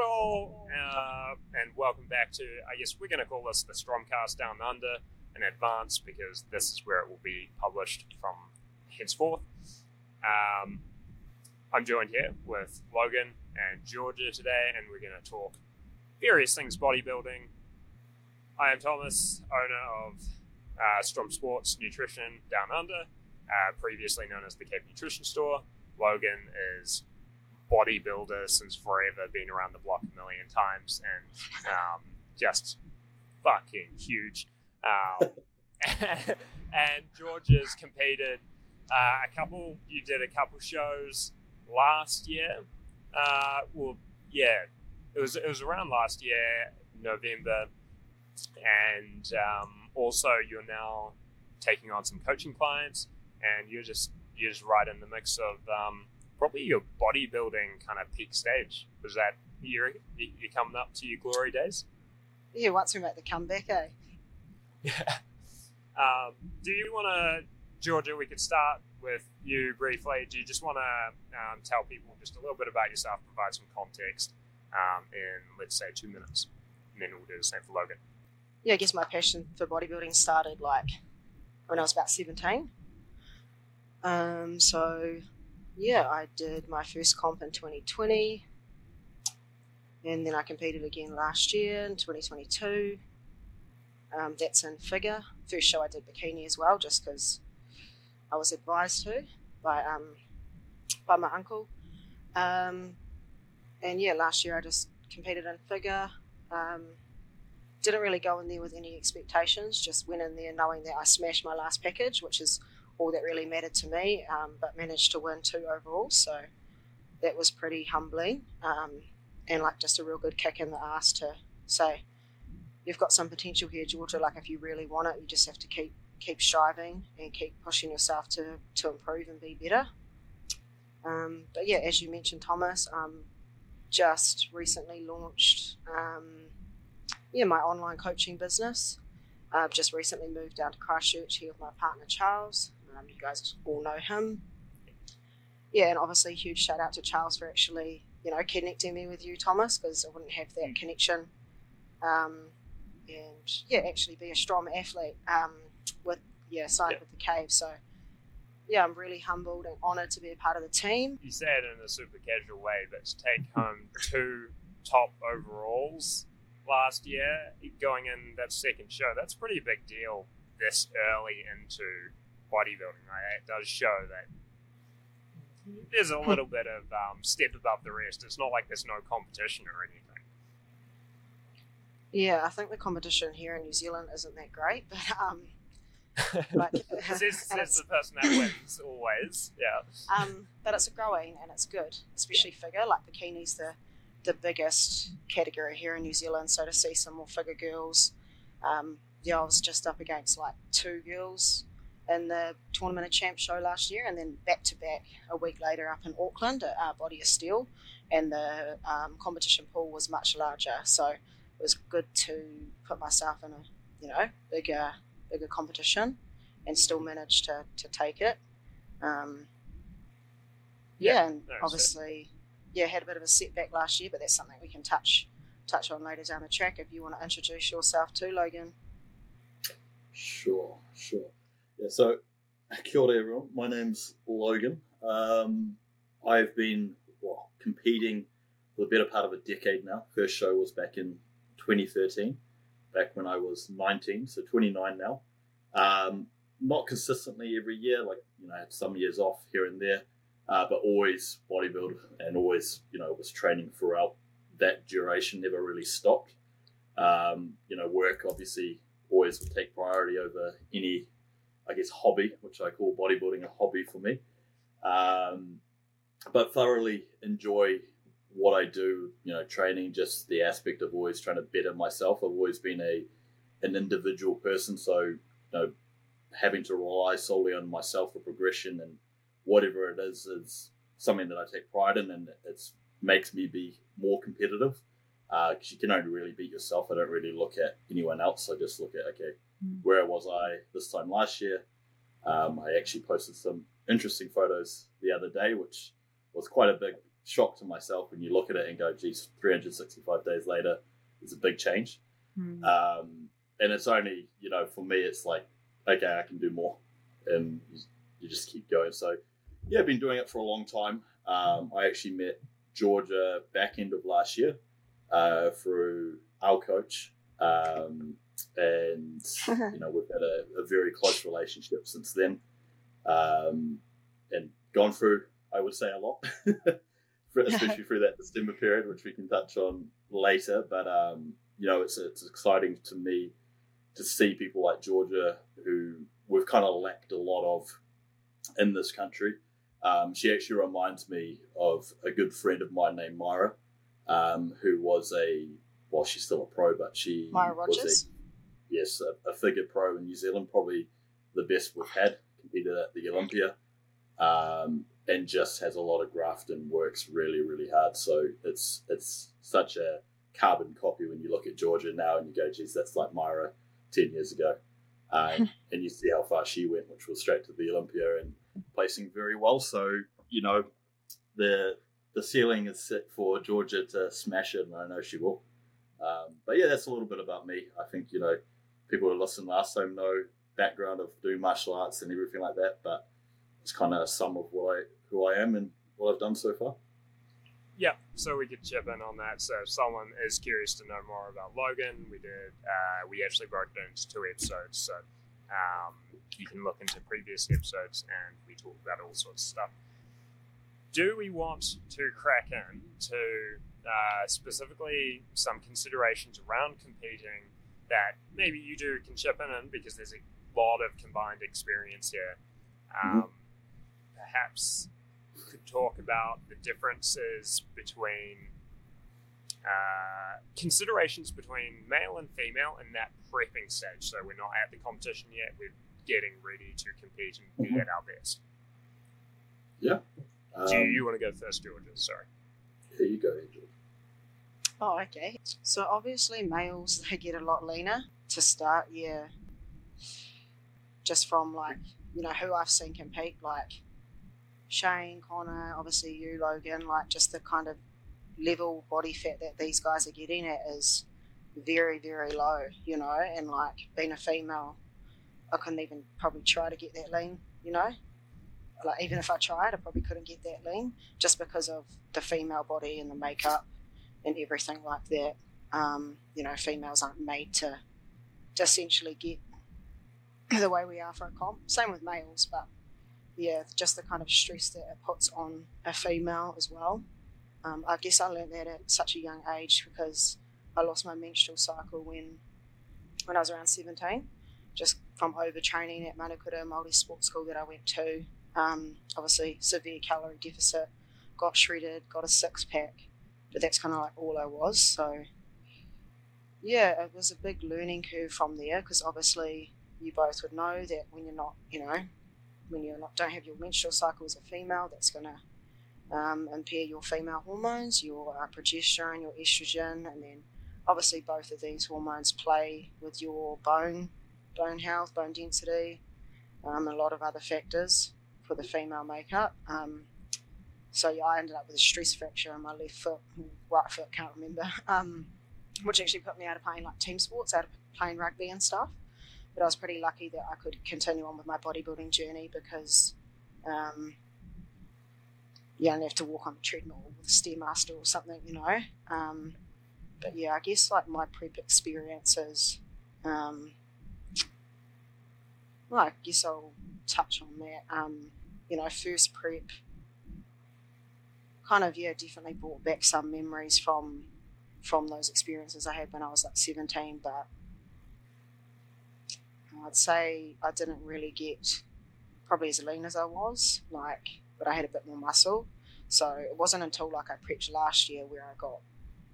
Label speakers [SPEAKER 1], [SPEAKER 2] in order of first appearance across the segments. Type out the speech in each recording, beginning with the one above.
[SPEAKER 1] All, uh, and welcome back to, I guess we're going to call this the Stromcast Down Under in advance because this is where it will be published from henceforth. Um, I'm joined here with Logan and Georgia today, and we're going to talk various things bodybuilding. I am Thomas, owner of uh, Strom Sports Nutrition Down Under, uh, previously known as the Cape Nutrition Store. Logan is bodybuilder since forever, been around the block a million times, and um, just fucking huge. Um, and has competed uh, a couple. You did a couple shows last year. Uh, well, yeah, it was it was around last year, November, and um, also you're now taking on some coaching clients, and you're just you're just right in the mix of um, probably your bodybuilding kind of peak stage. Was that you you coming up to your glory days?
[SPEAKER 2] Yeah, once we make the comeback, eh?
[SPEAKER 1] Yeah. Um, do you want to, Georgia? We could start with you briefly. Do you just want to um, tell people just a little bit about yourself, provide some context um, in let's say two minutes, and then we'll do the same for Logan.
[SPEAKER 2] Yeah, I guess my passion for bodybuilding started like when I was about seventeen. Um, so yeah, I did my first comp in 2020, and then I competed again last year in 2022. Um, that's in figure. First show I did bikini as well, just because I was advised to by um, by my uncle. Um, and yeah, last year I just competed in figure. Um, didn't really go in there with any expectations. Just went in there knowing that I smashed my last package, which is all that really mattered to me, um, but managed to win two overall. So that was pretty humbling um, and like just a real good kick in the ass to say, you've got some potential here, Georgia. Like if you really want it, you just have to keep keep striving and keep pushing yourself to to improve and be better. Um, but yeah, as you mentioned, Thomas, um, just recently launched um, yeah my online coaching business. I've just recently moved down to Christchurch here with my partner Charles. Um, you guys all know him. Yeah, and obviously, huge shout out to Charles for actually, you know, connecting me with you, Thomas, because I wouldn't have that connection. Um, and yeah, actually be a Strom athlete um, with yeah, signed with the cave. So yeah, I'm really humbled and honoured to be a part of the team.
[SPEAKER 1] You say it in a super casual way, but to take home two top overalls last year, going in that second show, that's a pretty big deal this early into bodybuilding. Right? It does show that there's a little bit of um, step above the rest. It's not like there's no competition or anything.
[SPEAKER 2] Yeah, I think the competition here in New Zealand isn't that great, but um, like
[SPEAKER 1] the person that wins always. Yeah.
[SPEAKER 2] Um, but it's growing and it's good, especially figure. Like bikini's the the biggest category here in New Zealand. So to see some more figure girls, um, yeah, I was just up against like two girls in the Tournament of Champs show last year, and then back to back a week later up in Auckland at uh, Body of Steel, and the um, competition pool was much larger. So it was good to put myself in a you know bigger bigger competition, and still manage to to take it. Um, yeah, yeah, and obviously, yeah, had a bit of a setback last year, but that's something we can touch touch on later down the track if you want to introduce yourself too, Logan.
[SPEAKER 3] Sure, sure. Yeah, so kia ora everyone. My name's Logan. Um, I've been well, competing for the better part of a decade now. First show was back in 2013, back when I was 19, so 29 now. Um, not consistently every year, like you know, I had some years off here and there, uh, but always bodybuild and always you know was training throughout that duration. Never really stopped. Um, you know, work obviously always would take priority over any I guess, hobby, which I call bodybuilding a hobby for me. Um, but thoroughly enjoy what I do, you know, training, just the aspect of always trying to better myself. I've always been a an individual person, so you know, having to rely solely on myself for progression and whatever it is is something that I take pride in, and it makes me be more competitive because uh, you can only really beat yourself. I don't really look at anyone else. I just look at okay, Mm. Where was I this time last year? Um, I actually posted some interesting photos the other day, which was quite a big shock to myself when you look at it and go, geez, 365 days later, it's a big change.
[SPEAKER 2] Hmm.
[SPEAKER 3] Um, and it's only, you know, for me, it's like, okay, I can do more. And you, you just keep going. So, yeah, I've been doing it for a long time. Um, I actually met Georgia back end of last year uh, through our coach. Um, and, you know, we've had a, a very close relationship since then. Um, and gone through, I would say, a lot, especially through that December period, which we can touch on later. But um, you know, it's it's exciting to me to see people like Georgia who we've kind of lacked a lot of in this country. Um, she actually reminds me of a good friend of mine named Myra, um, who was a well, she's still a pro, but she
[SPEAKER 2] Myra
[SPEAKER 3] was a
[SPEAKER 2] Rogers.
[SPEAKER 3] yes, a, a figure pro in New Zealand, probably the best we've had, competed at the Olympia, um, and just has a lot of graft and works really, really hard. So it's it's such a carbon copy when you look at Georgia now and you go, geez, that's like Myra ten years ago, um, and you see how far she went, which was straight to the Olympia and placing very well. So you know, the the ceiling is set for Georgia to smash it, and I know she will. Um, but yeah, that's a little bit about me. I think you know people who listened last time know background of doing martial arts and everything like that. But it's kind of a sum of what I who I am and what I've done so far.
[SPEAKER 1] Yeah, so we could chip in on that. So if someone is curious to know more about Logan, we did. Uh, we actually broke it into two episodes, so um, you can look into previous episodes, and we talk about all sorts of stuff. Do we want to crack in to uh, specifically some considerations around competing that maybe you do can chip in on because there's a lot of combined experience here. Um, Perhaps you could talk about the differences between uh, considerations between male and female in that prepping stage. So we're not at the competition yet; we're getting ready to compete and be
[SPEAKER 3] Mhm.
[SPEAKER 1] at our best.
[SPEAKER 3] Um,
[SPEAKER 1] Do you want to go first, Georgia? Sorry.
[SPEAKER 3] Here you go, Angel.
[SPEAKER 2] Oh, okay. So obviously males they get a lot leaner to start, yeah. Just from like, you know, who I've seen compete, like Shane, Connor, obviously you, Logan, like just the kind of level body fat that these guys are getting at is very, very low, you know, and like being a female, I couldn't even probably try to get that lean, you know? Like even if I tried, I probably couldn't get that lean just because of the female body and the makeup and everything like that. Um, you know, females aren't made to, essentially get the way we are for a comp. Same with males, but yeah, just the kind of stress that it puts on a female as well. Um, I guess I learned that at such a young age because I lost my menstrual cycle when when I was around 17, just from overtraining at Manukura Multi Sports School that I went to. Um, obviously, severe calorie deficit, got shredded, got a six pack, but that's kind of like all I was. So, yeah, it was a big learning curve from there because obviously you both would know that when you're not, you know, when you don't have your menstrual cycle as a female, that's going to um, impair your female hormones, your uh, progesterone, your estrogen, and then obviously both of these hormones play with your bone, bone health, bone density, um, and a lot of other factors for the female makeup. Um, so yeah, I ended up with a stress fracture in my left foot, right foot, can't remember, um, which actually put me out of playing like team sports, out of playing rugby and stuff. But I was pretty lucky that I could continue on with my bodybuilding journey because um, you don't have to walk on the treadmill with a stairmaster or something, you know. Um, but yeah, I guess like my prep experiences, um, well, I guess I'll touch on that. Um, you know, first prep, kind of yeah, definitely brought back some memories from from those experiences I had when I was like seventeen. But I'd say I didn't really get probably as lean as I was, like, but I had a bit more muscle. So it wasn't until like I prepped last year where I got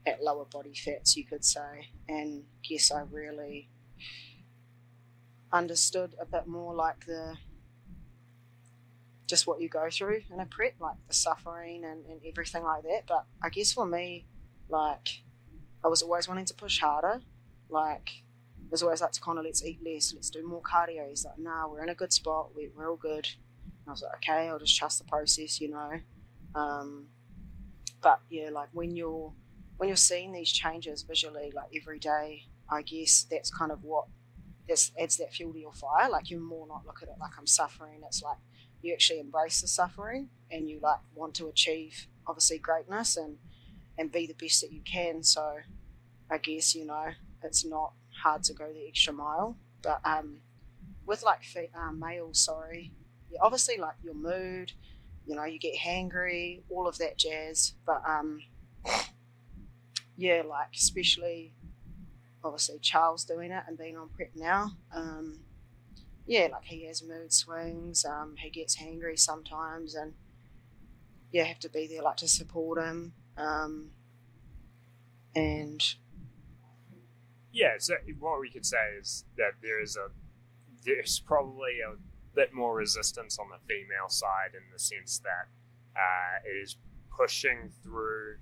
[SPEAKER 2] at lower body fats, you could say, and guess I really understood a bit more like the just what you go through in a prep, like the suffering and, and everything like that. But I guess for me, like I was always wanting to push harder. Like it was always like to kind of let's eat less, let's do more cardio. He's like, nah, we're in a good spot, we, we're all good. And I was like, okay, I'll just trust the process, you know. Um, but yeah, like when you're when you're seeing these changes visually, like every day, I guess that's kind of what this adds that fuel to your fire. Like you more not look at it like I'm suffering. It's like you actually embrace the suffering and you like want to achieve obviously greatness and and be the best that you can. So I guess you know it's not hard to go the extra mile. But um, with like uh, males, sorry, obviously like your mood, you know, you get hangry, all of that jazz. But um, yeah, like especially obviously Charles doing it and being on prep now. Um, yeah, like he has mood swings. Um, he gets hangry sometimes, and yeah, have to be there like to support him. Um, and
[SPEAKER 1] yeah, so what we could say is that there is a there's probably a bit more resistance on the female side in the sense that uh, it is pushing through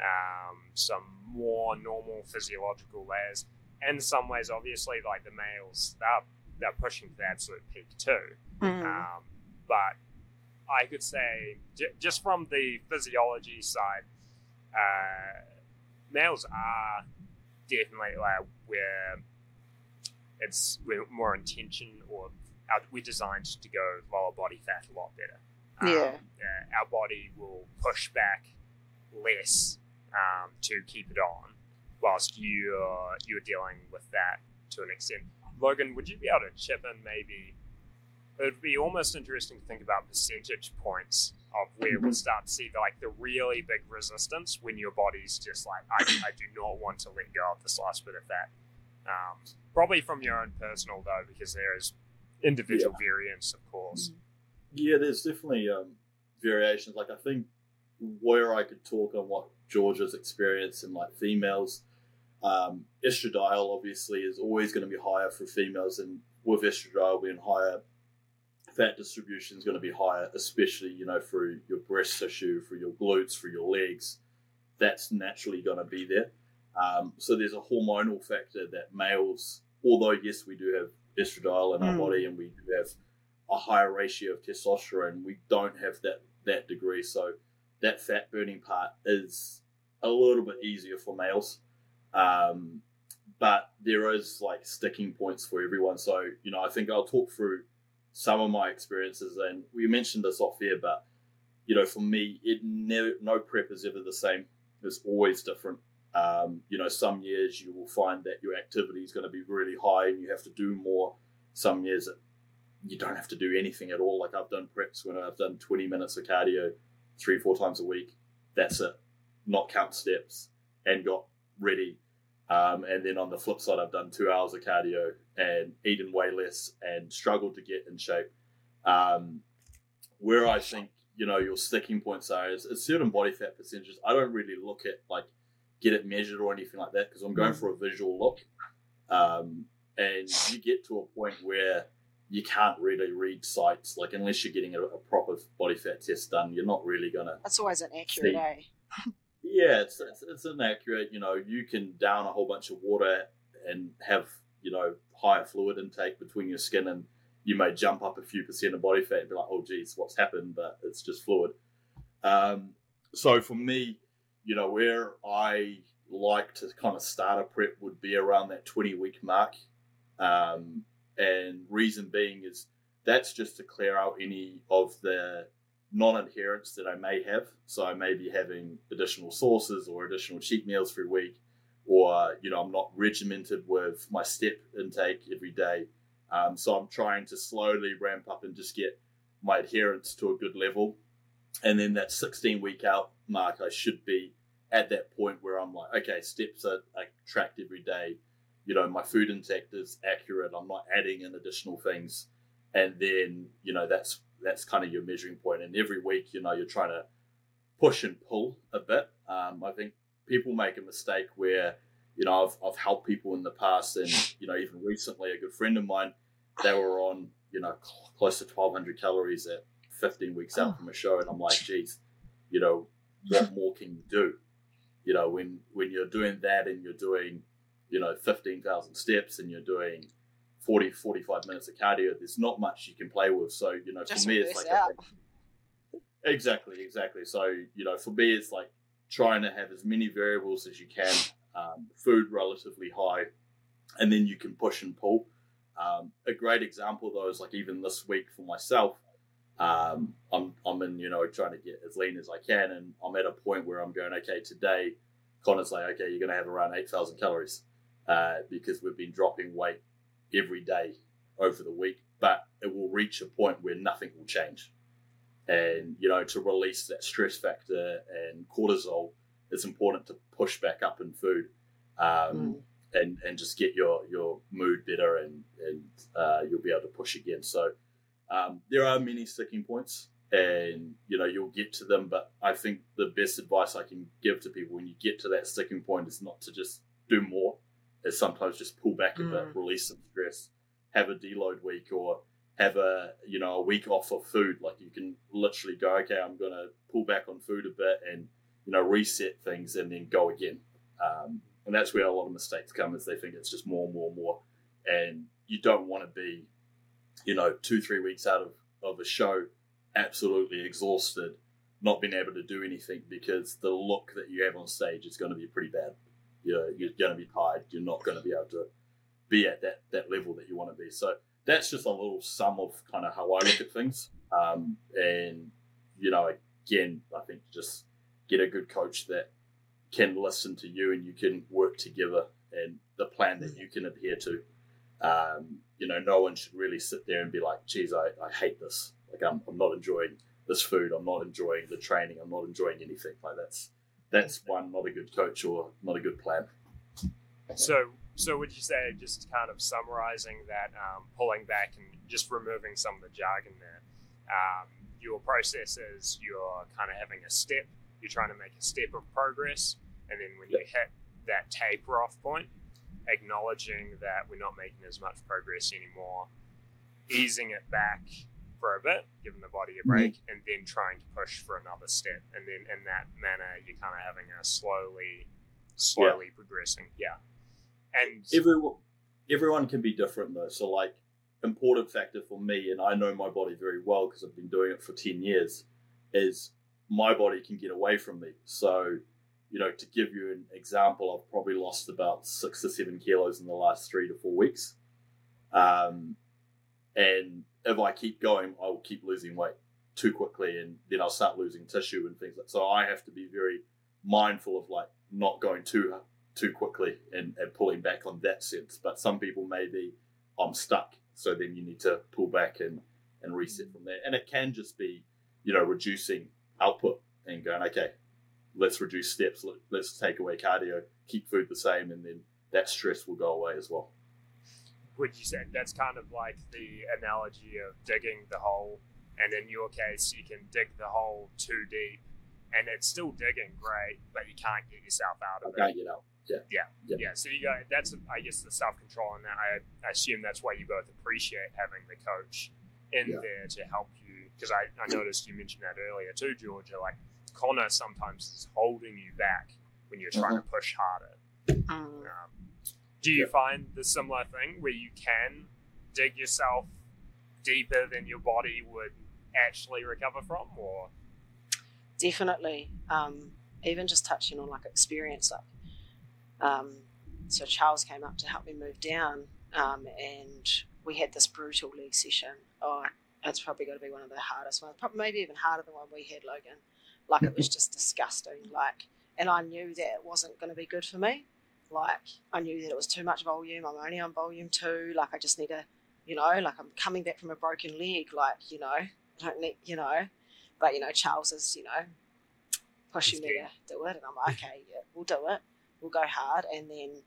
[SPEAKER 1] um, some more normal physiological layers. In some ways, obviously, like the males, they're, they're pushing to the absolute peak too.
[SPEAKER 2] mm.
[SPEAKER 1] Um, but I could say, j- just from the physiology side, uh, males are definitely like where it's we're more intention or our, we're designed to go lower body fat a lot better.
[SPEAKER 2] Yeah.
[SPEAKER 1] yeah. Our body will push back less um, to keep it on, whilst you're you're dealing with that to an extent. Logan, would you be able to chip in maybe? It would be almost interesting to think about percentage points of where we'll start to see the, like the really big resistance when your body's just like, I, I do not want to let go of this last bit of fat. Um, probably from your own personal though, because there is individual yeah. variance, of course.
[SPEAKER 3] Yeah, there's definitely um, variations. Like I think where I could talk on what Georgia's experience in like females, um, estradiol obviously is always going to be higher for females, and with estradiol being higher, fat distribution is going to be higher, especially you know through your breast tissue, through your glutes, through your legs. That's naturally going to be there. Um, so there's a hormonal factor that males, although yes, we do have estradiol in our mm. body and we do have a higher ratio of testosterone, we don't have that that degree. So that fat burning part is a little bit easier for males. Um, but there is like sticking points for everyone. So, you know, I think I'll talk through some of my experiences and we mentioned this off air, but you know, for me, it never, no prep is ever the same. It's always different. Um, you know, some years you will find that your activity is going to be really high and you have to do more. Some years you don't have to do anything at all. Like I've done preps when I've done 20 minutes of cardio three, four times a week. That's it. Not count steps and got ready. Um, and then on the flip side, I've done two hours of cardio and eaten way less and struggled to get in shape. Um, where I think you know your sticking points are is, is certain body fat percentages. I don't really look at like get it measured or anything like that because I'm going mm. for a visual look. Um, and you get to a point where you can't really read sites like unless you're getting a, a proper body fat test done. You're not really gonna.
[SPEAKER 2] That's always an accurate, eh?
[SPEAKER 3] yeah, it's, it's it's inaccurate. You know, you can down a whole bunch of water and have you know higher fluid intake between your skin, and you may jump up a few percent of body fat and be like, oh geez, what's happened? But it's just fluid. Um, so for me, you know, where I like to kind of start a prep would be around that 20 week mark. Um, and reason being is that's just to clear out any of the non-adherence that I may have. So I may be having additional sources or additional cheat meals every week, or you know I'm not regimented with my step intake every day. Um, so I'm trying to slowly ramp up and just get my adherence to a good level, and then that 16 week out mark I should be at that point where I'm like, okay, steps are, are tracked every day you know, my food intake is accurate. I'm not adding in additional things, and then you know that's that's kind of your measuring point. And every week, you know, you're trying to push and pull a bit. Um, I think people make a mistake where you know I've I've helped people in the past, and you know even recently, a good friend of mine, they were on you know cl- close to 1,200 calories at 15 weeks out oh. from a show, and I'm like, geez, you know, what more can you do? You know, when when you're doing that and you're doing you know 15,000 steps and you're doing 40 45 minutes of cardio there's not much you can play with so you know
[SPEAKER 2] Just
[SPEAKER 3] for me it's like a, exactly exactly so you know for me it's like trying to have as many variables as you can, um, food relatively high, and then you can push and pull. Um, a great example though is like even this week for myself, um, I'm I'm in you know trying to get as lean as I can, and I'm at a point where I'm going okay today. Connor's like okay, you're going to have around eight thousand calories uh, because we've been dropping weight every day over the week, but it will reach a point where nothing will change. And you know to release that stress factor and cortisol, it's important to push back up in food. Um,
[SPEAKER 2] Mm.
[SPEAKER 3] and and just get your your mood better and and uh, you'll be able to push again. So um, there are many sticking points, and you know you'll get to them. But I think the best advice I can give to people when you get to that sticking point is not to just do more. Is sometimes just pull back a bit,
[SPEAKER 2] Mm.
[SPEAKER 3] release some stress, have a deload week, or have a you know a week off of food. Like you can literally go, okay, I'm gonna pull back on food a bit and you know reset things, and then go again. Um, and that's where a lot of mistakes come is they think it's just more and more and more and you don't want to be you know two three weeks out of, of a show absolutely exhausted not being able to do anything because the look that you have on stage is going to be pretty bad you're, you're going to be tired you're not going to be able to be at that, that level that you want to be so that's just a little sum of kind of how i look at things um, and you know again i think just get a good coach that can listen to you and you can work together and the plan that you can adhere to. Um, you know, no one should really sit there and be like, geez, I, I hate this. Like I'm, I'm not enjoying this food. I'm not enjoying the training. I'm not enjoying anything. Like that's that's one not a good coach or not a good plan.
[SPEAKER 1] So, so would you say, just kind of summarizing that, um, pulling back and just removing some of the jargon there, um, your process is you're kind of having a step, you're trying to make a step of progress, and then when you hit that taper off point, acknowledging that we're not making as much progress anymore, easing it back for a bit, giving the body a break, and then trying to push for another step. And then in that manner, you're kind of having a slowly, slowly progressing. Yeah. And
[SPEAKER 3] Everyone, everyone can be different though. So like, important factor for me, and I know my body very well because I've been doing it for ten years, is my body can get away from me. So, you know, to give you an example, I've probably lost about six to seven kilos in the last three to four weeks. Um, and if I keep going, I will keep losing weight too quickly, and then I'll start losing tissue and things like. So I have to be very mindful of like not going too too quickly and, and pulling back on that sense. But some people may be, I'm stuck, so then you need to pull back and and reset from there. And it can just be, you know, reducing output and going, okay, let's reduce steps, let, let's take away cardio, keep food the same, and then that stress will go away as well.
[SPEAKER 1] Would you say that's kind of like the analogy of digging the hole? And in your case, you can dig the hole too deep, and it's still digging great, but you can't get yourself out
[SPEAKER 3] I
[SPEAKER 1] of it.
[SPEAKER 3] can't get out. Yeah.
[SPEAKER 1] Yeah, Yeah. so you go. That's I guess the self control in that. I, I assume that's why you both appreciate having the coach in
[SPEAKER 3] Yeah.
[SPEAKER 1] there to help you. Because I, I noticed you mentioned that earlier too, Georgia. Like Connor sometimes is holding you back when you're trying to push harder.
[SPEAKER 2] Mm.
[SPEAKER 1] Um, do you
[SPEAKER 3] Yeah.
[SPEAKER 1] find the similar thing where you can dig yourself deeper than your body would actually recover from, or?
[SPEAKER 2] Definitely. Um, even just touching on like experience like um, so charles came up to help me move down um, and we had this brutal leg session. Oh it's probably going to be one of the hardest ones probably maybe even harder than one we had logan. Like it was just disgusting like and i knew that it wasn't going to be good for me like i knew that it was too much volume. I'm only on volume two. Like i just need to you know like i'm coming back from a broken leg like you know i don't need you know. But you know, Charles is you know pushing me to do it, and I'm like, okay, yeah, we'll do it. We'll go hard, and then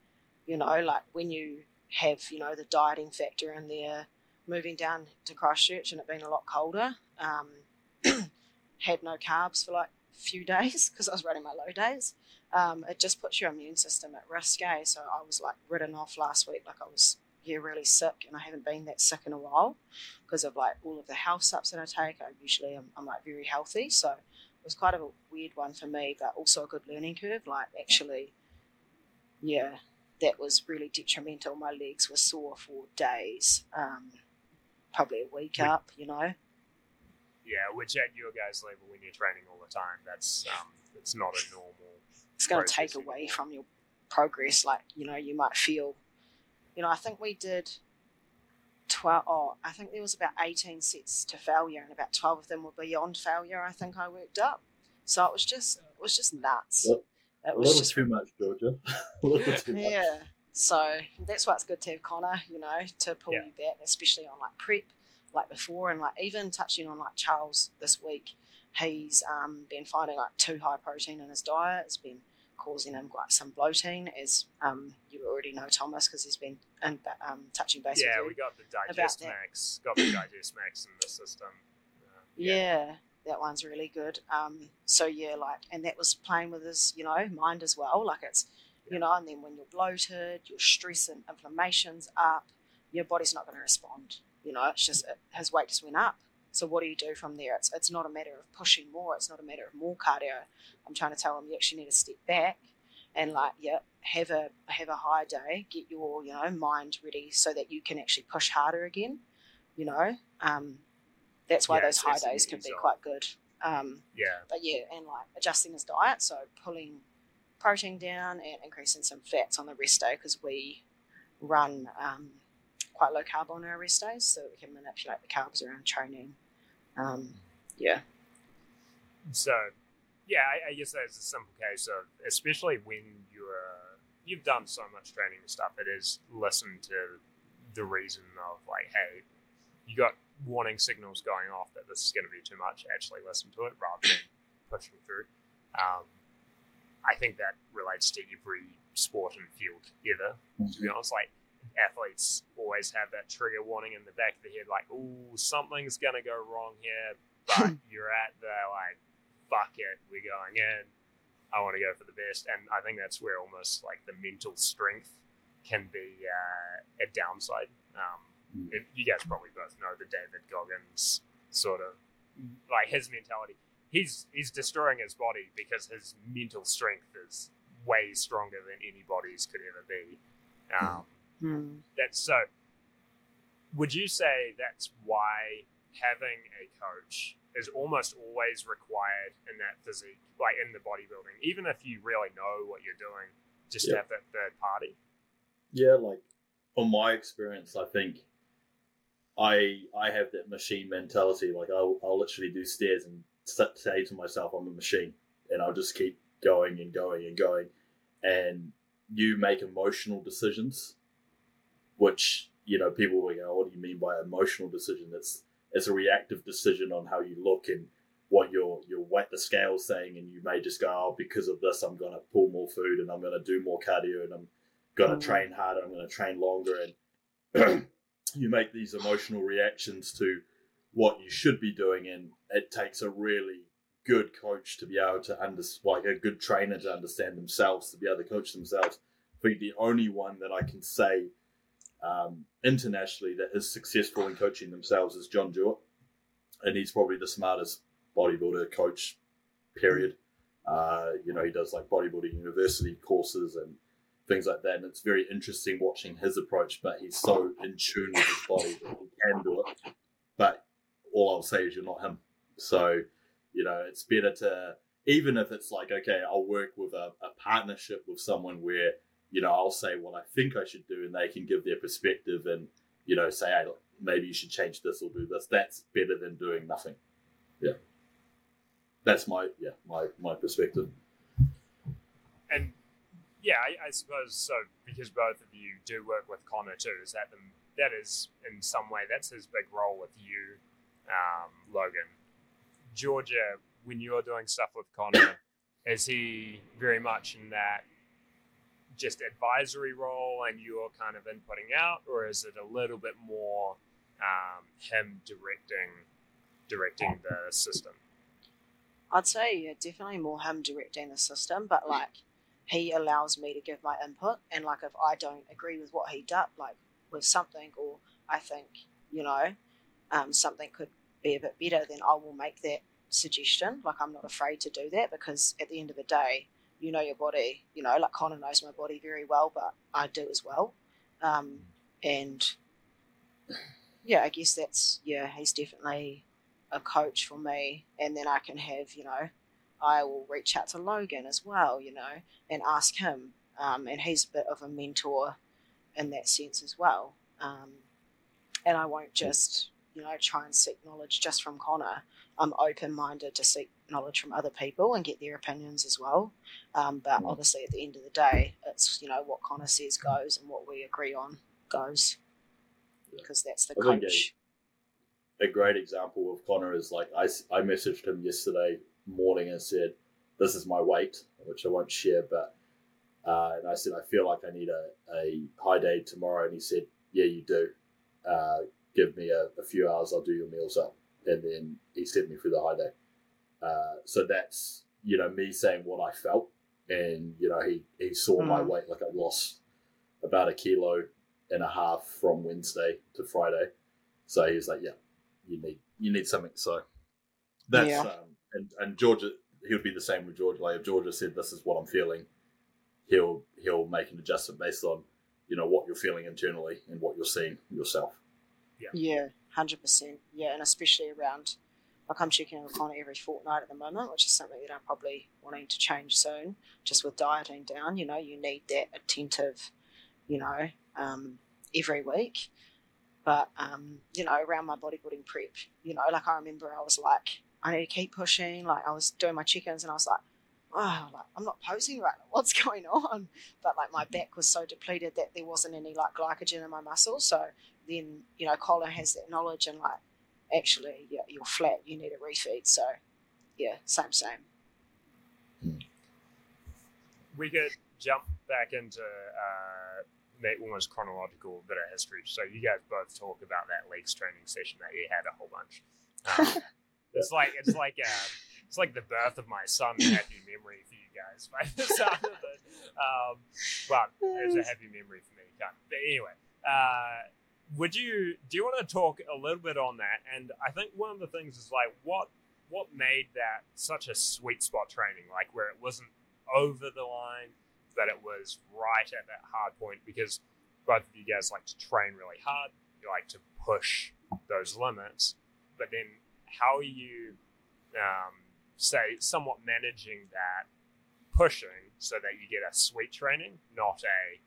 [SPEAKER 2] you know, like when you have you know the dieting factor in there, moving down to Christchurch and it being a lot colder, um, had no carbs for like a few days because I was running my low days. Um, it just puts your immune system at risk, eh? So I was like written off last week, like I was yeah really sick, and I haven't been that sick in a while because of like all of the health subs that I take. I usually am I'm like very healthy, so it was quite a weird one for me, but also a good learning curve. Like actually, yeah, that was really detrimental. My legs were sore for days, um, probably a week up, you know.
[SPEAKER 1] Yeah, which at your guys' level, when you're training all the time, that's um, it's not a normal.
[SPEAKER 2] It's going to take away from your progress. Like you know, you might feel, you know, I think we did twelve. Oh, I think there was about eighteen sets to failure, and about twelve of them were beyond failure. I think I worked up. So it was just, it was just nuts.
[SPEAKER 3] Yep.
[SPEAKER 2] It
[SPEAKER 3] A
[SPEAKER 2] was
[SPEAKER 3] little
[SPEAKER 2] just
[SPEAKER 3] too much, Georgia. a little too much.
[SPEAKER 2] Yeah. So that's why it's good to have Connor, you know, to pull
[SPEAKER 1] Yeah.
[SPEAKER 2] you back, especially on like prep, like before, and like even touching on like Charles this week, he's um, been finding like too high protein in his diet. It's been causing him quite some bloating, as um, you already know Thomas because he's been in, um, touching base
[SPEAKER 1] Yeah,
[SPEAKER 2] with
[SPEAKER 1] we got the digest max. Got the digest max in the system. Uh,
[SPEAKER 2] Yeah. that one's really good. Um, so yeah, like, and that was playing with his, you know, mind as well. Like it's, you know, and then when you're bloated, your stress and inflammation's up, your body's not going to respond. You know, it's just it, his weight just went up. So what do you do from there? It's it's not a matter of pushing more. It's not a matter of more cardio. I'm trying to tell them you actually need to step back and like yeah, have a have a high day. Get your you know mind ready so that you can actually push harder again. You know, um, that's why
[SPEAKER 1] Yeah,
[SPEAKER 2] those high days can be
[SPEAKER 1] ease
[SPEAKER 2] quite good. Um,
[SPEAKER 1] yeah,
[SPEAKER 2] but yeah, and like adjusting his diet, so pulling protein down and increasing some fats on the rest day because we run um, quite low carb on our rest days, so we can manipulate the carbs around training. Um, yeah,
[SPEAKER 1] So, yeah, I, I guess that's a simple case of, especially when you're you've done so much training and stuff. It is listen to the reason of like, hey, you got warning signals going off that this is going to be too much. Actually, listen to it rather than pushing through. Um, I think that relates to every sport and field ever. To be honest, like athletes always have that trigger warning in the back of the head, like, "Oh, something's gonna go wrong here." But you're at the like, "Fuck it, we're going in. I want to go for the best." And I think that's where almost like the mental strength can be uh, a downside. Um,
[SPEAKER 3] Mm.
[SPEAKER 1] and you guys probably both know the David Goggins sort of like his mentality. He's he's destroying his body because his mental strength is way stronger than anybody's could ever be. Um,
[SPEAKER 2] Hmm.
[SPEAKER 1] that's so. Would you say that's why having a coach is almost always required in that physique, like in the bodybuilding, even if you really know what you're doing, just to
[SPEAKER 3] Yeah.
[SPEAKER 1] have that third party?
[SPEAKER 3] Yeah, like from my experience, I think I I have that machine mentality. Like I'll I'll literally do stairs and say to myself, I'm a machine, and I'll just keep going and going and going, and you make emotional decisions, which you know people will go, what do you mean by emotional decision? It's it's a reactive decision on how you look and what your your weight the scale's saying, and you may just go, oh, because of this, I'm gonna pull more food and I'm gonna do more cardio and I'm gonna
[SPEAKER 2] Mm.
[SPEAKER 3] train harder, I'm gonna train longer, and you make these emotional reactions to what you should be doing, and it takes a really good coach to be able to understand, like a good trainer to understand themselves, to be able to coach themselves. I think the only one that I can say um, internationally that is successful in coaching themselves is John Jewett, and he's probably the smartest bodybuilder coach. Period. Uh, you know, he does like bodybuilding university courses and things like that, and it's very interesting watching his approach. But he's so in tune with his body that he can do it. But all I'll say is you're not him. So, you know, it's better to even if it's like okay, I'll work with a, a partnership with someone where you know I'll say what I think I should do, and they can give their perspective and you know say, hey, maybe you should change this or do this. That's better than doing nothing. Yeah, that's my yeah my my perspective.
[SPEAKER 1] And yeah, I, I suppose so because both of you do work with Connor too. Is that the, that is in some way that's his big role with you, um, Logan. Georgia, when you're doing stuff with Connor, is he very much in that just advisory role and you're kind of inputting out, or is it a little bit more um, him directing directing the system?
[SPEAKER 2] I'd say yeah, definitely more him directing the system, but like he allows me to give my input, and like if I don't agree with what he does, like with something, or I think you know um, something could be a bit better, then I will make that suggestion. Like I'm not afraid to do that because at the end of the day, you know your body. You know, like Connor knows my body very well, but I do as well. Um, and yeah, I guess that's yeah, he's definitely a coach for me, and then I can have you know, I will reach out to Logan as well, you know, and ask him, um, and he's a bit of a mentor in that sense as well. Um, and I won't just you know try and seek knowledge just from Connor. I'm open minded to seek knowledge from other people and get their opinions as well. Um, but
[SPEAKER 3] Mm.
[SPEAKER 2] obviously, at the end of the day, it's you know what Connor says goes and what we agree on goes because that's the
[SPEAKER 3] I
[SPEAKER 2] coach.
[SPEAKER 3] a great example of Connor is like I, I messaged him yesterday morning and said, "This is my weight," which I won't share, but uh, and I said I feel like I need a, a high day tomorrow, and he said, "Yeah, you do. Uh, give me a, a few hours, I'll do your meals up," and then he sent me through the high day. Uh, so that's you know me saying what I felt, and you know he he saw my
[SPEAKER 2] Mm.
[SPEAKER 3] weight like I lost about a kilo and a half from Wednesday to Friday. So he was like, "Yeah, you need you need something." So that's
[SPEAKER 2] Yeah.
[SPEAKER 3] um, and and Georgia he would be the same with Georgia. Like if Georgia said, "This is what I'm feeling," he'll he'll make an adjustment based on you know what you're feeling internally and what you're seeing yourself.
[SPEAKER 2] Yeah, hundred percent. Yeah, and especially around like I'm checking on every fortnight at the moment, which is something that I'm probably wanting to change soon. Just with dieting down, you know, you need that attentive, you know, um, every week. But um, you know, around my bodybuilding prep, you know, like I remember I was like, I need to keep pushing. Like I was doing my check-ins, and I was like, oh, like I'm not posing right. now. What's going on? But like my back was so depleted that there wasn't any like glycogen in my muscles, so then you know Colin has that knowledge and like actually yeah, you're flat you need a refeed so yeah same same
[SPEAKER 1] we could jump back into uh, almost chronological bit of history. So you guys both talk about that legs training session that you had a whole bunch. Um, it's like it's like uh, it's like the birth of my son. Happy memory for you guys by the sound of it. Um, but it's a happy memory for me. But anyway, uh, would you do you want to talk a little bit on that? And I think one of the things is like what what made that such a sweet spot training, like where it wasn't over the line, but it was right at that hard point because both of you guys like to train really hard. You like to push those limits, but then how are you, um, say, somewhat managing that pushing so that you get a sweet training, not a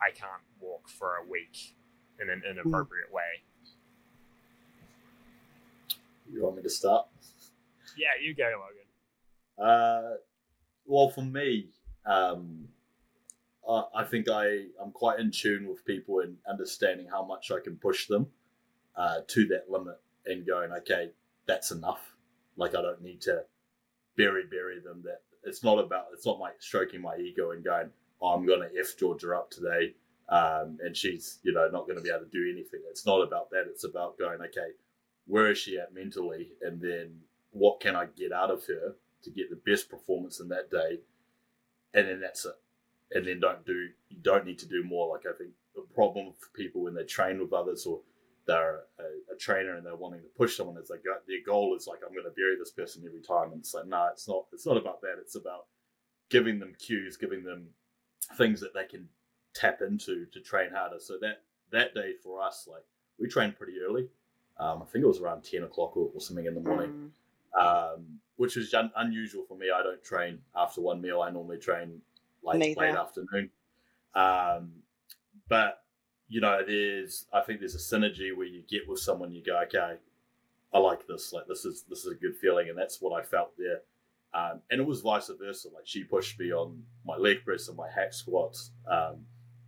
[SPEAKER 1] I can't walk for a week in an inappropriate way.
[SPEAKER 3] You want me to start?
[SPEAKER 1] Yeah, you go, Logan.
[SPEAKER 3] Uh, well, for me, um, I, I think I I'm quite in tune with people and understanding how much I can push them uh, to that limit and going, okay, that's enough. Like I don't need to bury bury them. That it's not about it's not like stroking my ego and going, oh, I'm going to f Georgia up today, um, and she's you know not going to be able to do anything. It's not about that. It's about going, okay, where is she at mentally, and then what can I get out of her to get the best performance in that day, and then that's it. And then don't do you don't need to do more. Like I think the problem for people when they train with others or they're a, a trainer and they're wanting to push someone is like their goal is like I'm going to bury this person every time, and it's like no, it's not. It's not about that. It's about giving them cues, giving them things that they can tap into to train harder. So that that day for us, like we trained pretty early. Um, I think it was around ten o'clock or, or something in the morning
[SPEAKER 2] Mm,
[SPEAKER 3] um, which was un- unusual for me. I don't train after one meal. I normally train late,
[SPEAKER 2] Neither.
[SPEAKER 3] late afternoon. Um, but you know, there's I think there's a synergy where you get with someone, you go, okay, I like this. Like this is this is a good feeling, and that's what I felt there. Um, and it was vice versa. Like she pushed me on my leg press and my hack squats um,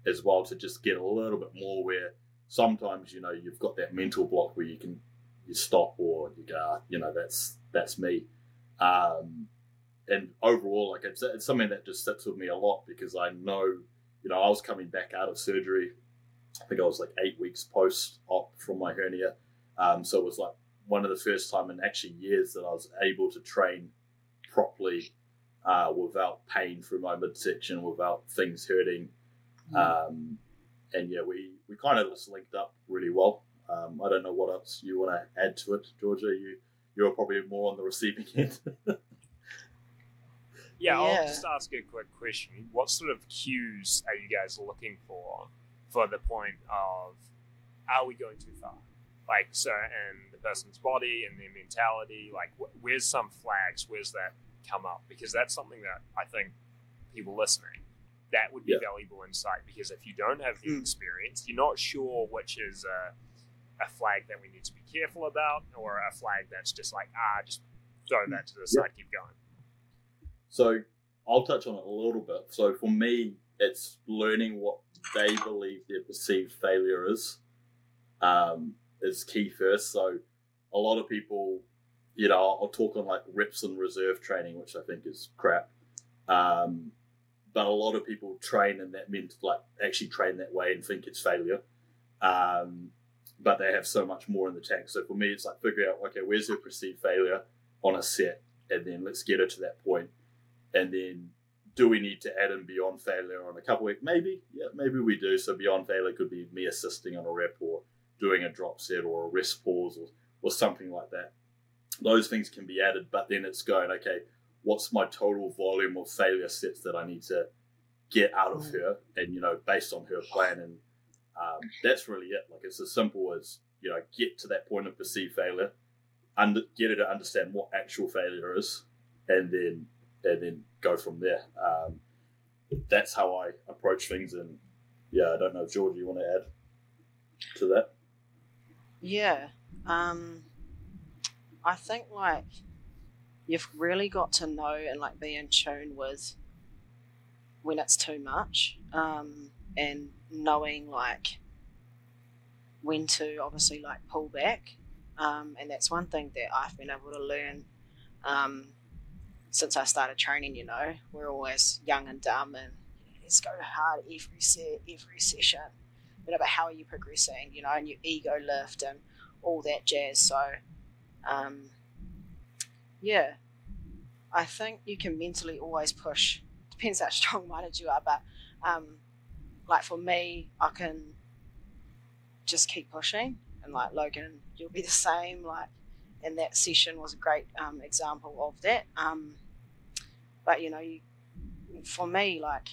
[SPEAKER 3] as well to just get a little bit more. Where sometimes you know you've got that mental block where you can you stop or you go, "Ah, you know, that's that's me. Um, and overall, like it's, it's something that just sits with me a lot because I know, you know, I was coming back out of surgery. I think I was like eight weeks post op from my hernia. Um, so it was like one of the first time in actually years that I was able to train properly uh, without pain through my midsection, without things hurting. Um, and yeah, we, we kind of just linked up really well. Um, I don't know what else you want to add to it, Georgia. You you're probably more on the receiving end.
[SPEAKER 1] Yeah, I'll just ask a quick question. What sort of cues are you guys looking for for the point of are we going too far? like so, and the person's body and their mentality. Like, wh- where's some flags? Where's that come up? Because that's something that I think people listening that would be
[SPEAKER 3] Yeah.
[SPEAKER 1] valuable insight. Because if you don't have the
[SPEAKER 2] Mm.
[SPEAKER 1] experience, you're not sure which is a, a flag that we need to be careful about, or a flag that's just like ah, just throw that to the
[SPEAKER 3] Yeah.
[SPEAKER 1] side, keep going.
[SPEAKER 3] So I'll touch on it a little bit. So for me, it's learning what they believe their perceived failure is um, is key first. So a lot of people, you know, I'll, I'll talk on like reps and reserve training, which I think is crap. Um, but a lot of people train in that meant like actually train that way and think it's failure. Um, but they have so much more in the tank. So for me, it's like figuring out okay, where's their perceived failure on a set, and then let's get it to that point and then do we need to add in beyond failure on a couple week? Maybe, yeah, maybe we do. So beyond failure could be me assisting on a rep or doing a drop set or a rest pause or, or something like that. Those things can be added, but then it's going, okay, what's my total volume of failure sets that I need to get out of
[SPEAKER 2] Mm.
[SPEAKER 3] her? And, you know, based on her plan. And um, that's really it. Like it's as simple as, you know, get to that point of perceived failure, under, get her to understand what actual failure is, and then and then go from there. Um, that's how I approach things, and yeah, I don't know, George, you want to add to that?
[SPEAKER 2] Yeah. Um, I think like you've really got to know and like be in tune with when it's too much, um, and knowing like when to obviously like pull back. Um, and that's one thing that I've been able to learn um, since I started training. You know, we're always young and dumb, and let's go hard every set, every session you know, but how are you progressing, you know, and your ego lift and all that jazz. So, um, yeah, I think you can mentally always push. Depends how strong minded you are, but um, like for me, I can just keep pushing, and like Logan, you'll be the same. Like, and that session was a great um, example of that. Um, but you know, you, for me, like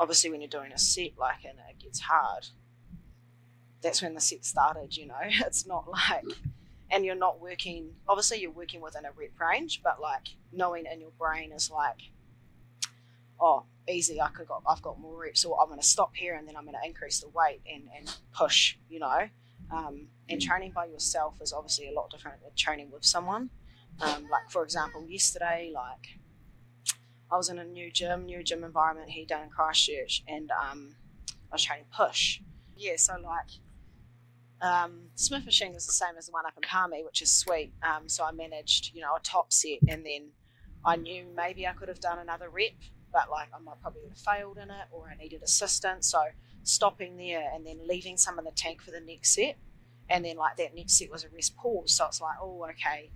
[SPEAKER 2] obviously when you're doing a set, like, and it gets hard, that's when the set started, you know. It's not like, and you're not working, obviously, you're working within a rep range, but like knowing in your brain is like, oh, easy, I could got, I've got more reps, or I'm going to stop here and then I'm going to increase the weight and, and push, you know. Um, and training by yourself is obviously a lot different than training with someone. Um, like, for example, yesterday, like, I was in a new gym, new gym environment here down in Christchurch, and um, I was training push. Yeah, so like, um, Smith machine is the same as the one up in Palmy, which is sweet. Um, so I managed, you know, a top set, and then I knew maybe I could have done another rep, but like I might probably have failed in it, or I needed assistance. So stopping there and then leaving some in the tank for the next set, and then like that next set was a rest pause. So it's like, oh, okay,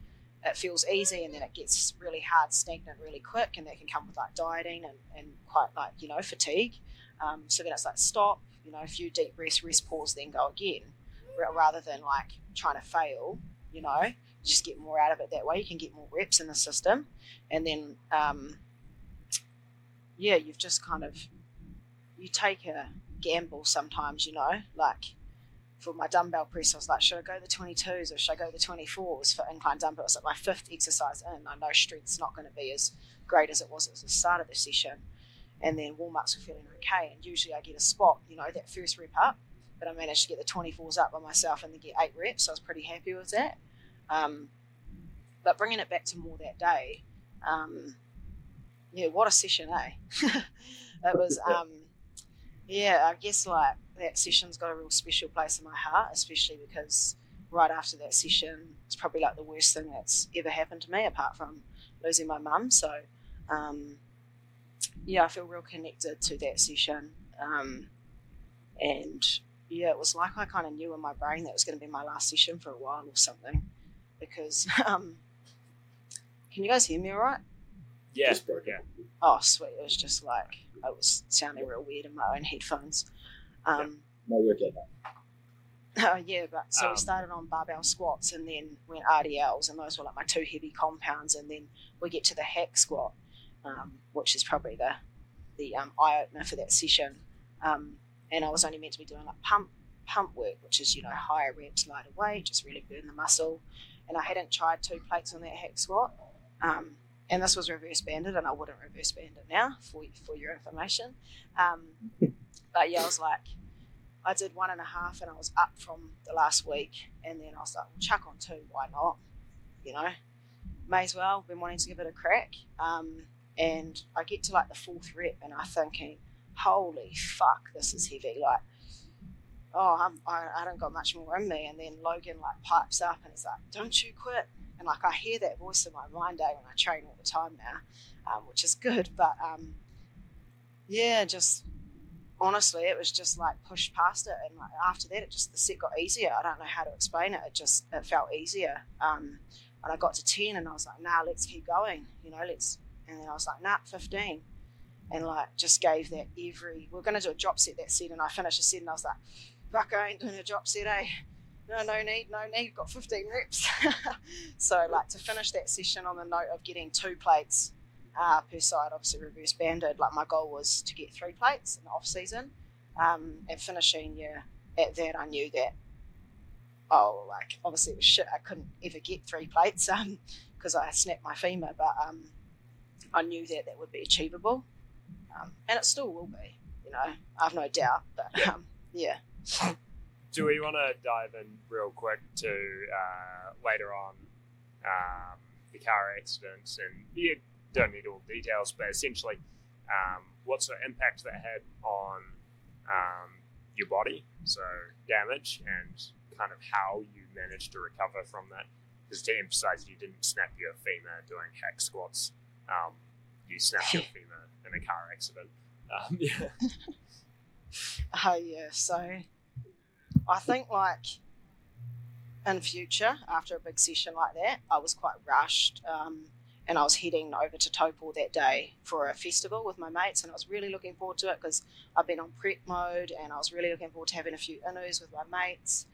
[SPEAKER 2] it feels easy, and then it gets really hard, stagnant, really quick, and that can come with like dieting and, and quite like you know fatigue. Um, so then it's like stop, you know, a few deep breaths, rest pause, then go again rather than like trying to fail, you know, just get more out of it that way. You can get more reps in the system. And then, um, yeah, you've just kind of, you take a gamble sometimes, you know, like for my dumbbell press, I was like, should I go the 22s or should I go the 24s for incline dumbbell? It's like my fifth exercise in. I know strength's not going to be as great as it was at the start of the session. And then warm ups were feeling okay. And usually I get a spot, you know, that first rep up but I managed to get the 24s up by myself and then get eight reps. So I was pretty happy with that. Um, but bringing it back to more that day, um, yeah, what a session, eh? it was, um, yeah, I guess like that session's got a real special place in my heart, especially because right after that session, it's probably like the worst thing that's ever happened to me apart from losing my mum. So, um, yeah, I feel real connected to that session. Um, and yeah, it was like I kind of knew in my brain that was going to be my last session for a while or something. Because, um, can you guys hear me all right?
[SPEAKER 1] Yeah,
[SPEAKER 3] Just broke
[SPEAKER 1] yeah.
[SPEAKER 2] Oh, sweet. It was just like, it was sounding real weird in my own headphones. Um,
[SPEAKER 3] No, we're getting that.
[SPEAKER 2] Oh yeah, but so
[SPEAKER 1] Um,
[SPEAKER 2] we started on barbell squats and then went RDLs, and those were like my two heavy compounds, and then we get to the hack squat, um, which is probably the the um, eye opener for that session. Um, and I was only meant to be doing like pump pump work, which is, you know, higher reps, lighter weight, just really burn the muscle. And I hadn't tried two plates on that hack squat. Um, and this was reverse banded, and I wouldn't reverse band it now for, for your information. Um, but yeah, I was like, I did one and a half, and I was up from the last week. And then I was like, well, chuck on two, why not? You know, may as well. Been wanting to give it a crack. Um, and I get to like the fourth rep, and I'm thinking, holy fuck, this is heavy. Like, oh, I'm, I, I don't got much more in me. And then Logan like pipes up and he's like, don't you quit. And like I hear that voice in my mind day eh, when I train all the time now, um, which is good. But um, yeah, just honestly, it was just like pushed past it. And like, after that, it just the set got easier. I don't know how to explain it. It just it felt easier. Um, and I got to ten, and I was like, nah, let's keep going. You know, let's. And then I was like, nah, fifteen and like just gave that every. We are going to do a drop set that set, and I finished a set, and I was like, "Fuck, I ain't doing a drop set, eh? No, no need, no need. Got 15 reps." so like to finish that session on the note of getting two plates uh, per side, obviously reverse banded. Like my goal was to get three plates in the off season, um, and finishing yeah at that, I knew that. Oh, like obviously it was shit. I couldn't ever get three plates um because I snapped my femur, but um I knew that that would be achievable um, and it still will be. You know, I have no doubt. But um, yeah.
[SPEAKER 1] Do we want to dive in real quick to uh, later on um, the car accidents? And you don't need all the details, but essentially, um, what sort of impact that had on um, your body, so damage, and kind of how you managed to recover from that. Because to emphasize, you didn't snap your femur doing hack squats. Um, you snapped your femur in a car accident. Um, yeah.
[SPEAKER 2] Oh yeah. So I think like in future after a big session like that, I was quite rushed. Um, and I was heading over to Taupo that day for a festival with my mates, and I was really looking forward to it because I've been on prep mode, and I was really looking forward to having a few inners with my mates.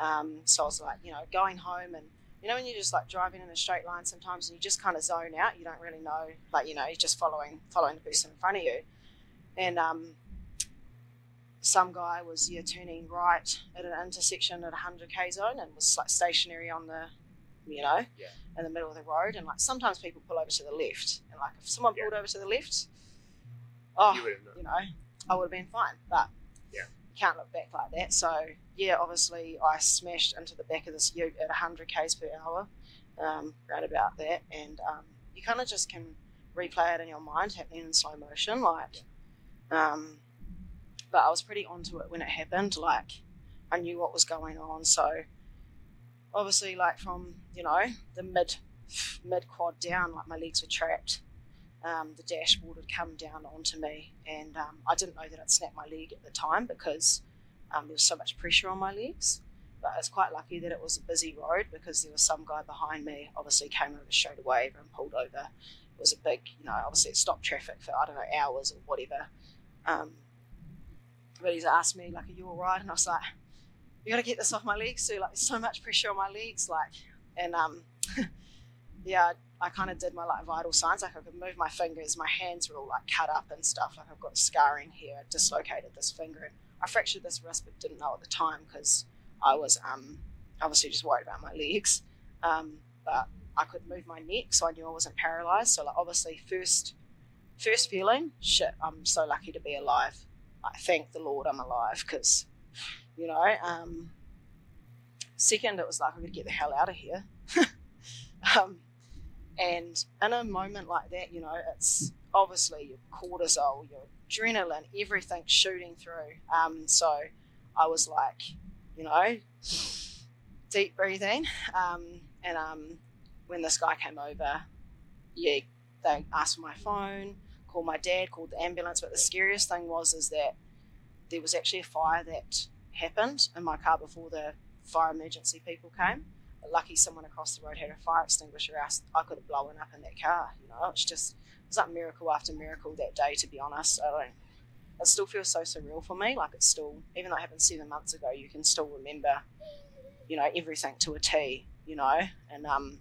[SPEAKER 2] Um, so I was like, you know, going home and you know when you're just like driving in a straight line sometimes and you just kind of zone out you don't really know like you know you're just following following the person in front of you. And um, some guy was yeah turning right at an intersection at a 100k zone and was like stationary on the you know
[SPEAKER 1] yeah.
[SPEAKER 2] in the middle of the road. And like sometimes people pull over to the left and like if someone pulled over to the left oh you, you know i would have been fine. But
[SPEAKER 1] yeah.
[SPEAKER 2] can't look back like that. So yeah, obviously I smashed into the back of this ute at 100 k's per hour, um, right about that, and um, you kind of just can replay it in your mind happening in slow motion, like. Um, but I was pretty onto it when it happened. Like, I knew what was going on, so obviously, like from you know the mid mid quad down, like my legs were trapped. Um, the dashboard had come down onto me, and um, I didn't know that I'd snapped my leg at the time because um, there was so much pressure on my legs. But I was quite lucky that it was a busy road because there was some guy behind me, obviously came over straight away and pulled over. It was a big, you know, obviously it stopped traffic for, I don't know, hours or whatever. Um, but he's asked me, like, are you all right? And I was like, you got to get this off my legs, too. Like, there's so much pressure on my legs. Like, and um, yeah, I, I kind of did my like vital signs. Like, I could move my fingers. My hands were all like cut up and stuff. Like, I've got scarring here. I dislocated this finger. And I fractured this wrist, but didn't know at the time because I was um, obviously just worried about my legs. Um, but I could move my neck, so I knew I wasn't paralyzed. So, like, obviously, first first feeling, shit, I'm so lucky to be alive. I thank the Lord I'm alive because, you know. Um, second, it was like I could get the hell out of here. um, and in a moment like that, you know, it's obviously your cortisol, your adrenaline, everything shooting through. Um, so I was like, you know, deep breathing. Um, and um, when this guy came over, yeah, they asked for my phone, called my dad, called the ambulance. But the scariest thing was is that there was actually a fire that happened in my car before the fire emergency people came. Lucky someone across the road had a fire extinguisher. Else I could have blown up in that car. You know, it's just was like miracle after miracle that day. To be honest, I don't. It still feels so surreal for me. Like it's still, even though it happened seven months ago, you can still remember, you know, everything to a T. You know, and um,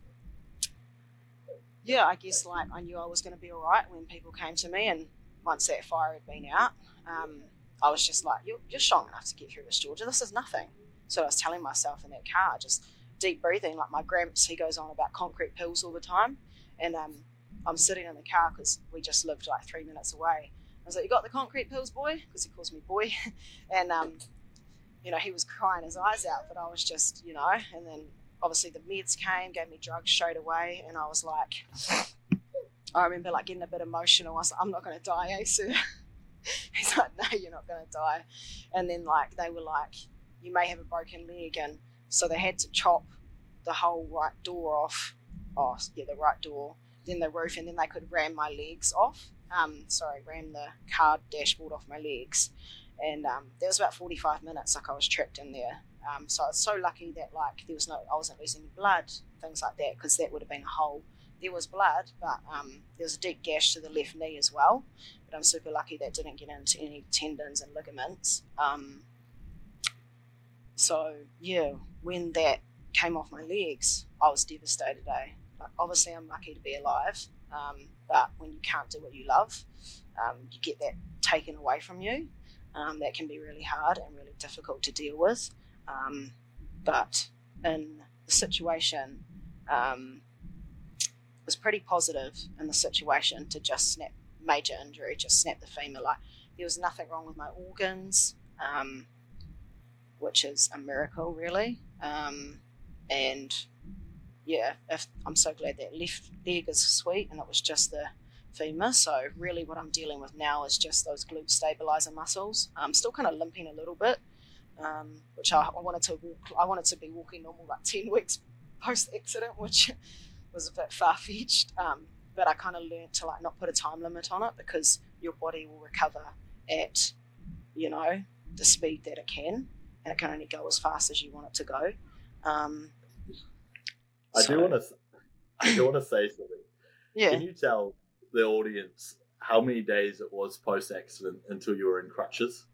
[SPEAKER 2] yeah, I guess like I knew I was going to be all right when people came to me, and once that fire had been out, um, I was just like, you're, you're strong enough to get through this, Georgia. This is nothing. So I was telling myself in that car, just deep breathing. Like my gramps, he goes on about concrete pills all the time. And um, I'm sitting in the car because we just lived like three minutes away. I was like, you got the concrete pills, boy? Because he calls me boy. and, um, you know, he was crying his eyes out, but I was just, you know, and then obviously the meds came, gave me drugs straight away. And I was like, I remember like getting a bit emotional. I was like, I'm not going to die, sir? He's like, no, you're not going to die. And then like they were like, you may have a broken leg, and so they had to chop the whole right door off. Oh, yeah, the right door, then the roof, and then they could ram my legs off. Um, sorry, ram the car dashboard off my legs, and um, there was about 45 minutes like I was trapped in there. Um, so I was so lucky that like there was no, I wasn't losing blood, things like that, because that would have been a hole there was blood, but um, there was a deep gash to the left knee as well. But I'm super lucky that didn't get into any tendons and ligaments. Um, so yeah, when that came off my legs, I was devastated. Eh? Obviously, I'm lucky to be alive, um, but when you can't do what you love, um, you get that taken away from you. Um, that can be really hard and really difficult to deal with. Um, but in the situation, um, was pretty positive in the situation to just snap major injury, just snap the femur. Like there was nothing wrong with my organs, um, which is a miracle, really. And yeah, if, I'm so glad that left leg is sweet, and it was just the femur. So really, what I'm dealing with now is just those glute stabilizer muscles. I'm still kind of limping a little bit, um, which I, I wanted to walk. I wanted to be walking normal like ten weeks post accident, which was a bit far fetched. Um, but I kind of learned to like not put a time limit on it because your body will recover at, you know, the speed that it can, and it can only go as fast as you want it to go. Um,
[SPEAKER 3] I so, do want to, I do want to say something.
[SPEAKER 2] Yeah.
[SPEAKER 3] Can you tell the audience how many days it was post accident until you were in crutches?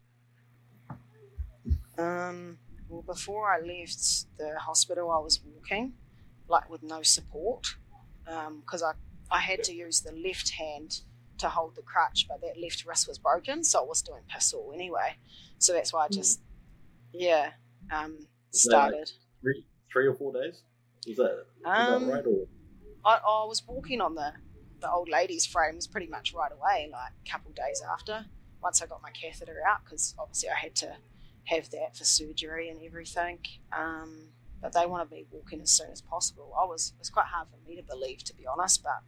[SPEAKER 2] Um. Well, before I left the hospital, I was walking like with no support because um, I, I had to use the left hand to hold the crutch, but that left wrist was broken, so I was doing piss all anyway. So that's why I just, mm. yeah, um, started. Like
[SPEAKER 3] three, three or four days? Was that, um, that right? Or?
[SPEAKER 2] I, I was walking on the, the old lady's frames pretty much right away, like a couple days after, once I got my catheter out, because obviously I had to have that for surgery and everything. Um, but they wanted me walking as soon as possible. I was it was quite hard for me to believe, to be honest, but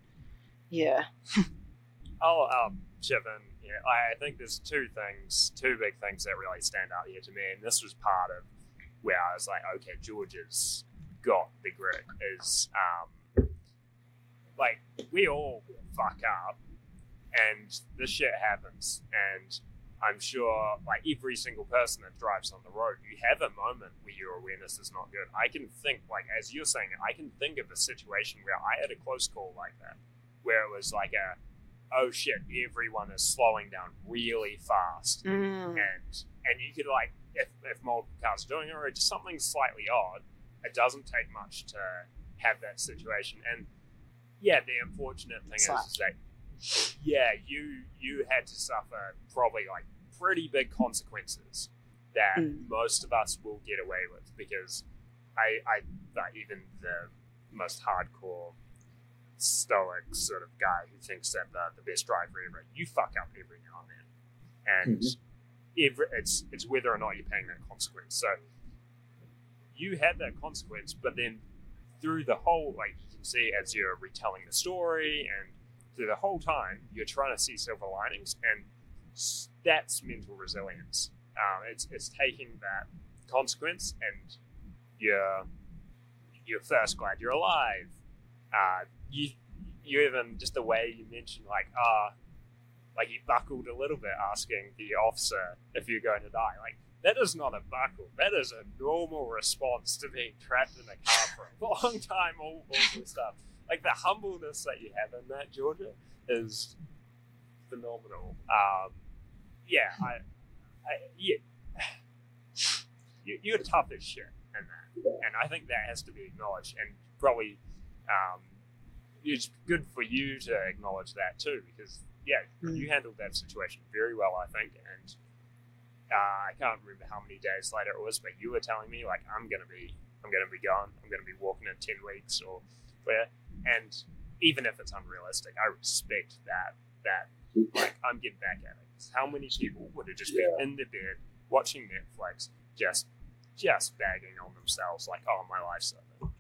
[SPEAKER 2] yeah.
[SPEAKER 1] oh, um, Chivin, yeah, I think there's two things, two big things that really stand out here to me, and this was part of where I was like, okay, George's got the grit. Is um, like we all fuck up, and this shit happens, and I'm sure, like every single person that drives on the road, you have a moment where your awareness is not good. I can think, like as you're saying, I can think of a situation where I had a close call like that, where it was like a, oh shit, everyone is slowing down really fast,
[SPEAKER 2] mm.
[SPEAKER 1] and and you could like if if multiple cars are doing it or just something slightly odd, it doesn't take much to have that situation. And yeah, the unfortunate thing is, is that yeah, you you had to suffer probably like pretty big consequences that mm. most of us will get away with because I, I like even the most hardcore stoic sort of guy who thinks that the, the best driver ever, you fuck up every now and then, and mm-hmm. every, it's it's whether or not you're paying that consequence. So you had that consequence, but then through the whole, like you can see as you're retelling the story and through the whole time, you're trying to see silver linings, and that's mental resilience. Um, it's it's taking that consequence, and you're you're first glad you're alive. Uh, you you even just the way you mentioned like ah, uh, like you buckled a little bit asking the officer if you're going to die. Like that is not a buckle. That is a normal response to being trapped in a car for a long time. All, all this stuff like the humbleness that you have in that Georgia is phenomenal. Um, yeah, I, I yeah, you, are tough as shit in that, and I think that has to be acknowledged, and probably um, it's good for you to acknowledge that too, because yeah, mm. you handled that situation very well, I think, and uh, I can't remember how many days later it was, but you were telling me like I'm gonna be I'm gonna be gone. I'm gonna be walking in ten weeks or where. And even if it's unrealistic, I respect that that like I'm getting back at it. How many people would have just
[SPEAKER 3] Yeah.
[SPEAKER 1] been in their bed watching Netflix, just just bagging on themselves like, oh my life's over.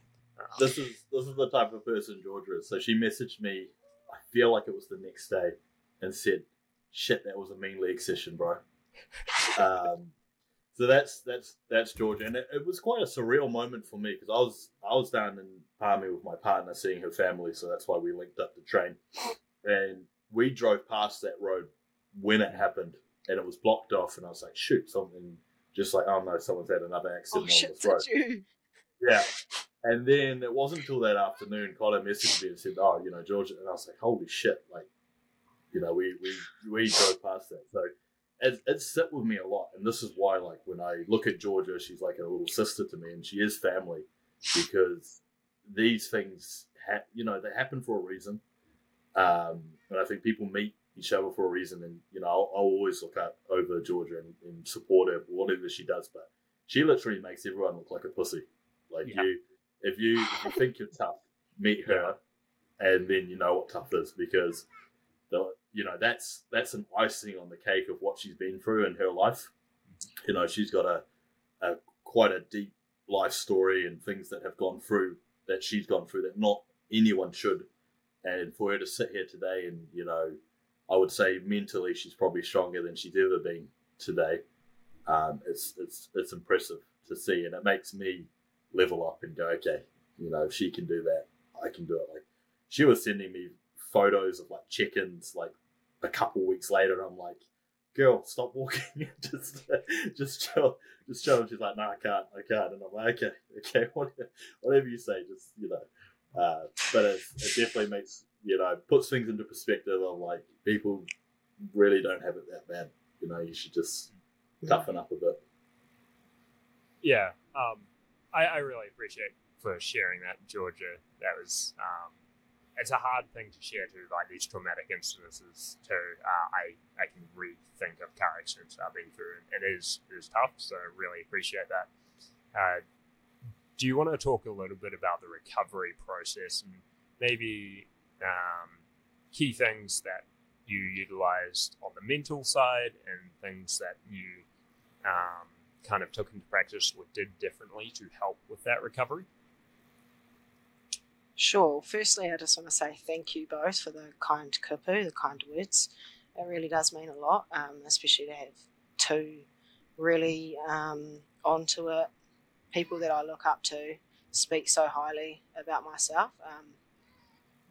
[SPEAKER 3] This is this is the type of person Georgia is. So she messaged me. I feel like it was the next day, and said, "Shit, that was a mean league session, bro." Um, so that's that's that's Georgia, and it, it was quite a surreal moment for me because I was I was down in Palmy with my partner, seeing her family, so that's why we linked up the train, and we drove past that road when it happened, and it was blocked off, and I was like, "Shoot, something." Just like, oh no, someone's had another accident
[SPEAKER 2] Oh shit,
[SPEAKER 3] on this road.
[SPEAKER 2] you?
[SPEAKER 3] Yeah. And then it wasn't until that afternoon Colin messaged me and said, Oh, you know, Georgia and I was like, Holy shit, like, you know, we we, we drove past that. So it, it sit with me a lot. And this is why, like, when I look at Georgia, she's like a little sister to me and she is family because these things ha- you know, they happen for a reason. Um, and I think people meet each other for a reason and, you know, I'll, I'll always look up over Georgia and, and support her whatever she does, but she literally makes everyone look like a pussy. Like
[SPEAKER 1] Yeah.
[SPEAKER 3] you, if you if you think you're tough, meet her, and then you know what tough is because the you know that's that's an icing on the cake of what she's been through in her life. You know, she's got a, a quite a deep life story and things that have gone through that she's gone through that not anyone should. And for her to sit here today and you know, I would say mentally she's probably stronger than she's ever been today. Um, it's it's it's impressive to see, and it makes me level up and go, okay, you know, if she can do that, I can do it. Like she was sending me photos of like chickens, like a couple weeks later, and I'm like, girl, stop walking, just just chill, just chill. And she's like, no, I can't, I can't, and I'm like, okay, okay, whatever, whatever you say, just you know. Uh, but it, it definitely makes you know puts things into perspective of like people really don't have it that bad. You know, you should just toughen up a bit.
[SPEAKER 1] yeah, um, I, I really appreciate for sharing that, Georgia. That was um, it's a hard thing to share to like these traumatic incidences. To uh, I I can rethink of car accidents I've been through, and it is it is tough. So I really appreciate that. Uh, do you want to talk a little bit about the recovery process and maybe um, key things that you utilized on the mental side and things that you um, kind of took into practice or did differently to help with that recovery?
[SPEAKER 2] Sure. Firstly, I just want to say thank you both for the kind kupu, the kind words. It really does mean a lot, um, especially to have two really um, onto it people that I look up to speak so highly about myself. Um,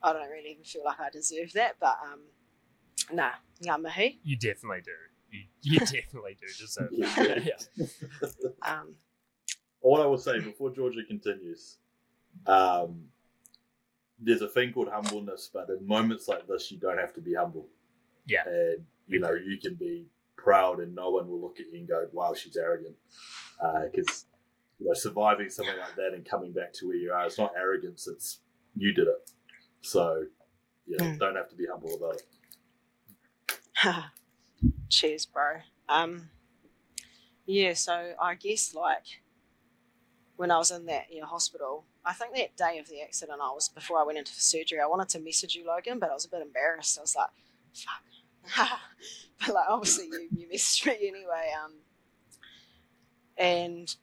[SPEAKER 2] I don't really even feel like I deserve that, but um, nah, ngā.
[SPEAKER 1] You definitely do. You, you definitely do deserve that. yeah.
[SPEAKER 2] Um,
[SPEAKER 3] what I will say before Georgia continues, um, there's a thing called humbleness, but in moments like this, you don't have to be humble.
[SPEAKER 1] Yeah.
[SPEAKER 3] And, you know, you can be proud and no one will look at you and go, wow, she's arrogant. Because, you know, surviving something like that and coming back to where you are, it's not arrogance, it's you did it. So, you know,
[SPEAKER 2] Mm.
[SPEAKER 3] don't have to be humble about it.
[SPEAKER 2] Cheers, bro. Um, yeah, so I guess like when I was in that yeah, hospital, I think that day of the accident, I was before I went into surgery. I wanted to message you, Logan, but I was a bit embarrassed. I was like, "Fuck," but like obviously you you messaged me anyway. Um, and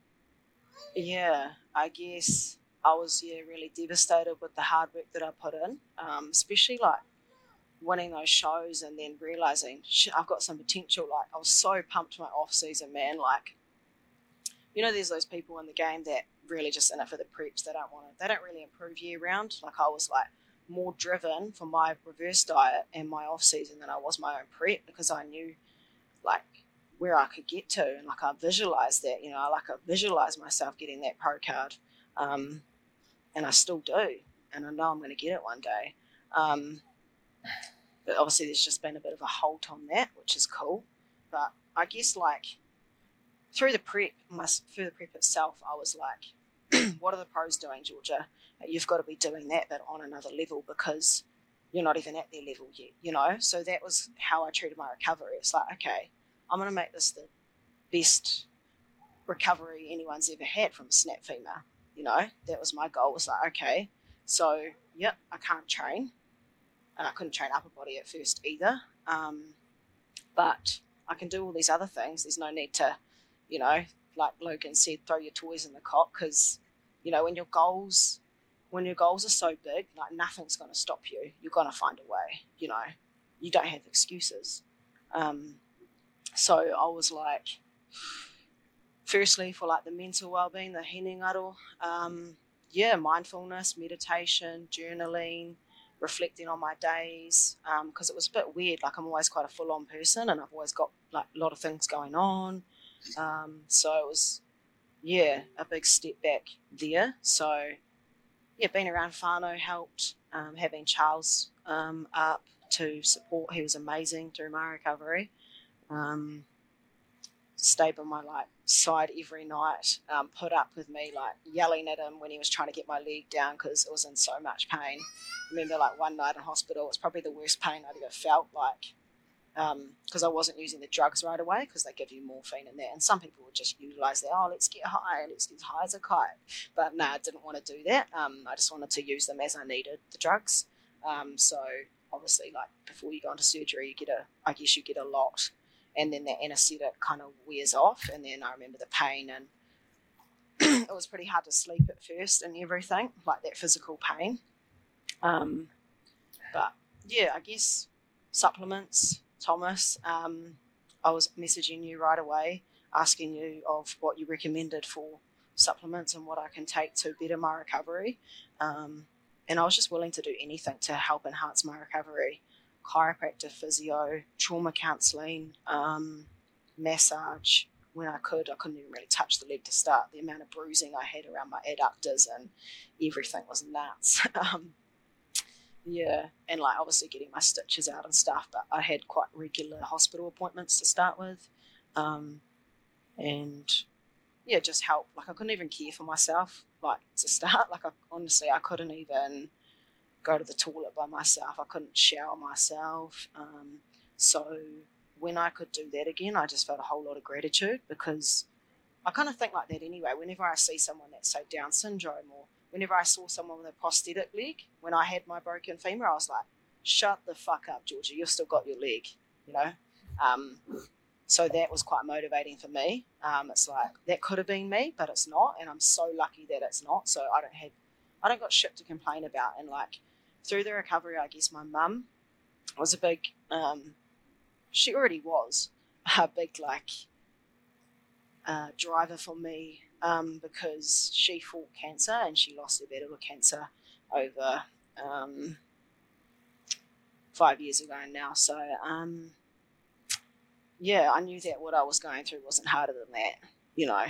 [SPEAKER 2] yeah, I guess I was yeah really devastated with the hard work that I put in, um, especially like winning those shows and then realizing I've got some potential. Like I was so pumped my off season, man. Like you know, there's those people in the game that really just in it for the preps. They don't want to. They don't really improve year round. Like I was like more driven for my reverse diet and my off season than I was my own prep because I knew like where I could get to and like I visualized that. You know, I like I visualized myself getting that pro card, um, and I still do, and I know I'm going to get it one day. Um, but obviously, there's just been a bit of a halt on that, which is cool. But I guess like through the prep, my through the prep itself, I was like, "What are the pros doing, Georgia? You've got to be doing that, but on another level because you're not even at their level yet." You know. So that was how I treated my recovery. It's like, okay, I'm going to make this the best recovery anyone's ever had from a snap femur. You know, that was my goal. Was like, okay, so yep, I can't train, and I couldn't train upper body at first either. Um, but I can do all these other things. There's no need to, you know, like Logan said, throw your toys in the cot because, you know, when your goals, when your goals are so big, like nothing's going to stop you. You're going to find a way. You know, you don't have excuses. Um, so I was like, firstly for like the mental well-being, the hinengaro, um, yeah, mindfulness, meditation, journaling, reflecting on my days because um, it was a bit weird. Like I'm always quite a full-on person, and I've always got like a lot of things going on. Um, so it was, yeah, a big step back there. So yeah, being around whānau helped. Um, having Charles um, up to support, he was amazing through my recovery. Um, stay by my like side every night, um, put up with me like yelling at him when he was trying to get my leg down because it was in so much pain. I remember like one night in hospital, it was probably the worst pain I'd ever felt like because um, I wasn't using the drugs right away because they give you morphine in there. And some people would just utilize that, oh, let's get high, let's get high as a kite. But no, nah, I didn't want to do that. Um, I just wanted to use them as I needed the drugs. Um, so obviously, like before you go into surgery, you get a, I guess you get a lot and then the anesthetic kind of wears off, and then I remember the pain, and it was pretty hard to sleep at first and everything, like that physical pain. Um, but yeah, I guess supplements, Thomas. Um, I was messaging you right away, asking you of what you recommended for supplements and what I can take to better my recovery. Um, and I was just willing to do anything to help enhance my recovery chiropractor, physio, trauma counselling, um, massage when I could. I couldn't even really touch the leg to start. The amount of bruising I had around my adductors and everything was nuts. um, yeah, and like obviously getting my stitches out and stuff, but I had quite regular hospital appointments to start with. Um, and yeah, just help. Like I couldn't even care for myself, like to start. Like I honestly, I couldn't even go to the toilet by myself. I couldn't shower myself. Um, so when I could do that again, I just felt a whole lot of gratitude because I kind of think like that anyway. Whenever I see someone that's say Down syndrome, or whenever I saw someone with a prosthetic leg, when I had my broken femur, I was like, "Shut the fuck up, Georgia! You've still got your leg," you know. Um, so that was quite motivating for me. Um, it's like that could have been me, but it's not, and I'm so lucky that it's not. So I don't have, I don't got shit to complain about, and like through the recovery, I guess my mum was a big, um, she already was a big, like, uh, driver for me um, because she fought cancer and she lost her battle with cancer over um, five years ago now. So, um, yeah, I knew that what I was going through wasn't harder than that. You know,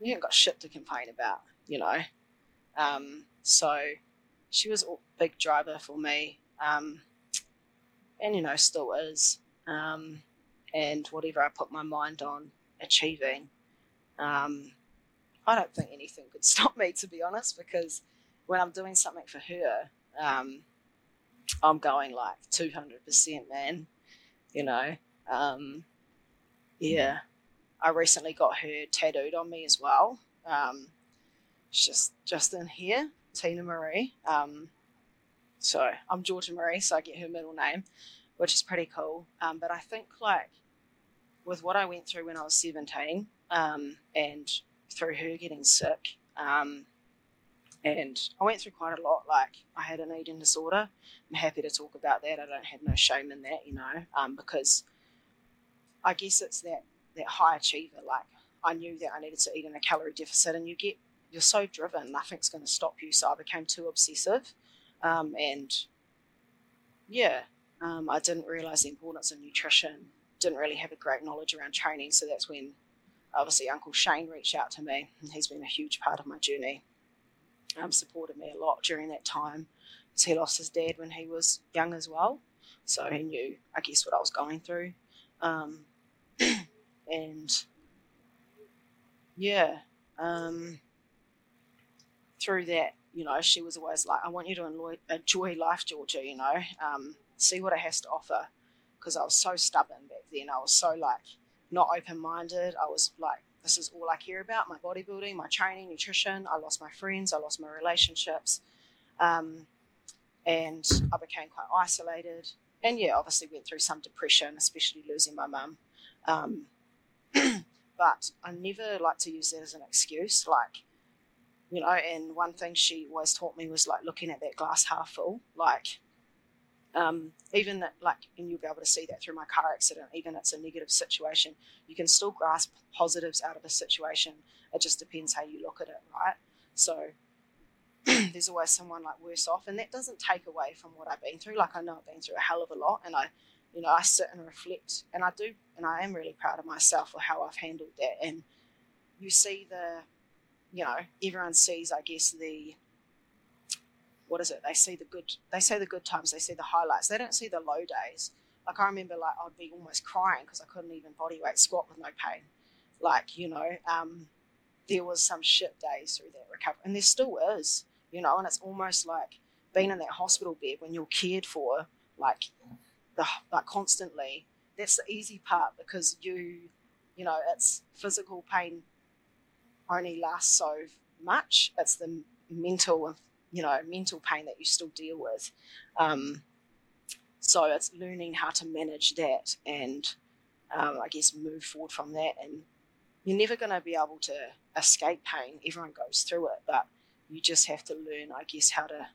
[SPEAKER 2] you ain't got shit to complain about, you know. Um, so, she was a big driver for me, um, and you know still is. Um, and whatever I put my mind on achieving, um, I don't think anything could stop me to be honest. Because when I'm doing something for her, um, I'm going like 200 percent, man. You know, um, yeah. I recently got her tattooed on me as well. Um, just just in here. Tina Marie. Um, so I'm Georgia Marie, so I get her middle name, which is pretty cool. Um, but I think like with what I went through when I was 17, um, and through her getting sick, um, and I went through quite a lot. Like I had an eating disorder. I'm happy to talk about that. I don't have no shame in that, you know, um, because I guess it's that that high achiever. Like I knew that I needed to eat in a calorie deficit, and you get you're so driven, nothing's going to stop you. So I became too obsessive. Um, and yeah, um, I didn't realize the importance of nutrition, didn't really have a great knowledge around training. So that's when obviously Uncle Shane reached out to me, and he's been a huge part of my journey. Um, supported me a lot during that time because he lost his dad when he was young as well. So he knew, I guess, what I was going through. Um, and yeah, um, through that, you know, she was always like, I want you to enjoy, life, Georgia, you know, um, see what it has to offer. Because I was so stubborn back then. I was so like, not open minded. I was like, this is all I care about my bodybuilding, my training, nutrition. I lost my friends, I lost my relationships. Um, and I became quite isolated. And yeah, obviously went through some depression, especially losing my mum. Um, but I never like to use that as an excuse. Like, you know, and one thing she always taught me was like looking at that glass half full. Like, um, even that, like, and you'll be able to see that through my car accident, even it's a negative situation, you can still grasp positives out of a situation. It just depends how you look at it, right? So there's always someone like worse off, and that doesn't take away from what I've been through. Like, I know I've been through a hell of a lot, and I, you know, I sit and reflect, and I do, and I am really proud of myself for how I've handled that. And you see the, you know, everyone sees, I guess, the what is it? They see the good. They say the good times. They see the highlights. They don't see the low days. Like I remember, like I'd be almost crying because I couldn't even body weight squat with no pain. Like you know, um, there was some shit days through that recovery, and there still is. You know, and it's almost like being in that hospital bed when you're cared for, like the like constantly. That's the easy part because you, you know, it's physical pain only lasts so much. It's the mental you know mental pain that you still deal with. Um, so it's learning how to manage that and um, I guess move forward from that. And you're never going to be able to escape pain. Everyone goes through it, but you just have to learn, I guess, how to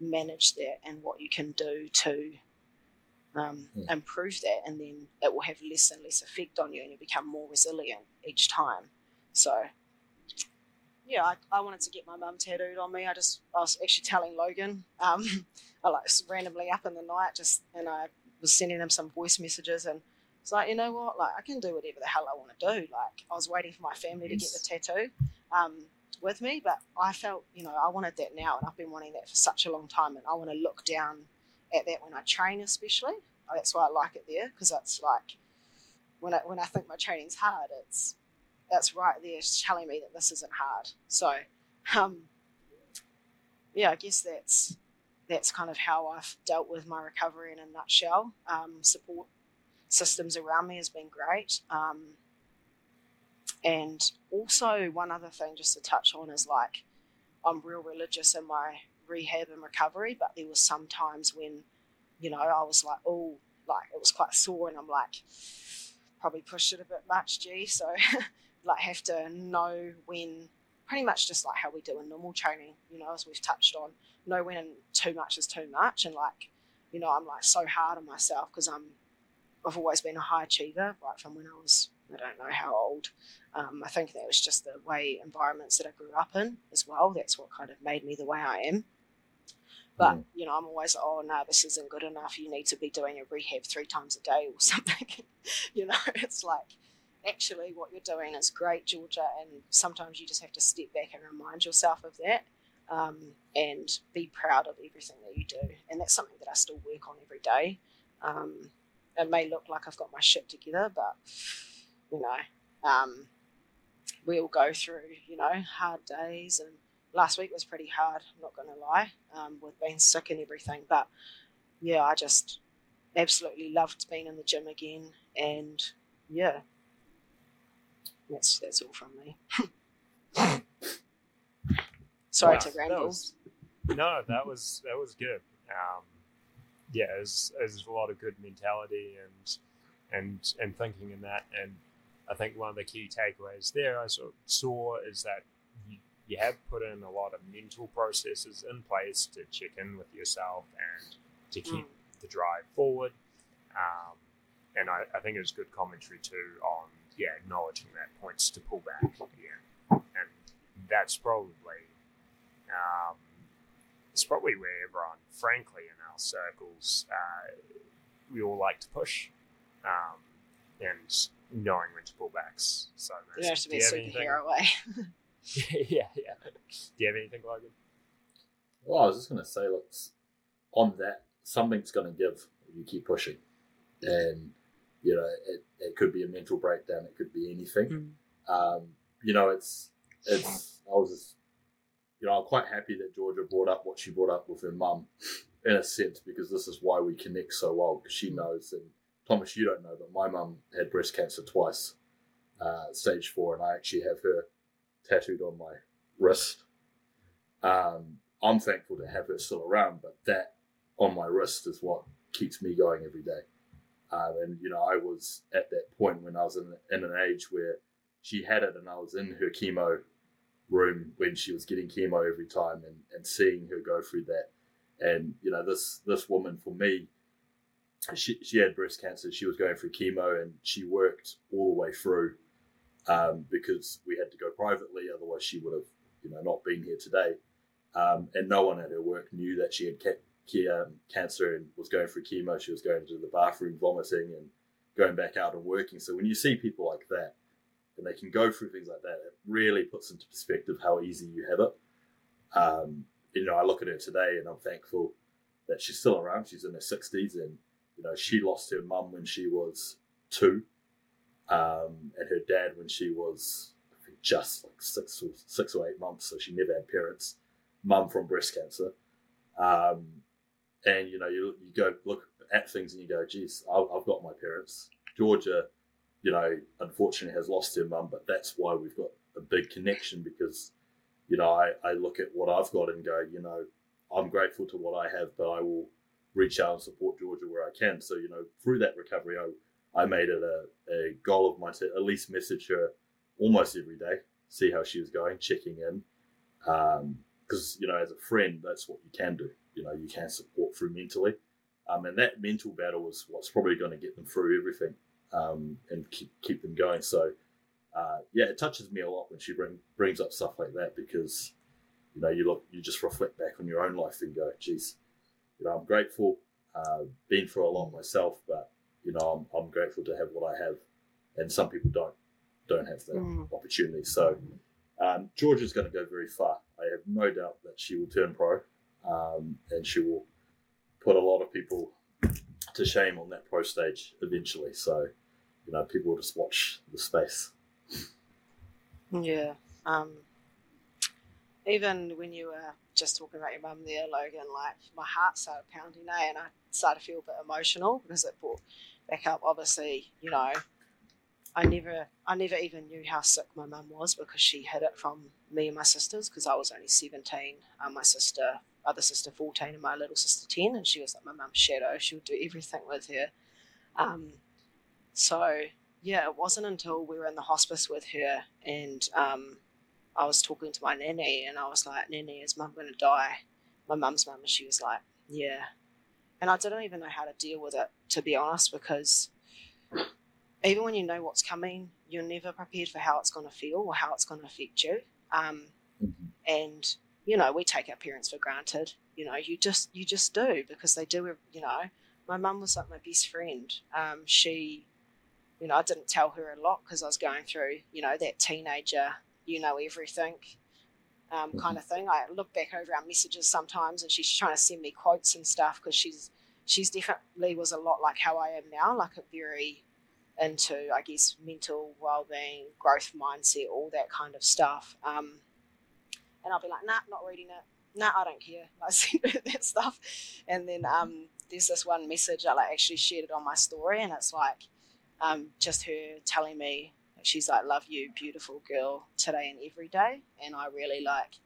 [SPEAKER 2] manage that and what you can do to um,
[SPEAKER 3] Hmm.
[SPEAKER 2] improve that, and then it will have less and less effect on you, and you become more resilient each time. So, yeah, I, I wanted to get my mum tattooed on me. I just I was actually telling Logan, um, I like randomly up in the night, just and I was sending him some voice messages, and it's like you know what, like I can do whatever the hell I want to do. Like I was waiting for my family to get the tattoo. Um, with me, but I felt, you know, I wanted that now, and I've been wanting that for such a long time, and I want to look down at that when I train, especially. That's why I like it there because it's like when I when I think my training's hard, it's that's right there telling me that this isn't hard. So, um, yeah, I guess that's that's kind of how I've dealt with my recovery in a nutshell. Um, support systems around me has been great. Um, and also, one other thing just to touch on is like, I'm real religious in my rehab and recovery, but there was some times when, you know, I was like, oh, like it was quite sore, and I'm like, probably pushed it a bit much, gee. So, like, have to know when, pretty much just like how we do in normal training, you know, as we've touched on, know when too much is too much, and like, you know, I'm like so hard on myself because I'm, I've always been a high achiever right from when I was, I don't know how old. Um, I think that was just the way environments that I grew up in as well. That's what kind of made me the way I am. But
[SPEAKER 3] Mm.
[SPEAKER 2] you know, I'm always like, oh no, this isn't good enough. You need to be doing a rehab three times a day or something. you know, it's like actually what you're doing is great, Georgia, and sometimes you just have to step back and remind yourself of that. Um, and be proud of everything that you do. And that's something that I still work on every day. Um, it may look like I've got my shit together, but you know, um, we all go through, you know, hard days. And last week was pretty hard, I'm not going to lie, um, with being sick and everything. But yeah, I just absolutely loved being in the gym again. And yeah, that's, that's all from me. Sorry
[SPEAKER 1] Wow,
[SPEAKER 2] to ramble.
[SPEAKER 1] was- no, that was that was good. Um, yeah, there's, there's a lot of good mentality and and and thinking in that. And I think one of the key takeaways there I sort of saw is that you, you have put in a lot of mental processes in place to check in with yourself and to keep the drive forward. Um, and I, I think it was good commentary too on yeah acknowledging that points to pull back again, and that's probably um, it's probably where everyone, frankly, in our circles, uh, we all like to push, um, and knowing when to pull back. So
[SPEAKER 2] You don't have to be a
[SPEAKER 1] do you have anything-
[SPEAKER 2] superhero way.
[SPEAKER 1] yeah, yeah. Do you have anything, Logan?
[SPEAKER 3] Well, I was just going to say, look, on that, something's going to give if you keep pushing. And, you know, it, it could be a mental breakdown, it could be anything. Um, you know, it's, it's, I was just, you know, I'm quite happy that Georgia brought up what she brought up with her mum, in a sense, because this is why we connect so well, because she knows and Thomas, you don't know, but my mum had breast cancer twice, uh, stage four, and I actually have her tattooed on my wrist. Um, I'm thankful to have her still around, but that on my wrist is what keeps me going every day. Um, and you know, I was at that point when I was in, in an age where she had it, and I was in her chemo room when she was getting chemo every time, and, and seeing her go through that. And you know, this this woman for me, she she had breast cancer. She was going through chemo, and she worked all the way through um, because we had to go privately. Otherwise, she would have you know not been here today. Um, and no one at her work knew that she had um, cancer and was going through chemo. She was going to the bathroom, vomiting, and going back out and working. So when you see people like that, and they can go through things like that, it really puts into perspective how easy you have it. Um, you know, I look at her today, and I'm thankful that she's still around. She's in her 60s, and you know, she lost her mum when she was two, um, and her dad when she was think just like six or six or eight months. So she never had parents mum from breast cancer. Um, and you know, you, you go look at things and you go, geez, I've, got my parents. Georgia, you know, unfortunately has lost her mum, but that's why we've got a big connection because, you know, I, I look at what I've got and go, you know, I'm grateful to what I have, but I will reach out and support Georgia where I can. So, you know, through that recovery, I, I made it a, a goal of mine to at least message her almost every day, see how she was going, checking in. Um, because you know as a friend that's what you can do you know you can support through mentally. Um, and that mental battle is what's probably going to get them through everything um, and keep, keep them going. So uh, yeah it touches me a lot when she bring, brings up stuff like that because you know you look you just reflect back on your own life and go geez you know i'm grateful uh, been through a lot myself but you know I'm, I'm grateful to have what i have. And some people don't don't have that
[SPEAKER 2] Mm.
[SPEAKER 3] opportunity. So um, Georgia's going to go very far. I have no doubt that she will turn pro, um, and she will put a lot of people to shame on that pro stage eventually. So, you know, people will just watch the space.
[SPEAKER 2] Yeah. Um, even when you were just talking about your mum there, Logan, like my heart started pounding, eh? And I started to feel a bit emotional because it brought back up, obviously, you know, I never, I never even knew how sick my mum was because she hid it from me and my sisters because I was only seventeen, um, my sister, other sister fourteen, and my little sister ten, and she was like my mum's shadow. She would do everything with her. Um, so yeah, it wasn't until we were in the hospice with her and um, I was talking to my nanny and I was like, Nanny, is mum going to die? My mum's mum, and she was like, Yeah. And I didn't even know how to deal with it, to be honest, because even when you know what's coming, you're never prepared for how it's going to feel or how it's going to affect you. Um, and you know, we take our parents for granted. You know, you just you just do because they do. You know, my mum was like my best friend. Um, she, you know, I didn't tell her a lot because I was going through, you know, that teenager, you know, everything. Um, kind of thing. I look back over our messages sometimes, and she's trying to send me quotes and stuff because she's she's definitely was a lot like how I am now, like a very into, I guess, mental well-being, growth mindset, all that kind of stuff. Um, and I'll be like, nah, not reading it. Nah, I don't care. I her that stuff, and then um, there's this one message I like actually shared it on my story, and it's like um, just her telling me she's like, love you, beautiful girl, today and every day, and I really like,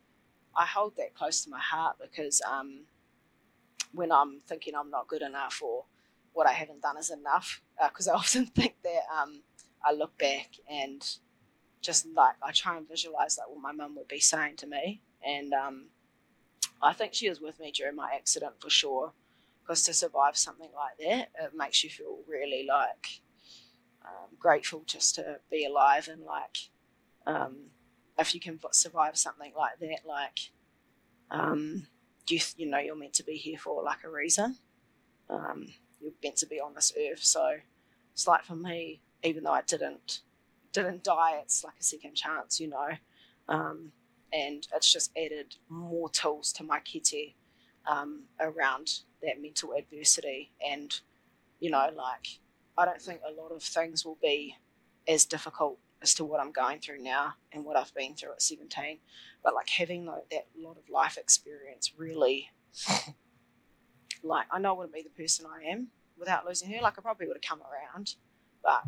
[SPEAKER 2] I hold that close to my heart because um, when I'm thinking I'm not good enough or what I haven't done is enough because I often think that um, I look back and just like I try and visualize like what my mum would be saying to me, and um, I think she was with me during my accident for sure. Because to survive something like that, it makes you feel really like um, grateful just to be alive and like um, if you can survive something like that, like um, you you know you're meant to be here for like a reason. Um, you're meant to be on this earth. So it's like for me, even though I didn't didn't die, it's like a second chance, you know. Um, and it's just added more tools to my kete um, around that mental adversity. And, you know, like I don't think a lot of things will be as difficult as to what I'm going through now and what I've been through at 17. But like having like, that lot of life experience really, like I know I wouldn't be the person I am without losing her. Like I probably would have come around, but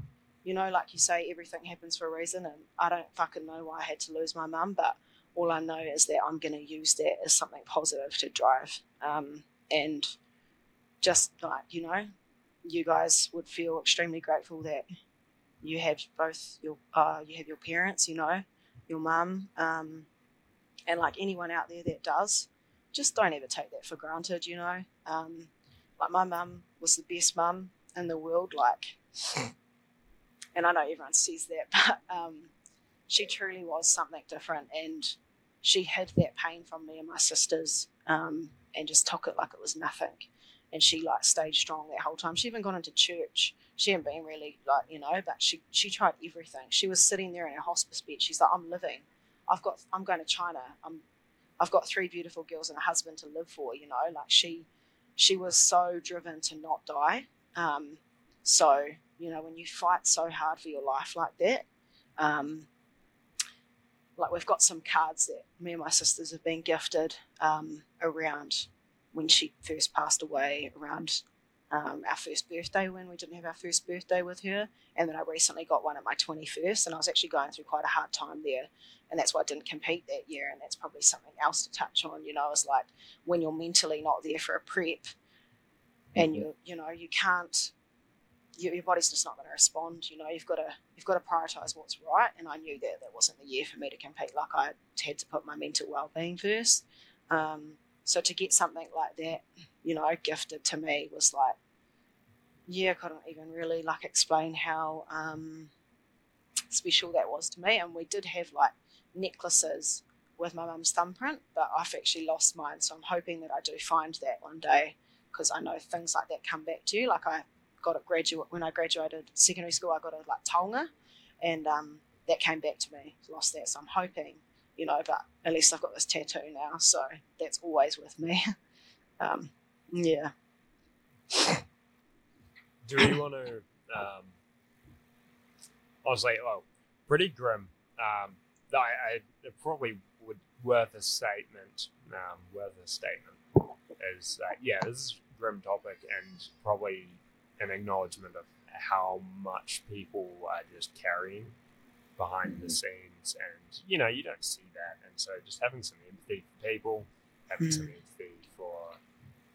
[SPEAKER 2] you know, like you say, everything happens for a reason, and I don't fucking know why I had to lose my mum, but all I know is that I'm going to use that as something positive to drive, um, and just like you know, you guys would feel extremely grateful that you have both your uh, you have your parents, you know, your mum, um, and like anyone out there that does, just don't ever take that for granted, you know. Um, like my mum was the best mum in the world, like and I know everyone says that, but um, she truly was something different, and she hid that pain from me and my sisters, um, and just took it like it was nothing. And she like stayed strong that whole time. She even gone into church. She hadn't been really like you know, but she she tried everything. She was sitting there in her hospice bed. She's like, I'm living. I've got. I'm going to China. I'm. I've got three beautiful girls and a husband to live for. You know, like she, she was so driven to not die. Um, so you know, when you fight so hard for your life like that, um, like we've got some cards that me and my sisters have been gifted um, around when she first passed away, around um, our first birthday when we didn't have our first birthday with her, and then I recently got one at my 21st, and I was actually going through quite a hard time there, and that's why I didn't compete that year, and that's probably something else to touch on. You know, it's like when you're mentally not there for a prep, and mm-hmm. you you know you can't your, your body's just not going to respond. You know, you've got to you've got to prioritize what's right. And I knew that that wasn't the year for me to compete. Like I had to put my mental well being first. Um, so to get something like that, you know, gifted to me was like, yeah, I couldn't even really like explain how um, special that was to me. And we did have like necklaces with my mum's thumbprint, but I've actually lost mine. So I'm hoping that I do find that one day because I know things like that come back to you. Like I got a graduate when I graduated secondary school. I got a like taonga, and um, that came back to me. Lost that, so I'm hoping, you know. But at least I've got this tattoo now, so that's always with me. um, yeah.
[SPEAKER 1] Do we want to? Um, I was like, oh, pretty grim. Um, I, I it probably would worth a statement. Um, worth a statement is that yeah, this is grim topic and probably an acknowledgement of how much people are just carrying behind mm-hmm. the scenes and you know you don't see that and so just having some empathy for people having mm-hmm. some empathy for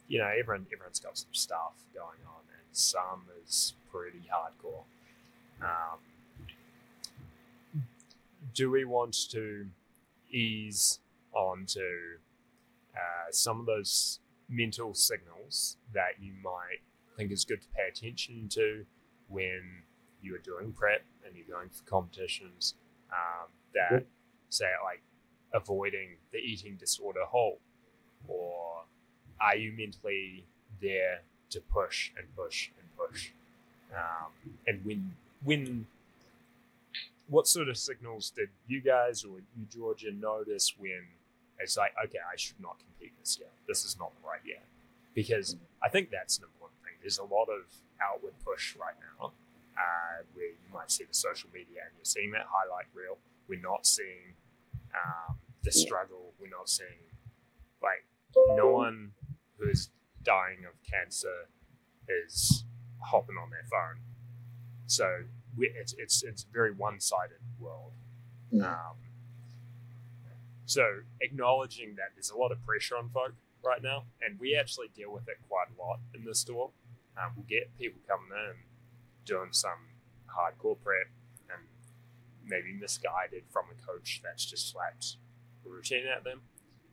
[SPEAKER 1] you know everyone everyone's got some stuff going on and some is pretty hardcore um, do we want to ease onto uh, some of those mental signals that you might think is good to pay attention to when you are doing prep and you're going for competitions. Um, that say like avoiding the eating disorder hole, or are you mentally there to push and push and push? Um, and when when what sort of signals did you guys or you Georgia notice when it's like okay I should not compete this year this is not the right year because I think that's an important there's a lot of outward push right now uh, where you might see the social media and you're seeing that highlight reel. We're not seeing um, the struggle. We're not seeing, like, no one who's dying of cancer is hopping on their phone. So it's, it's, it's a very one sided world. Um, so acknowledging that there's a lot of pressure on folk right now, and we actually deal with it quite a lot in the store um, we'll get people coming in doing some hardcore prep and maybe misguided from a coach that's just slapped a routine at them,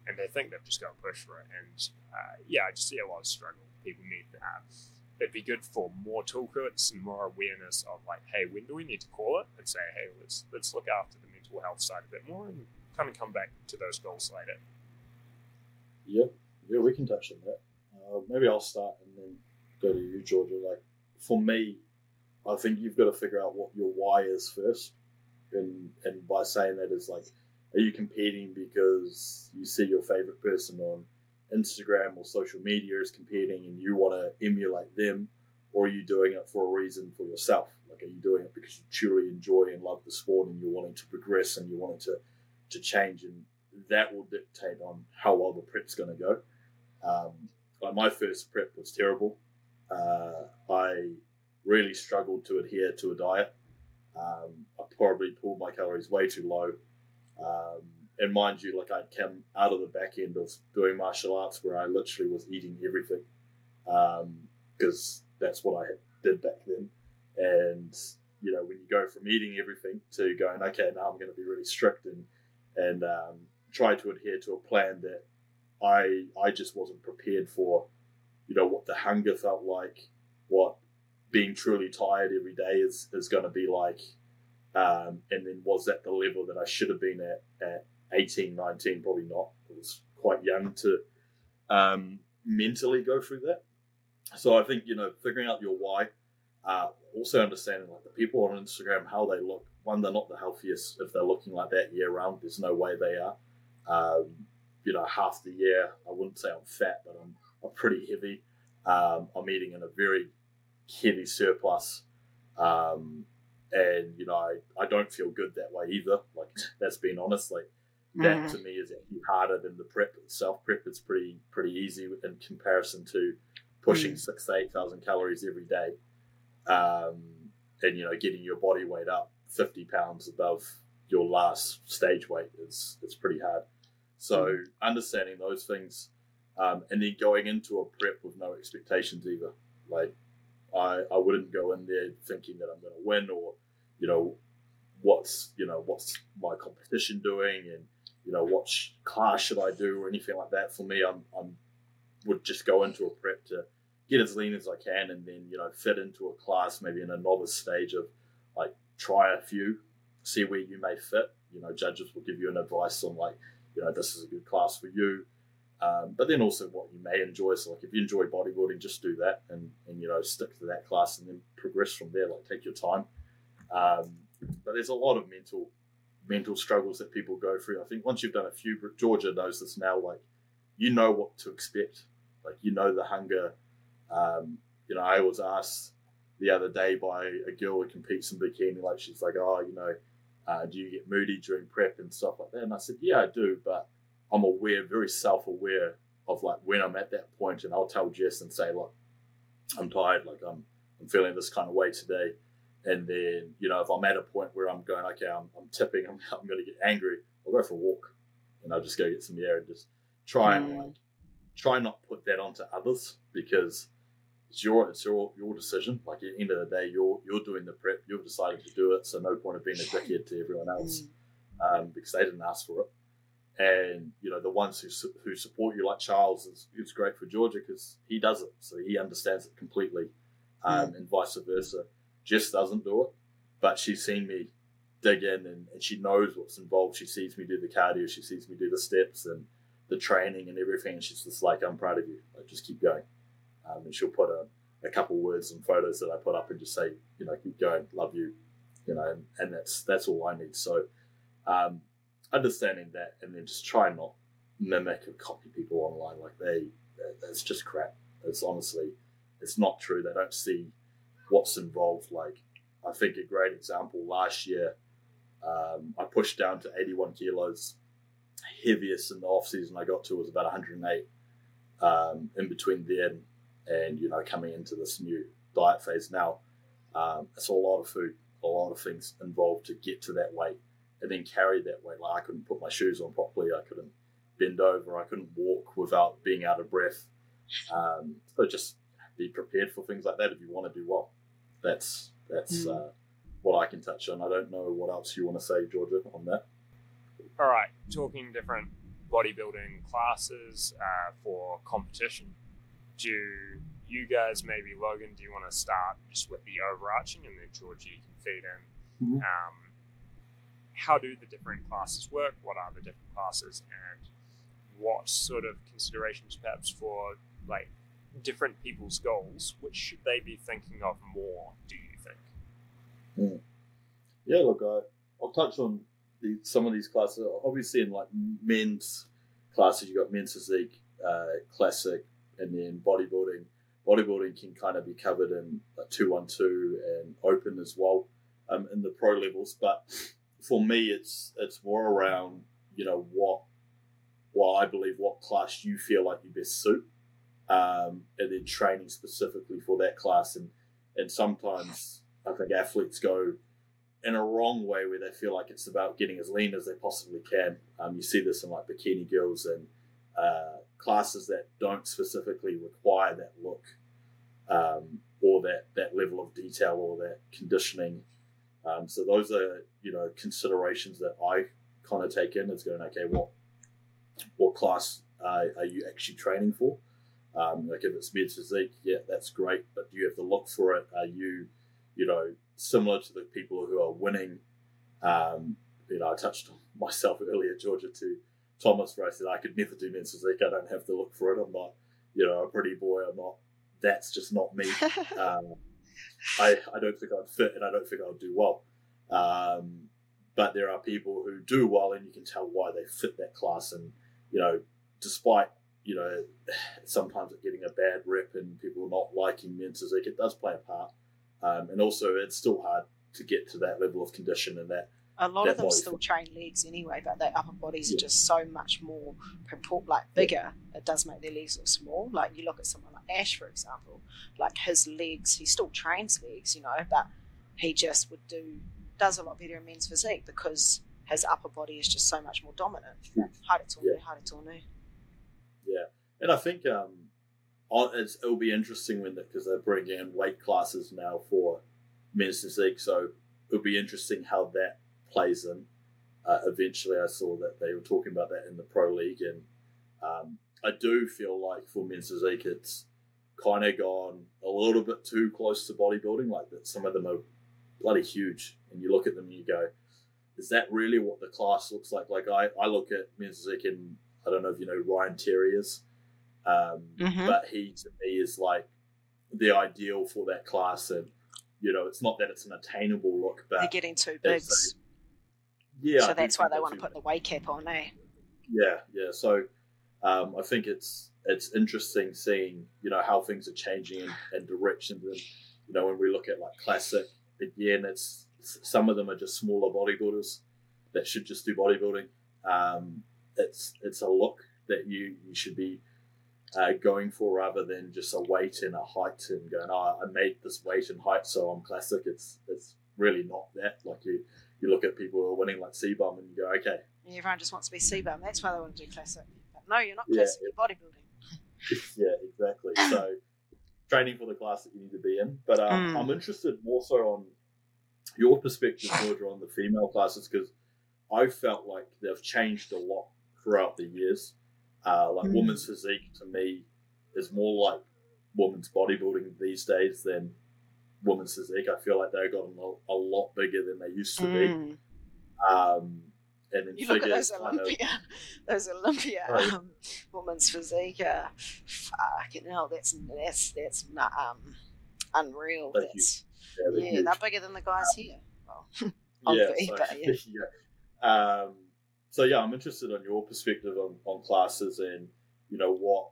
[SPEAKER 1] and they think they've just got to push for it. And uh, yeah, I just see a lot of struggle people need to have. It'd be good for more toolkits and more awareness of like, hey, when do we need to call it and say, hey, let's let's look after the mental health side a bit more and kind of come back to those goals later.
[SPEAKER 3] Yeah, yeah, we can touch on that. Uh, maybe I'll start and then go to you, Georgia. Like for me, I think you've got to figure out what your why is first, and and by saying that is like, are you competing because you see your favorite person on Instagram or social media is competing and you want to emulate them, or are you doing it for a reason for yourself? Like, are you doing it because you truly enjoy and love the sport and you're wanting to progress and you're wanting to to change and that will dictate on how well the prep's going to go. Um, like my first prep was terrible uh, I really struggled to adhere to a diet. Um, I probably pulled my calories way too low. Um, and mind you, like I came out of the back end of doing martial arts where I literally was eating everything because um, that's what I did back then. And you know, when you go from eating everything to going, okay, now I'm going to be really strict and and um, try to adhere to a plan that I I just wasn't prepared for. You know what the hunger felt like, what being truly tired every day is is going to be like, um, and then was that the level that I should have been at at 18, 19? Probably not. I was quite young to um, mentally go through that. So I think you know figuring out your why, uh, also understanding like the people on Instagram how they look. One, they're not the healthiest if they're looking like that year round. There's no way they are. Um, you know, half the year I wouldn't say I'm fat, but I'm, I'm pretty heavy. Um, I'm eating in a very heavy surplus. Um, and you know, I, I don't feel good that way either. Like that's being honest. Like that mm-hmm. to me is actually harder than the prep itself. Prep is pretty pretty easy in comparison to pushing mm. six to eight thousand calories every day, um, and you know, getting your body weight up fifty pounds above your last stage weight is is pretty hard. So mm. understanding those things, um, and then going into a prep with no expectations either. Like I, I wouldn't go in there thinking that I'm going to win or, you know, what's you know what's my competition doing and you know what class should I do or anything like that. For me, I'm, I'm would just go into a prep to get as lean as I can and then you know fit into a class maybe in a novice stage of like try a few, see where you may fit. You know, judges will give you an advice on like you know this is a good class for you um, but then also what you may enjoy. So like if you enjoy bodybuilding, just do that and, and you know stick to that class and then progress from there. Like take your time. Um, but there's a lot of mental mental struggles that people go through. I think once you've done a few, Georgia knows this now. Like you know what to expect. Like you know the hunger. Um, you know I was asked the other day by a girl who competes in bikini. Like she's like, oh, you know, uh, do you get moody during prep and stuff like that? And I said, yeah, I do, but I'm aware, very self aware of like when I'm at that point, and I'll tell Jess and say, look, I'm tired, like I'm I'm feeling this kind of way today. And then, you know, if I'm at a point where I'm going, okay, I'm, I'm tipping, I'm, I'm going to get angry, I'll go for a walk and I'll just go get some air and just try and mm. like, try not put that onto others because it's your it's your your decision. Like at the end of the day, you're you're doing the prep. You've decided to do it, so no point of being a dickhead to everyone else mm. um, because they didn't ask for it and you know the ones who who support you, like Charles, is, is great for Georgia because he does it, so he understands it completely, um, and vice versa. Jess doesn't do it, but she's seen me dig in, and, and she knows what's involved. She sees me do the cardio, she sees me do the steps and the training and everything, and she's just like, "I'm proud of you. Like, just keep going." Um, and she'll put a, a couple words and photos that I put up and just say, you know, keep going, love you, you know, and, and that's that's all I need. So. Um, understanding that and then just try not mimic or copy people online. Like they that's just crap. It's honestly it's not true. They don't see what's involved. Like i think a great example last year um, i pushed down to 81 kilos heaviest in the off season i got to was about 108 um, in between then and you know coming into this new diet phase now. Um, it's a lot of food a lot of things involved to get to that weight and then carry that weight. Like I couldn't put my shoes on properly. I couldn't bend over. I couldn't walk without being out of breath. Um, so just be prepared for things like that if you want to do well. That's that's mm. uh, what I can touch on. I don't know what else you want to say, Georgia, on that.
[SPEAKER 1] All right, talking different bodybuilding classes uh, for competition. Do you guys, maybe Logan, do you want to start just with the overarching, and then Georgia you can feed in mm-hmm. um, how do the different classes work? What are the different classes, and what sort of considerations, perhaps for like different people's goals, which should they be thinking of more? Do you think?
[SPEAKER 3] Mm. Yeah, look, I, I'll touch on the, some of these classes. Obviously, in like men's classes, you have got men's physique, uh, classic, and then bodybuilding. Bodybuilding can kind of be covered in two one two and open as well um, in the pro levels, but for me, it's it's more around you know what what I believe what class you feel like you best suit. um, and then training specifically for that class. And and sometimes I think athletes go in a wrong way where they feel like it's about getting as lean as they possibly can. Um, you see this in like bikini girls and uh, classes that don't specifically require that look um, or that, that level of detail or that conditioning. Um, so those are you know considerations that I kind of take in. It's going okay, what what class uh, are you actually training for? Um, like if it's men's physique, yeah, that's great, but do you have to look for it? Are you, you know, similar to the people who are winning? Um, you know, I touched on myself earlier, Georgia, to Thomas, where I said I could never do men's physique. I don't have to look for it. I'm not, you know, a pretty boy. I'm not. That's just not me. um, I I don't think I'd fit, and I don't think I'd do well. Um, but there are people who do well, and you can tell why they fit that class. And you know, despite you know, sometimes it getting a bad rep and people not liking men's physique, it does play a part. Um, and also, it's still hard to get to that level of condition and that.
[SPEAKER 2] A lot of them still train legs anyway, but their upper bodies
[SPEAKER 3] Yeah.
[SPEAKER 2] are just so much more propor- like bigger. It does make their legs look small. Like you look at someone like Ash, for example, like his legs, he still trains legs, you know, but he just would do does a lot better in men's physique because his upper body is just so much more dominant.
[SPEAKER 3] Huge.
[SPEAKER 2] Haere
[SPEAKER 3] Yeah.
[SPEAKER 2] tonu, haere tonu.
[SPEAKER 3] Yeah, and I think um, it's, it'll be interesting when because they're bringing in weight classes now for men's physique, so it'll be interesting how that plays in. Uh, eventually, I saw that they were talking about that in the pro league, and um, I do feel like for men's physique, it's kind of gone a little bit too close to bodybuilding. Like that, some of them are bloody huge, and you look at them and you go, "Is that really what the class looks like?" Like I, I look at men's physique and I don't know if you know Ryan Terriers, um,
[SPEAKER 2] Mhm.
[SPEAKER 3] but he to me is like the ideal for that class, and you know, it's not that it's an attainable look, but They're
[SPEAKER 2] getting too big,
[SPEAKER 3] yeah,
[SPEAKER 2] so that's why they want to put the weight cap on, eh?
[SPEAKER 3] yeah, yeah. So um, I think it's it's interesting seeing you know how things are changing and, and directions, and you know when we look at like classic again, it's some of them are just smaller bodybuilders that should just do bodybuilding. Um, it's it's a look that you you should be uh, going for rather than just a weight and a height and going, oh, I made this weight and height, so I'm classic. It's it's really not that. Like you you look at people who are winning like C-Bum and you go, okay,
[SPEAKER 2] And everyone just wants to be C-bum. That's why they want to do classic. But no, you're not
[SPEAKER 3] Yeah,
[SPEAKER 2] classic. You're bodybuilding.
[SPEAKER 3] yeah, exactly. So training for the class that you need to be in. But um,
[SPEAKER 2] Mm.
[SPEAKER 3] I'm interested more so on your perspective, Georgia, on the female classes because I felt like they've changed a lot throughout the years. Uh, like
[SPEAKER 2] Mm.
[SPEAKER 3] women's physique to me is more like women's bodybuilding these days than women's physique. I feel like they've gotten a, a lot bigger than they used to
[SPEAKER 2] Mm.
[SPEAKER 3] be. Um, and then
[SPEAKER 2] You look at those
[SPEAKER 3] kind of-
[SPEAKER 2] Olympia, those Olympia
[SPEAKER 3] Right.
[SPEAKER 2] um, women's physique. Uh, fucking hell, that's that's that's not, um, unreal.
[SPEAKER 3] You.
[SPEAKER 2] That's
[SPEAKER 3] yeah, they're
[SPEAKER 2] yeah, they're bigger than the guys here. Well,
[SPEAKER 3] yeah, so,
[SPEAKER 2] but yeah.
[SPEAKER 3] yeah. Um, so yeah, I'm interested on your perspective on, on classes and you know what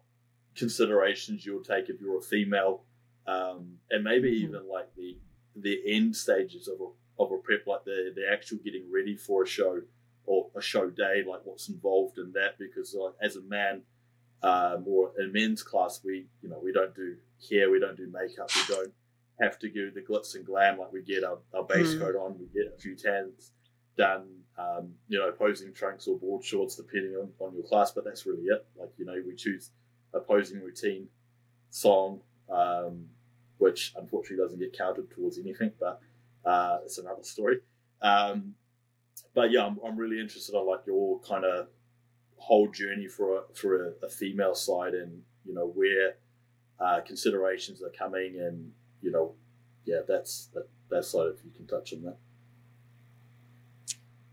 [SPEAKER 3] considerations you'll take if you're a female, um, and maybe
[SPEAKER 2] Mhm.
[SPEAKER 3] even like the the end stages of a of a prep, like the the actual getting ready for a show or a show day, like what's involved in that. Because like as a man, um, or in men's class, we you know we don't do hair, we don't do makeup, we don't have to do the glitz and glam like we get our, our base
[SPEAKER 2] Mm.
[SPEAKER 3] coat on, we get a few tans done, um, you know, posing trunks or board shorts depending on, on your class, but that's really it. Like, you know, we choose a posing routine song, um, which unfortunately doesn't get counted towards anything, but uh, it's another story. Um, but yeah, I'm, I'm really interested on like your kind of whole journey for a, for a, a female side and, you know, where uh, considerations are coming and, you know, yeah, that's that, that side if you can touch on that.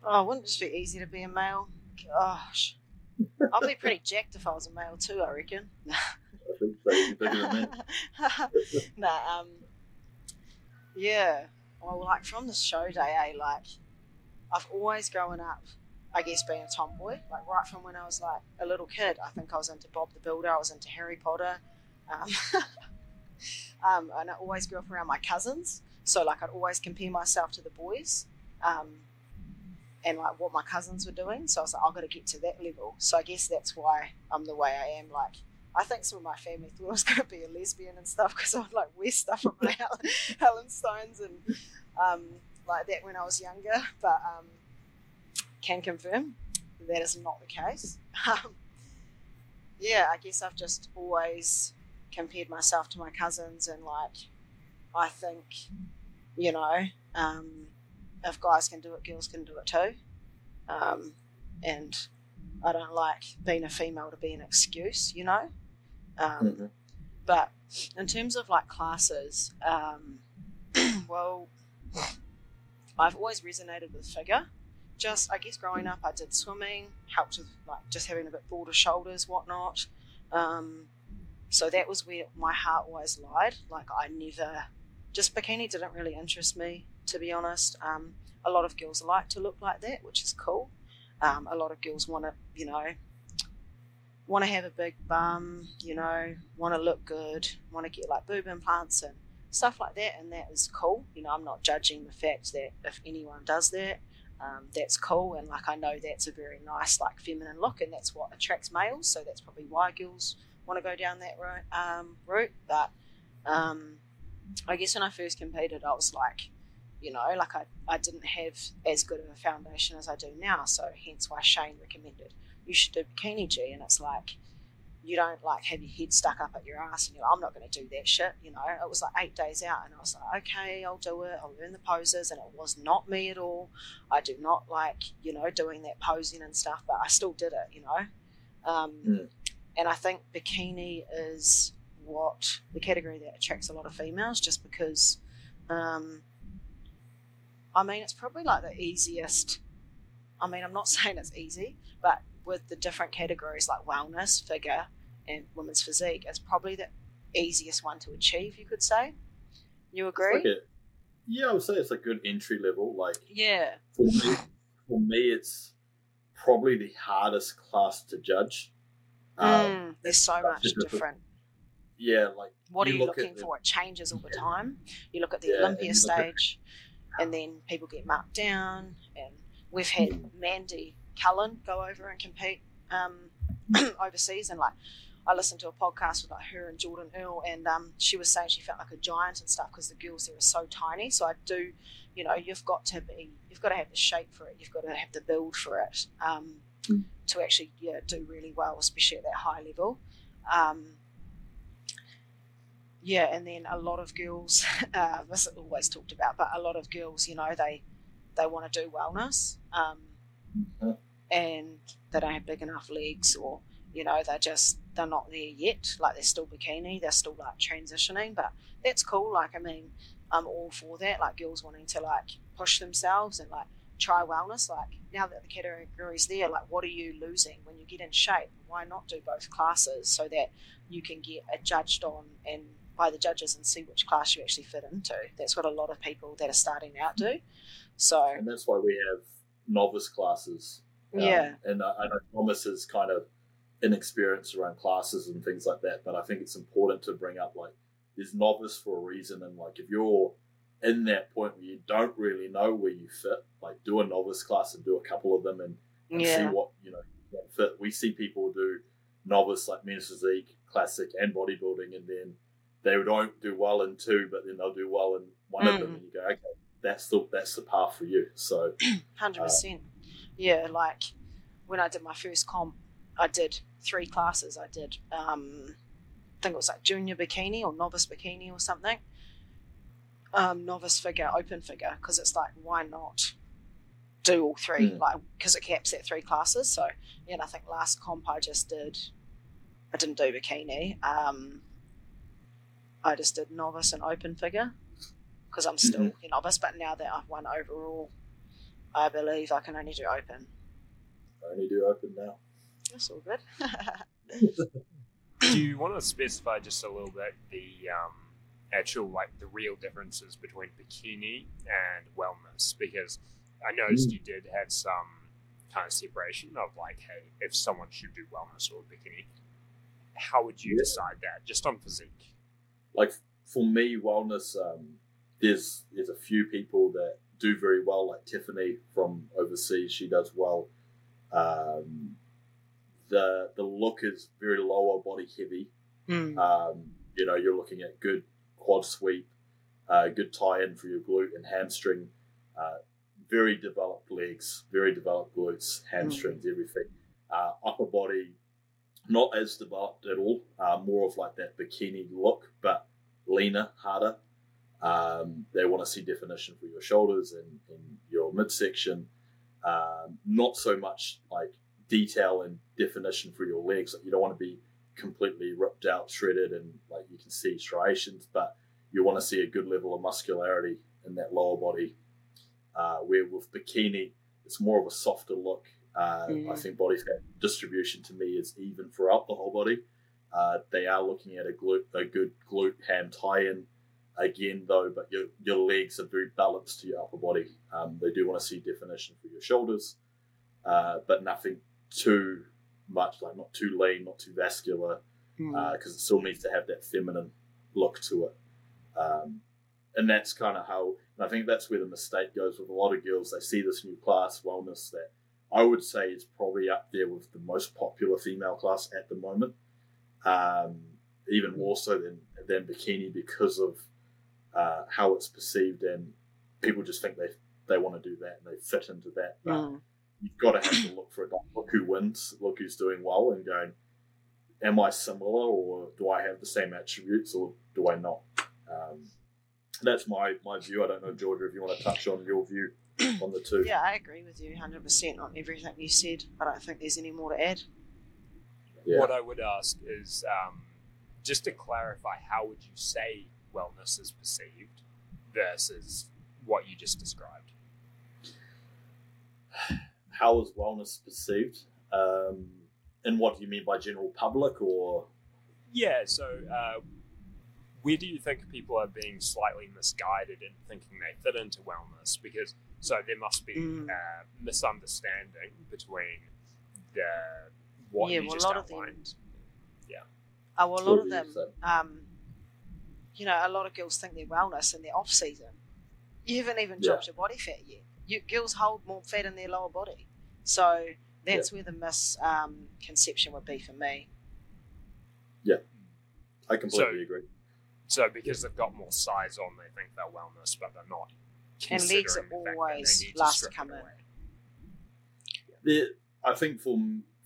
[SPEAKER 2] Oh, wouldn't it just be easy to be a male? Gosh, I'd be pretty jacked if I was a male too. I reckon.
[SPEAKER 3] Think so. You're bigger than me.
[SPEAKER 2] nah, um, yeah. Well, like from the show day, eh, like I've always grown up, I guess, being a tomboy. Like right from when I was like a little kid, I think I was into Bob the Builder. I was into Harry Potter. Um, um, and I always grew up around my cousins, so like I'd always compare myself to the boys. Um, and like what my cousins were doing, so I was like, I've got to get to that level. So I guess that's why I'm the way I am. Like I think some of my family thought I was going to be a lesbian and stuff because I would like wear stuff from my Helen, Stones and um, like that when I was younger. But um, can confirm that is not the case. Um, yeah, I guess I've just always compared myself to my cousins and like I think you know um, if guys can do it, girls can do it too. Um, and I don't like being a female to be an excuse, you know. Um,
[SPEAKER 3] Mhm.
[SPEAKER 2] But in terms of like classes, um, well, I've always resonated with figure. Just, I guess, growing up, I did swimming, helped with like just having a bit broader shoulders, whatnot. Um, so that was where my heart always lied. Like I never, just bikini didn't really interest me, to be honest. Um, a lot of girls like to look like that, which is cool. Um, a lot of girls want to, you know, want to have a big bum, you know, want to look good, want to get like boob implants and stuff like that, and that is cool. You know, I'm not judging the fact that if anyone does that, um, that's cool, and like I know that's a very nice, like feminine look, and that's what attracts males. So that's probably why girls want to go down that route. Um, route. But um, I guess when I first competed, I was like, you know, like I, I didn't have as good of a foundation as I do now. So hence why Shane recommended you should do bikini G, and it's like you don't like have your head stuck up at your ass and you're like, I'm not going to do that shit. You know, it was like eight days out, and I was like, okay, I'll do it. I'll learn the poses, and it was not me at all. I do not like you know doing that posing and stuff, but I still did it. You know, um,
[SPEAKER 3] Mm.
[SPEAKER 2] and I think bikini is what the category that attracts a lot of females, just because. Um, I mean, it's probably like the easiest. I mean, I'm not saying it's easy, but with the different categories like wellness, figure, and women's physique, it's probably the easiest one to achieve. You could say. You agree?
[SPEAKER 3] like a- yeah, I would say it's a good entry level. Like
[SPEAKER 2] yeah.
[SPEAKER 3] for me, for me, it's probably the hardest class to judge. Um,
[SPEAKER 2] Mm, there's so much
[SPEAKER 3] a-
[SPEAKER 2] different.
[SPEAKER 3] yeah, like
[SPEAKER 2] What
[SPEAKER 3] you
[SPEAKER 2] are you looking
[SPEAKER 3] the-
[SPEAKER 2] for? It changes all the time. You look at the
[SPEAKER 3] Yeah,
[SPEAKER 2] Olympia
[SPEAKER 3] you look at-
[SPEAKER 2] stage, and then people get marked down. And we've had Mandy Cullen go over and compete um, overseas, and like I listened to a podcast with like her and Jordan Earl, and um, she was saying she felt like a giant and stuff because the girls there are so tiny. So I do, you know, you've got to be, you've got to have the shape for it. You've got to have the build for it um,
[SPEAKER 3] Mm.
[SPEAKER 2] to actually yeah do really well, especially at that high level. Um, yeah, and then a lot of girls, uh, this is always talked about, but a lot of girls, you know, they they want to do wellness, um,
[SPEAKER 3] Mhm.
[SPEAKER 2] and they don't have big enough legs, or you know, they're just they're not there yet. Like they're still bikini, they're still like transitioning, but that's cool. Like I mean, I'm all for that. Like girls wanting to like push themselves and like try wellness. Like now that the category's there, like what are you losing when you get in shape? Why not do both classes so that you can get judged on and by the judges and see which class you actually fit into. That's what a lot of people that are starting out do. So
[SPEAKER 3] and that's why we have novice classes. Um,
[SPEAKER 2] yeah,
[SPEAKER 3] and I, I know Thomas is kind of inexperienced around classes and things like that, but I think it's important to bring up like there's novice for a reason, and like if you're in that point where you don't really know where you fit, like do a novice class and do a couple of them and, and see what you know what fit. We see people do novice like men's physique, classic, and bodybuilding, and then they don't do well in two, but then they'll do well in one of them,
[SPEAKER 2] Mm.
[SPEAKER 3] and you go, okay, that's the that's the path for you. So
[SPEAKER 2] hundred
[SPEAKER 3] uh,
[SPEAKER 2] percent. Yeah, like when I did my first comp, I did three classes. I did, um, I think it was like junior bikini or novice bikini or something. Um, novice figure, open figure, because it's like, why not do all three?
[SPEAKER 3] Mm.
[SPEAKER 2] Like, because it caps at three classes. So, yeah, and I think last comp I just did, I didn't do bikini. Um, I just did novice and open figure because I'm still
[SPEAKER 3] Mhm.
[SPEAKER 2] a novice. But now that I've won overall, I believe I can only do open.
[SPEAKER 3] I only do open now.
[SPEAKER 2] That's all good.
[SPEAKER 1] Do you want to specify just a little bit the um, actual, like, the real differences between bikini and wellness? Because I noticed
[SPEAKER 3] Mm.
[SPEAKER 1] you did have some kind of separation of, like, hey, if someone should do wellness or bikini, how would you
[SPEAKER 3] Yeah.
[SPEAKER 1] decide that? Just on physique.
[SPEAKER 3] like for me, wellness. Um, there's there's a few people that do very well, like Tiffany from overseas. She does well. Um, the the look is very lower body heavy.
[SPEAKER 2] Mm.
[SPEAKER 3] Um, you know, you're looking at good quad sweep, uh, good tie in for your glute and hamstring, uh, very developed legs, very developed glutes, hamstrings, everything. Uh, upper body, not as developed at all, uh, more of like that bikini look, but leaner, harder. Um, they want to see definition for your shoulders and, and your midsection. Um, not so much like detail and definition for your legs. You don't want to be completely ripped out, shredded, and like you can see striations, but you want to see a good level of muscularity in that lower body. Uh, where with bikini, it's more of a softer look. Uh,
[SPEAKER 2] Mm.
[SPEAKER 3] I think body fat distribution to me is even throughout the whole body. Uh, they are looking at a glute, a good glute ham tie-in again, though, but your your legs are very balanced to your upper body. Um, they do want to see definition for your shoulders, uh, but nothing too much, like not too lean, not too vascular,
[SPEAKER 2] Mm.
[SPEAKER 3] because it still needs to have that feminine look to it. Um, and that's kind of how, and I think that's where the mistake goes with a lot of girls. They see this new class, wellness, that I would say is probably up there with the most popular female class at the moment, um, even more so than, than bikini because of uh, how it's perceived. And people just think they, they want to do that and they fit into that. But
[SPEAKER 2] Mm.
[SPEAKER 3] you've got to have to look for it. Look who wins, look who's doing well, and going, am I similar, or do I have the same attributes, or do I not? Um, that's my my view. I don't know, Georgia, if you want to touch on your view on the two.
[SPEAKER 2] Yeah, I agree with you 100% on everything you said. I don't think there's any more to add.
[SPEAKER 3] Yeah.
[SPEAKER 1] What I would ask is um, just to clarify, how would you say wellness is perceived versus what you just described?
[SPEAKER 3] How is wellness perceived? Um, and what do you mean by general public, or
[SPEAKER 1] Yeah, so uh, where do you think people are being slightly misguided in thinking they fit into wellness? Because so there must be
[SPEAKER 2] Mm.
[SPEAKER 1] uh, misunderstanding between the what
[SPEAKER 2] Yeah,
[SPEAKER 1] you
[SPEAKER 2] well, a
[SPEAKER 1] just
[SPEAKER 2] lot of them-
[SPEAKER 1] outlined.
[SPEAKER 2] Oh, well, a lot of them, um, you know, a lot of girls think they're wellness and they're off season. You haven't even
[SPEAKER 3] Yeah.
[SPEAKER 2] dropped your body fat yet. You, girls hold more fat in their lower body. So that's where the misconception um, would be for me.
[SPEAKER 3] Yeah, I completely
[SPEAKER 1] So-
[SPEAKER 3] agree.
[SPEAKER 1] So because they've got more size on, they think they're wellness, but they're not.
[SPEAKER 2] And legs are
[SPEAKER 1] the fact that they
[SPEAKER 2] always last to
[SPEAKER 1] strip
[SPEAKER 2] come in.
[SPEAKER 1] away.
[SPEAKER 3] There, I think for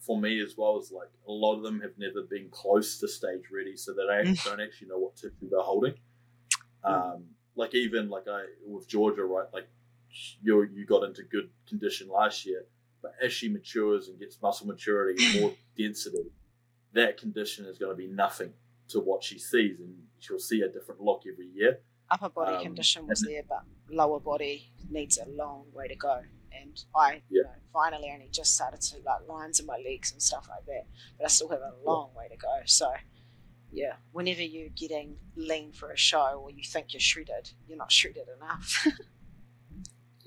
[SPEAKER 3] for me as well is like a lot of them have never been close to stage ready, so they don't, don't actually know what tissue they're holding. Um, like even like I with Georgia, right? Like you you got into good condition last year, but as she matures and gets muscle maturity and more density, that condition is going to be nothing to what she sees, and she'll see a different look every year.
[SPEAKER 2] Upper body
[SPEAKER 3] Um,
[SPEAKER 2] condition was there, but lower body needs a long way to go. And I, you know, finally only just started to like lines in my legs and stuff like that. But I still have a long way to go. So, yeah, whenever you're getting lean for a show or you think you're shredded, you're not shredded enough.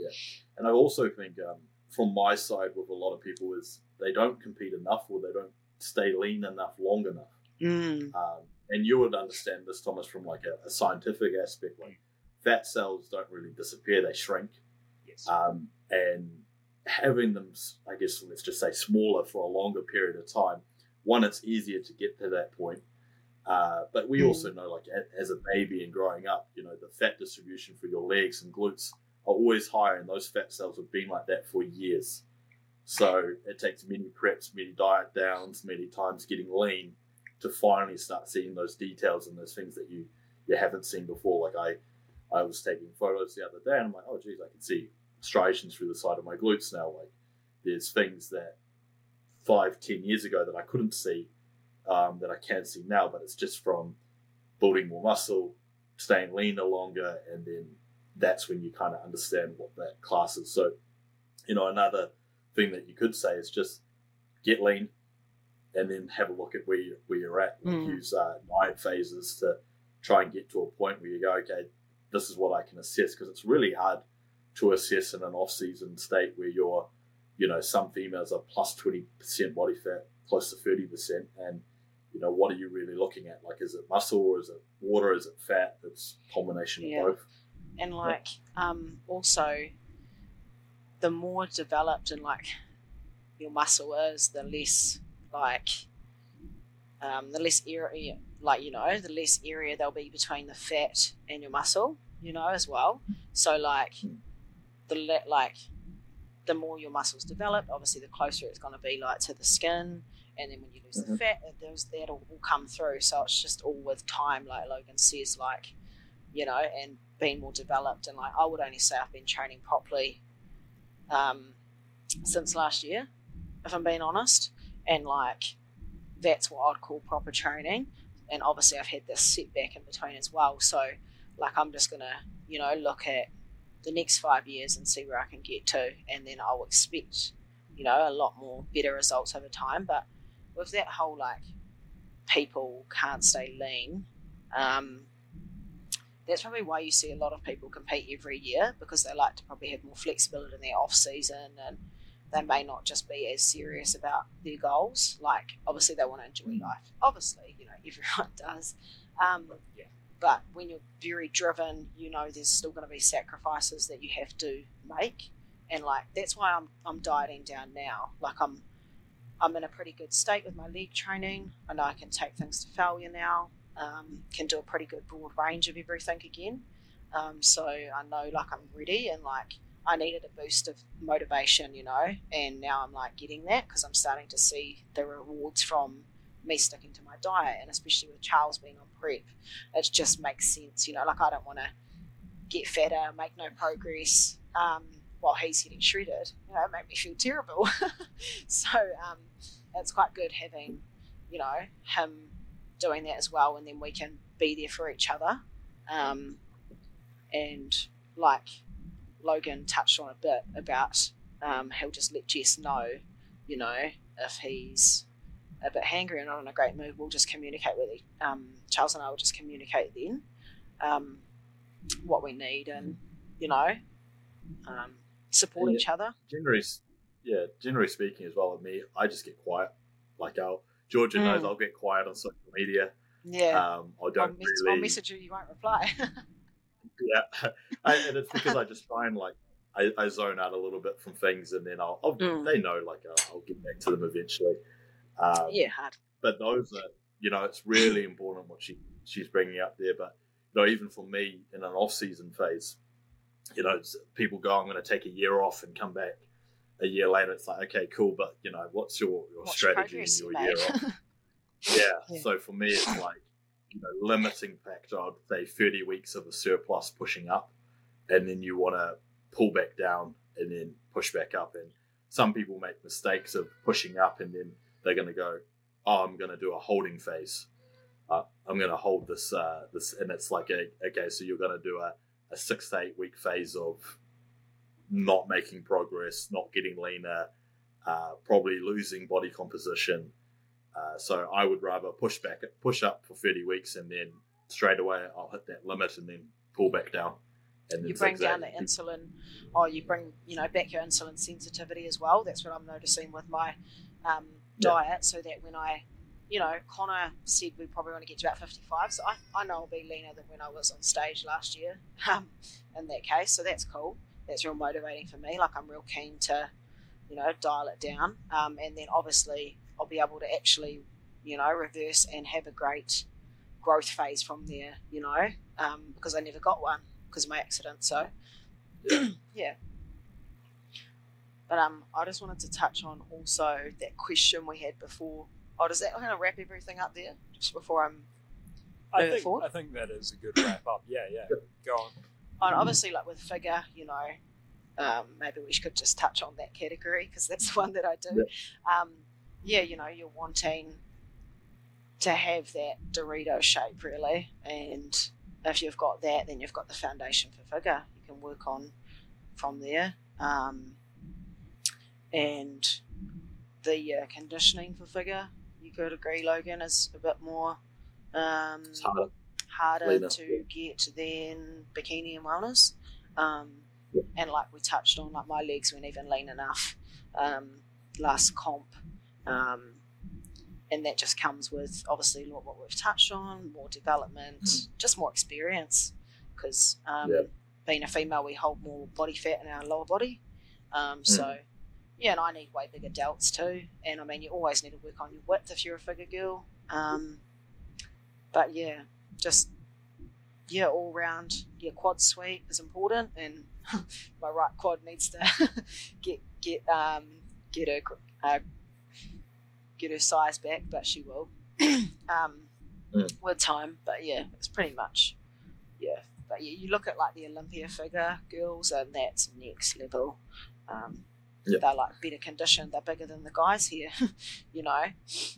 [SPEAKER 3] Yeah, and I also think um, from my side with a lot of people is they don't compete enough or they don't stay lean enough long enough.
[SPEAKER 2] mm.
[SPEAKER 3] Um, and you would understand this, Thomas, from like a, a scientific aspect. Like fat cells don't really disappear; they shrink.
[SPEAKER 1] Yes.
[SPEAKER 3] Um, and having them, I guess, let's just say smaller for a longer period of time. One, it's easier to get to that point. Uh, but we
[SPEAKER 2] Mm.
[SPEAKER 3] also know, like as a baby and growing up, you know, the fat distribution for your legs and glutes are always higher, and those fat cells have been like that for years. So it takes many preps, many diet downs, many times getting lean to finally start seeing those details and those things that you you haven't seen before. Like I, I was taking photos the other day, and I'm like, oh geez, I can see striations through the side of my glutes now. Like there's things that five, ten years ago that I couldn't see um, that I can see now, but it's just from building more muscle, staying leaner longer, and then that's when you kind of understand what that class is. So, you know, another thing that you could say is just get lean, and then have a look at where you where you're at. Like
[SPEAKER 2] Mm.
[SPEAKER 3] Use uh, diet phases to try and get to a point where you go, okay, this is what I can assess because it's really hard to assess in an off-season state where you're, you know, some females are plus twenty percent body fat, close to thirty percent, and you know, what are you really looking at? Like, is it muscle or is it water? Is it fat? It's combination
[SPEAKER 2] Yeah.
[SPEAKER 3] of both.
[SPEAKER 2] and like um, also the more developed and like your muscle is, the less like um, the less area, like you know, the less area there'll be between the fat and your muscle, you know, as well. So like the le- like the more your muscles develop, obviously the closer it's going to be like to the skin, and then when you lose the
[SPEAKER 3] Mhm.
[SPEAKER 2] fat, those that'll all come through. So it's just all with time, like Logan says, like you know, and being more developed. And like I would only say I've been training properly um, since last year, if I'm being honest, and like that's what I'd call proper training. And obviously I've had this setback in between as well. So like I'm just gonna you know look at the next five years and see where I can get to, and then I'll expect, you know, a lot more better results over time. But with that whole like people can't stay lean, um, that's probably why you see a lot of people compete every year because they like to probably have more flexibility in their off season and they may not just be as serious about their goals. Like obviously they want to enjoy life. Obviously, you know, everyone does. Um,
[SPEAKER 1] Yeah.
[SPEAKER 2] But when you're very driven, you know there's still going to be sacrifices that you have to make, and like that's why I'm I'm dieting down now. Like I'm I'm in a pretty good state with my leg training. I know I can take things to failure now. Um, can do a pretty good broad range of everything again. Um, so I know like I'm ready and like I needed a boost of motivation, you know, and now I'm like getting that because I'm starting to see the rewards from me sticking to my diet and especially with Charles being on prep, it just makes sense, you know, like I don't want to get fatter, make no progress um, while he's getting shredded, you know, it make me feel terrible. so um, it's quite good having, you know, him doing that as well and then we can be there for each other. Um, and like Logan touched on a bit about um, he'll just let Jess know, you know, if he's a bit hangry and not in a great mood, we'll just communicate with each, um, Charles and I will just communicate then um, what we need and, you know, um, support each other.
[SPEAKER 3] generally, yeah, generally speaking, as well with me, I just get quiet. Like I'll, Georgia knows
[SPEAKER 2] Mm.
[SPEAKER 3] I'll get quiet on social media.
[SPEAKER 2] Yeah.
[SPEAKER 3] Um, I
[SPEAKER 2] I'll,
[SPEAKER 3] don't
[SPEAKER 2] mes-
[SPEAKER 3] really.
[SPEAKER 2] I'll message you, you won't reply.
[SPEAKER 3] Yeah, I, and it's because I just try and like I, I zone out a little bit from things, and then I'll, I'll
[SPEAKER 2] Mm.
[SPEAKER 3] they know like I'll, I'll get back to them eventually. Um,
[SPEAKER 2] yeah, hard.
[SPEAKER 3] but those are you know it's really important what she she's bringing up there. But you know even for me in an off season phase, you know people go I'm going to take a year off and come back a year later. It's like okay cool, but you know what's your your
[SPEAKER 2] What's
[SPEAKER 3] strategy in your year off? Yeah.
[SPEAKER 2] Yeah.
[SPEAKER 3] So for me, it's like you know limiting factor. I'd say thirty weeks of a surplus pushing up, and then you want to pull back down and then push back up. And some people make mistakes of pushing up, and then they're going to go, "Oh, I'm going to do a holding phase. Uh, I'm going to hold this uh, this," and it's like, a, okay, so you're going to do a, a six to eight week phase of not making progress, not getting leaner, uh, probably losing body composition. Uh, so I would rather push back, push up for 30 weeks, and then straight away I'll hit that limit and then pull back down. And then
[SPEAKER 2] you bring down the insulin or you bring you know back your insulin sensitivity as well that's what i'm noticing with my um, Diet so that when i you know connor said we probably want to get to about 55 so i, I know i'll be leaner than when i was on stage last year um, in that case so that's cool that's real motivating for me like i'm real keen to you know dial it down um, and then obviously i'll be able to actually you know reverse and have a great growth phase from there you know um, because i never got one because of my accident. So, yeah. But um, I just wanted to touch on also that question we had before. Oh, does that kind of wrap everything up there? Just before I'm
[SPEAKER 1] I think,
[SPEAKER 2] forward.
[SPEAKER 1] I think that is a good wrap up. Yeah, yeah. Go on.
[SPEAKER 2] and obviously like with figure, you know, um, maybe we could just touch on that category because that's the one that I do. Um, yeah, you know, you're wanting to have that Dorito shape really, and if you've got that, then you've got the foundation for figure. You can work on from there, um, and the uh, conditioning for figure. You could agree, Logan, is a bit more um,
[SPEAKER 3] harder.
[SPEAKER 2] harder to get than bikini and wellness. Um,
[SPEAKER 3] Yeah.
[SPEAKER 2] And like we touched on, like my legs weren't even lean enough um, last comp. Um, and that just comes with obviously what what we've touched on, more development, just more experience. Because um,
[SPEAKER 3] Yeah.
[SPEAKER 2] being a female, we hold more body fat in our lower body. Um, So, yeah, and I need way bigger delts too. And I mean, you always need to work on your width if you're a figure girl. Um, but yeah, just yeah, all round, yeah, quad sweep is important, and my right quad needs to get get um, get her uh, get her size back, but she will um,
[SPEAKER 3] Mm.
[SPEAKER 2] with time. But yeah, it's pretty much yeah. But yeah, you look at like the Olympia figure girls, and that's next level. Um,
[SPEAKER 3] Yeah.
[SPEAKER 2] They're like better conditioned. They're bigger than the guys here, you know.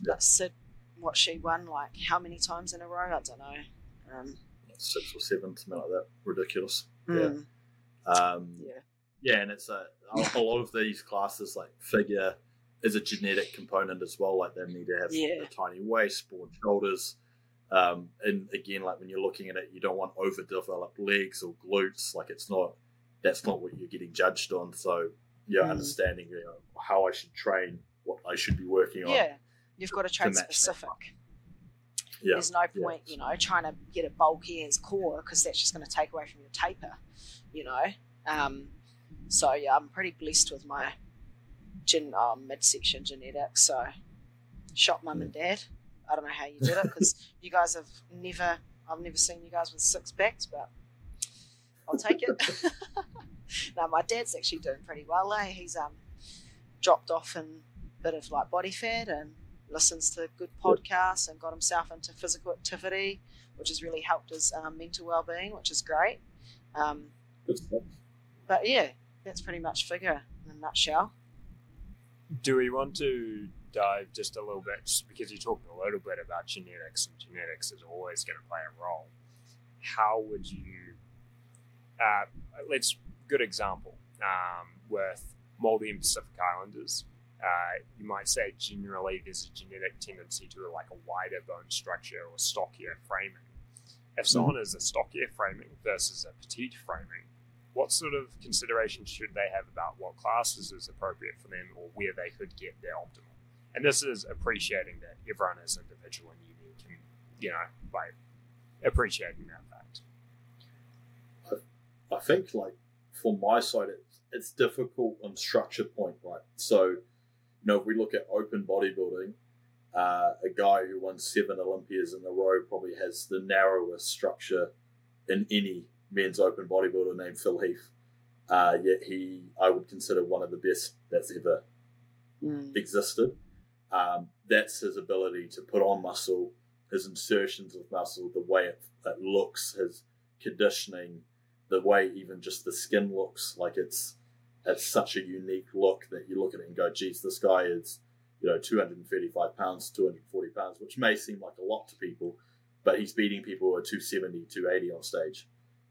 [SPEAKER 2] But Sid, what she won like how many times in a row? I don't know. Um,
[SPEAKER 3] Six or seven, something like that. Ridiculous.
[SPEAKER 2] mm,
[SPEAKER 3] Um,
[SPEAKER 2] yeah.
[SPEAKER 3] Yeah, and it's a, a lot of these classes like figure is a genetic component as well. Like they need to have
[SPEAKER 2] Yeah.
[SPEAKER 3] a tiny waist, broad shoulders. Um, and again, like when you're looking at it, you don't want overdeveloped legs or glutes. Like it's not that's not what you're getting judged on. So yeah,
[SPEAKER 2] Mm.
[SPEAKER 3] understanding you know, how I should train, what I should be working on.
[SPEAKER 2] Yeah, you've got to train specific.
[SPEAKER 3] Yeah.
[SPEAKER 2] There's no
[SPEAKER 3] Yeah.
[SPEAKER 2] point, you know, trying to get it bulky as core because that's just going to take away from your taper, you know. Um, so yeah, I'm pretty blessed with my gen, uh, midsection genetics. So, shot mum and dad. I don't know how you did it because you guys have never. I've never seen you guys with six packs, but I'll take it. no, my dad's actually doing pretty well. Eh? He's um dropped off in a bit of like body fat and listens to good podcasts and got himself into physical activity, which has really helped his um, mental well-being, which is great. Um, but yeah, that's pretty much figure in a nutshell.
[SPEAKER 1] Do we want to dive just a little bit, just because you talked a little bit about genetics, and genetics is always going to play a role. How would you, uh, let's, good example, um, with Maldives and Pacific Islanders, uh, you might say generally there's a genetic tendency to like a wider bone structure or stockier framing. If someone is a stockier framing versus a petite framing, what sort of considerations should they have about what classes is appropriate for them or where they could get their optimal? And this is appreciating that everyone is individual and unique and, you know, by appreciating that fact.
[SPEAKER 3] I think like for my side, it's, it's difficult on structure point, right? So, you know, if we look at open bodybuilding, uh, a guy who won seven Olympias in a row probably has the narrowest structure in any men's open bodybuilder named Phil Heath. Uh, yet he, I would consider one of the best that's ever existed. Um, that's his ability to put on muscle, his insertions of muscle, the way it, it looks, his conditioning, the way even just the skin looks like it's it's such a unique look that you look at it and go, geez, this guy is, you know, 235 pounds, 240 pounds, which may seem like a lot to people, but he's beating people who are 270, 280 on stage.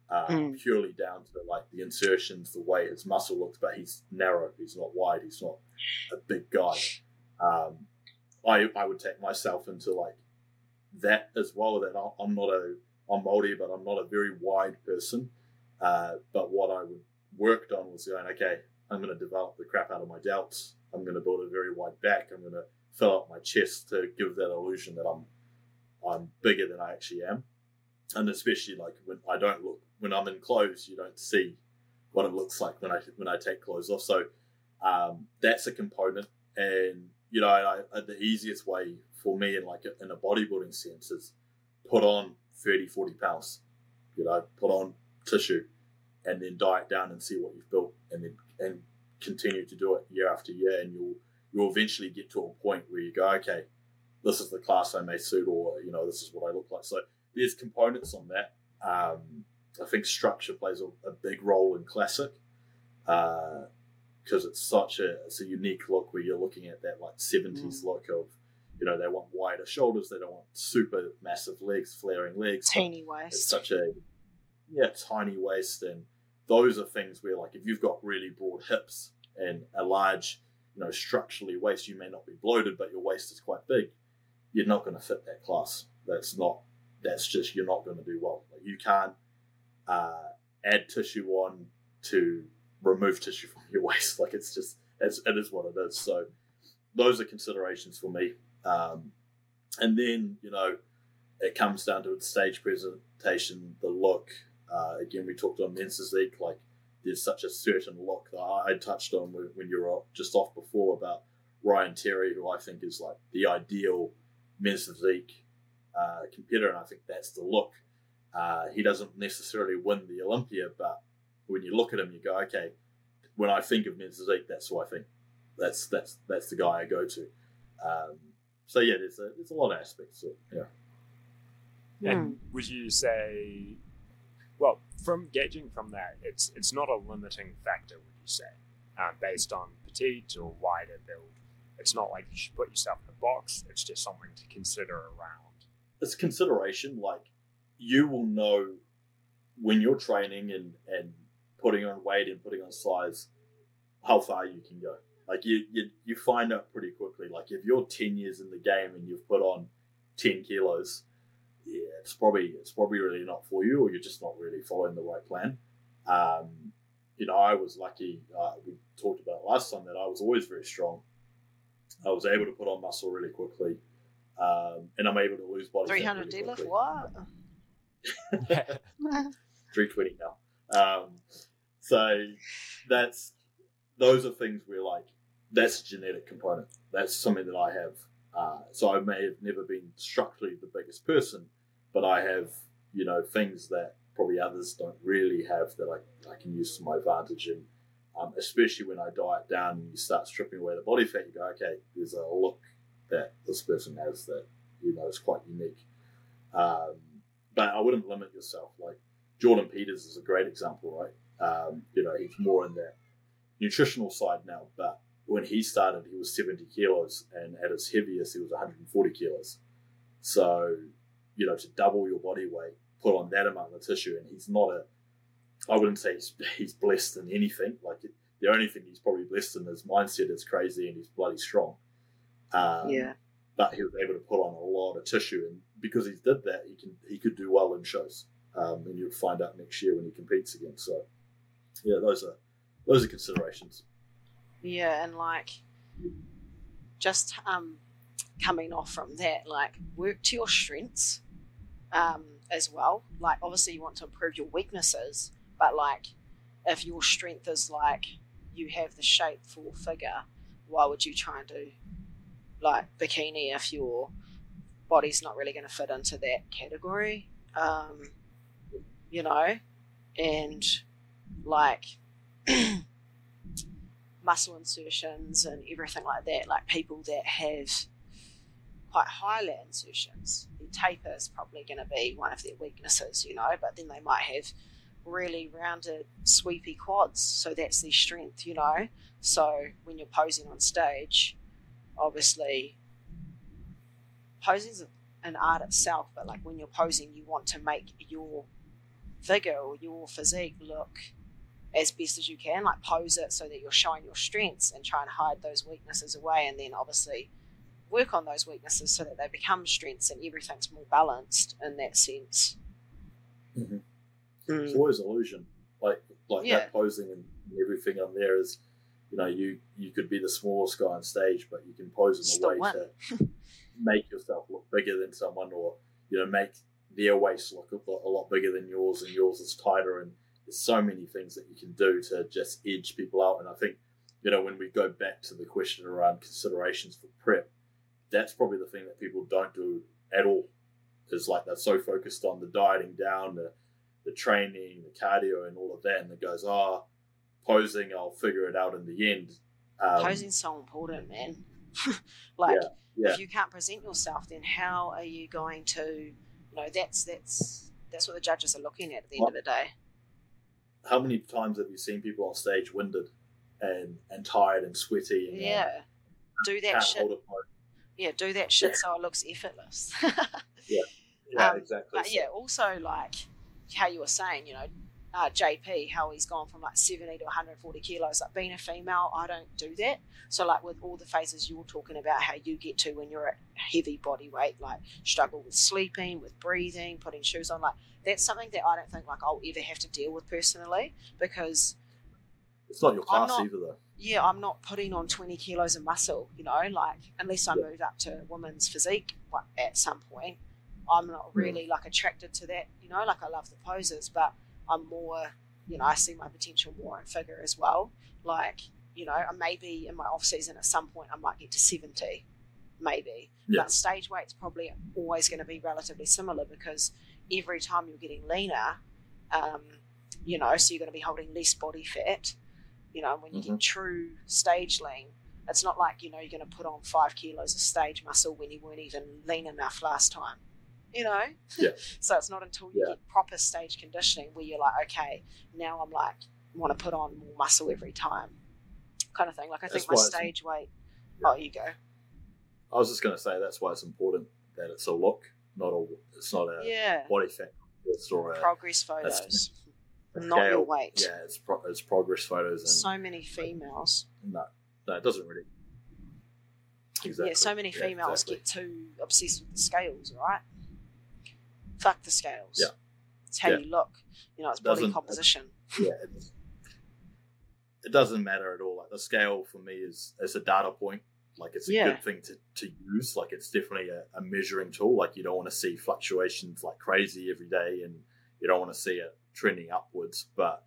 [SPEAKER 3] Uh,
[SPEAKER 2] Mm.
[SPEAKER 3] Purely down to like the insertions, the way his muscle looks, but he's narrow, he's not wide, he's not a big guy. Um, I I would take myself into like that as well. That I'm- I'm not a I'm Māori, but I'm not a very wide person. Uh, but what I worked on was going, okay, I'm going to develop the crap out of my delts. I'm going to build a very wide back. I'm going to fill up my chest to give that illusion that I'm I'm bigger than I actually am. And especially like when I don't look when I'm in clothes, you don't see what it looks like when I when I take clothes off. So um, that's a component. And you know, I, I, the easiest way for me in like a, in a bodybuilding sense is put on 30, 40 pounds. You know, put on tissue, and then diet down and see what you've built, and then and continue to do it year after year, and you'll you'll eventually get to a point where you go, okay, this is the class I may suit, or you know, this is what I look like. So there's components on that. Um, I think structure plays a, a big role in classic because it's such a it's a unique look where you're looking at that like 70s look of you know they want wider shoulders they don't want super massive legs flaring legs
[SPEAKER 2] Teeny
[SPEAKER 3] it's
[SPEAKER 2] waist.
[SPEAKER 3] such a yeah tiny waist and those are things where like if you've got really broad hips and a large you know structurally waist you may not be bloated but your waist is quite big you're not going to fit that class. That's not that's just you're not going to do well. Like you can't uh, add tissue on to remove tissue from your waist. Like it's just it's, it is what it is. So those are considerations for me. Um, and then you know it comes down to the stage presentation, the look. Uh, again, we talked on men's physique. Like there's such a certain look that I, I touched on when, when you were just off before about Ryan Terry, who I think is like the ideal men's physique uh, competitor, and I think that's the look. Uh, he doesn't necessarily win the Olympia, but when you look at him, you go, okay. When I think of men's physique, that's who I think. That's that's that's the guy I go to. Um, so yeah, there's a there's a lot of aspects. To it, yeah.
[SPEAKER 1] And would you say, well, from gauging from that, it's it's not a limiting factor, would you say, uh, based on petite or wider build? It's not like you should put yourself in a box. It's just something to consider around.
[SPEAKER 3] It's consideration. Like you will know when you're training and and putting on weight and putting on size, how far you can go. Like you, you, you find out pretty quickly. Like if you're ten years in the game and you've put on ten kilos, yeah, it's probably it's probably really not for you, or you're just not really following the right plan. Um, you know, I was lucky. Uh, we talked about last time that I was always very strong. I was able to put on muscle really quickly, um, and I'm able to lose body.
[SPEAKER 2] Three hundred
[SPEAKER 3] really
[SPEAKER 2] deadlift.
[SPEAKER 3] quickly.
[SPEAKER 2] What?
[SPEAKER 3] Three twenty now. Um, so that's those are things where like that's a genetic component. That's something that I have. Uh, so I may have never been structurally the biggest person, but I have you know things that probably others don't really have that I, I can use to my advantage. And um, especially when I diet down and you start stripping away the body fat, you go, okay, there's a look that this person has that you know is quite unique. Um, but I wouldn't limit yourself. Like Jordan Peters is a great example, right? Um, you know, he's more in that nutritional side now, but when he started, he was 70 kilos, and at his heaviest, he was 140 kilos. So, you know, to double your body weight, put on that amount of tissue, and he's not a, I wouldn't say he's, he's blessed in anything. Like, the only thing he's probably blessed in is mindset is crazy and he's bloody strong. Um,
[SPEAKER 2] yeah.
[SPEAKER 3] But he was able to put on a lot of tissue, and because he did that, he can he could do well in shows. Um, and you'll find out next year when he competes again. So, yeah, those are those are considerations.
[SPEAKER 2] Yeah, and like just um, coming off from that, like work to your strengths um, as well. Like obviously you want to improve your weaknesses, but like if your strength is like you have the shape for figure, why would you try and do like bikini if your body's not really going to fit into that category? Um, you know, and like muscle insertions and everything like that, like people that have quite high lat insertions, the taper is probably going to be one of their weaknesses, you know, but then they might have really rounded, sweepy quads, so that's their strength, you know. So when you're posing on stage, obviously, posing's an art itself, but like when you're posing, you want to make your figure or your physique look as best as you can, like pose it so that you're showing your strengths and try and hide those weaknesses away, and then obviously work on those weaknesses so that they become strengths and everything's more balanced in that sense.
[SPEAKER 3] Mm-hmm. It's always illusion, like like
[SPEAKER 2] Yeah.
[SPEAKER 3] that posing and everything on there is, you know, you you could be the smallest guy on stage, but you can pose in
[SPEAKER 2] Still
[SPEAKER 3] a way
[SPEAKER 2] win.
[SPEAKER 3] to make yourself look bigger than someone, or you know, make their waist look a lot bigger than yours, and yours is tighter. And there's so many things that you can do to just edge people out. And I think, you know, when we go back to the question around considerations for prep, that's probably the thing that people don't do at all. Is like they're so focused on the dieting down, the the training, the cardio, and all of that, and it goes, oh, posing, I'll figure it out in the end. Um,
[SPEAKER 2] Posing's so important, man. like
[SPEAKER 3] yeah.
[SPEAKER 2] if you can't present yourself, then how are you going to? You know, that's that's that's what the judges are looking at at the end of the day.
[SPEAKER 3] How many times have you seen people on stage winded and and tired and sweaty? And, uh,
[SPEAKER 2] Yeah, do that shit.
[SPEAKER 3] hold a pose?
[SPEAKER 2] Yeah, do that shit so it looks effortless.
[SPEAKER 3] Yeah,
[SPEAKER 2] Um,
[SPEAKER 3] exactly.
[SPEAKER 2] But yeah, also like how you were saying, you know, uh, JP, how he's gone from like 70 to 140 kilos. Like being a female, I don't do that. So like with all the phases you're talking about, how you get to when you're at heavy body weight, like struggle with sleeping, with breathing, putting shoes on, like that's something that I don't think like I'll ever have to deal with personally because
[SPEAKER 3] it's not your class
[SPEAKER 2] not-
[SPEAKER 3] either, though.
[SPEAKER 2] yeah, I'm not putting on 20 kilos of muscle, you know, like unless I
[SPEAKER 3] Yeah.
[SPEAKER 2] move up to women's physique at some point, I'm not really like attracted to that, you know, like I love the poses, but I'm more you know, I see my potential more in figure as well. Like, you know, I maybe in my off season at some point I might get to 70, maybe.
[SPEAKER 3] Yeah.
[SPEAKER 2] But stage weight's probably always going to be relatively similar because every time you're getting leaner, um, you know, so you're going to be holding less body fat. You know, when you
[SPEAKER 3] Mm-hmm.
[SPEAKER 2] get true stage lean, it's not like, you know, you're going to put on five kilos of stage muscle when you weren't even lean enough last time. You know?
[SPEAKER 3] Yeah.
[SPEAKER 2] so it's not until you
[SPEAKER 3] Yeah.
[SPEAKER 2] get proper stage conditioning where you're like, okay, now I'm like, want to put on more muscle every time, kind of thing. Like, I think my stage weight. Oh, you go.
[SPEAKER 3] I was just going to say that's why it's important that it's a look, not a. It's not a
[SPEAKER 2] Yeah.
[SPEAKER 3] body fat. It's or a,
[SPEAKER 2] Progress photos,
[SPEAKER 3] a
[SPEAKER 2] not your weight.
[SPEAKER 3] Yeah, it's pro- it's progress photos and
[SPEAKER 2] So many females.
[SPEAKER 3] no, no, it doesn't really. Exactly.
[SPEAKER 2] Yeah, so many
[SPEAKER 3] Yeah,
[SPEAKER 2] females
[SPEAKER 3] exactly.
[SPEAKER 2] get too obsessed with the scales, right? Fuck the scales.
[SPEAKER 3] Yeah.
[SPEAKER 2] It's how
[SPEAKER 3] Yeah.
[SPEAKER 2] you look. You know, it's body composition.
[SPEAKER 3] yeah, it doesn't matter at all. Like the scale for me is is a data point. Like it's a
[SPEAKER 2] Yeah.
[SPEAKER 3] good thing to, to use. Like it's definitely a, a measuring tool. Like you don't want to see fluctuations like crazy every day, and you don't want to see it trending upwards. But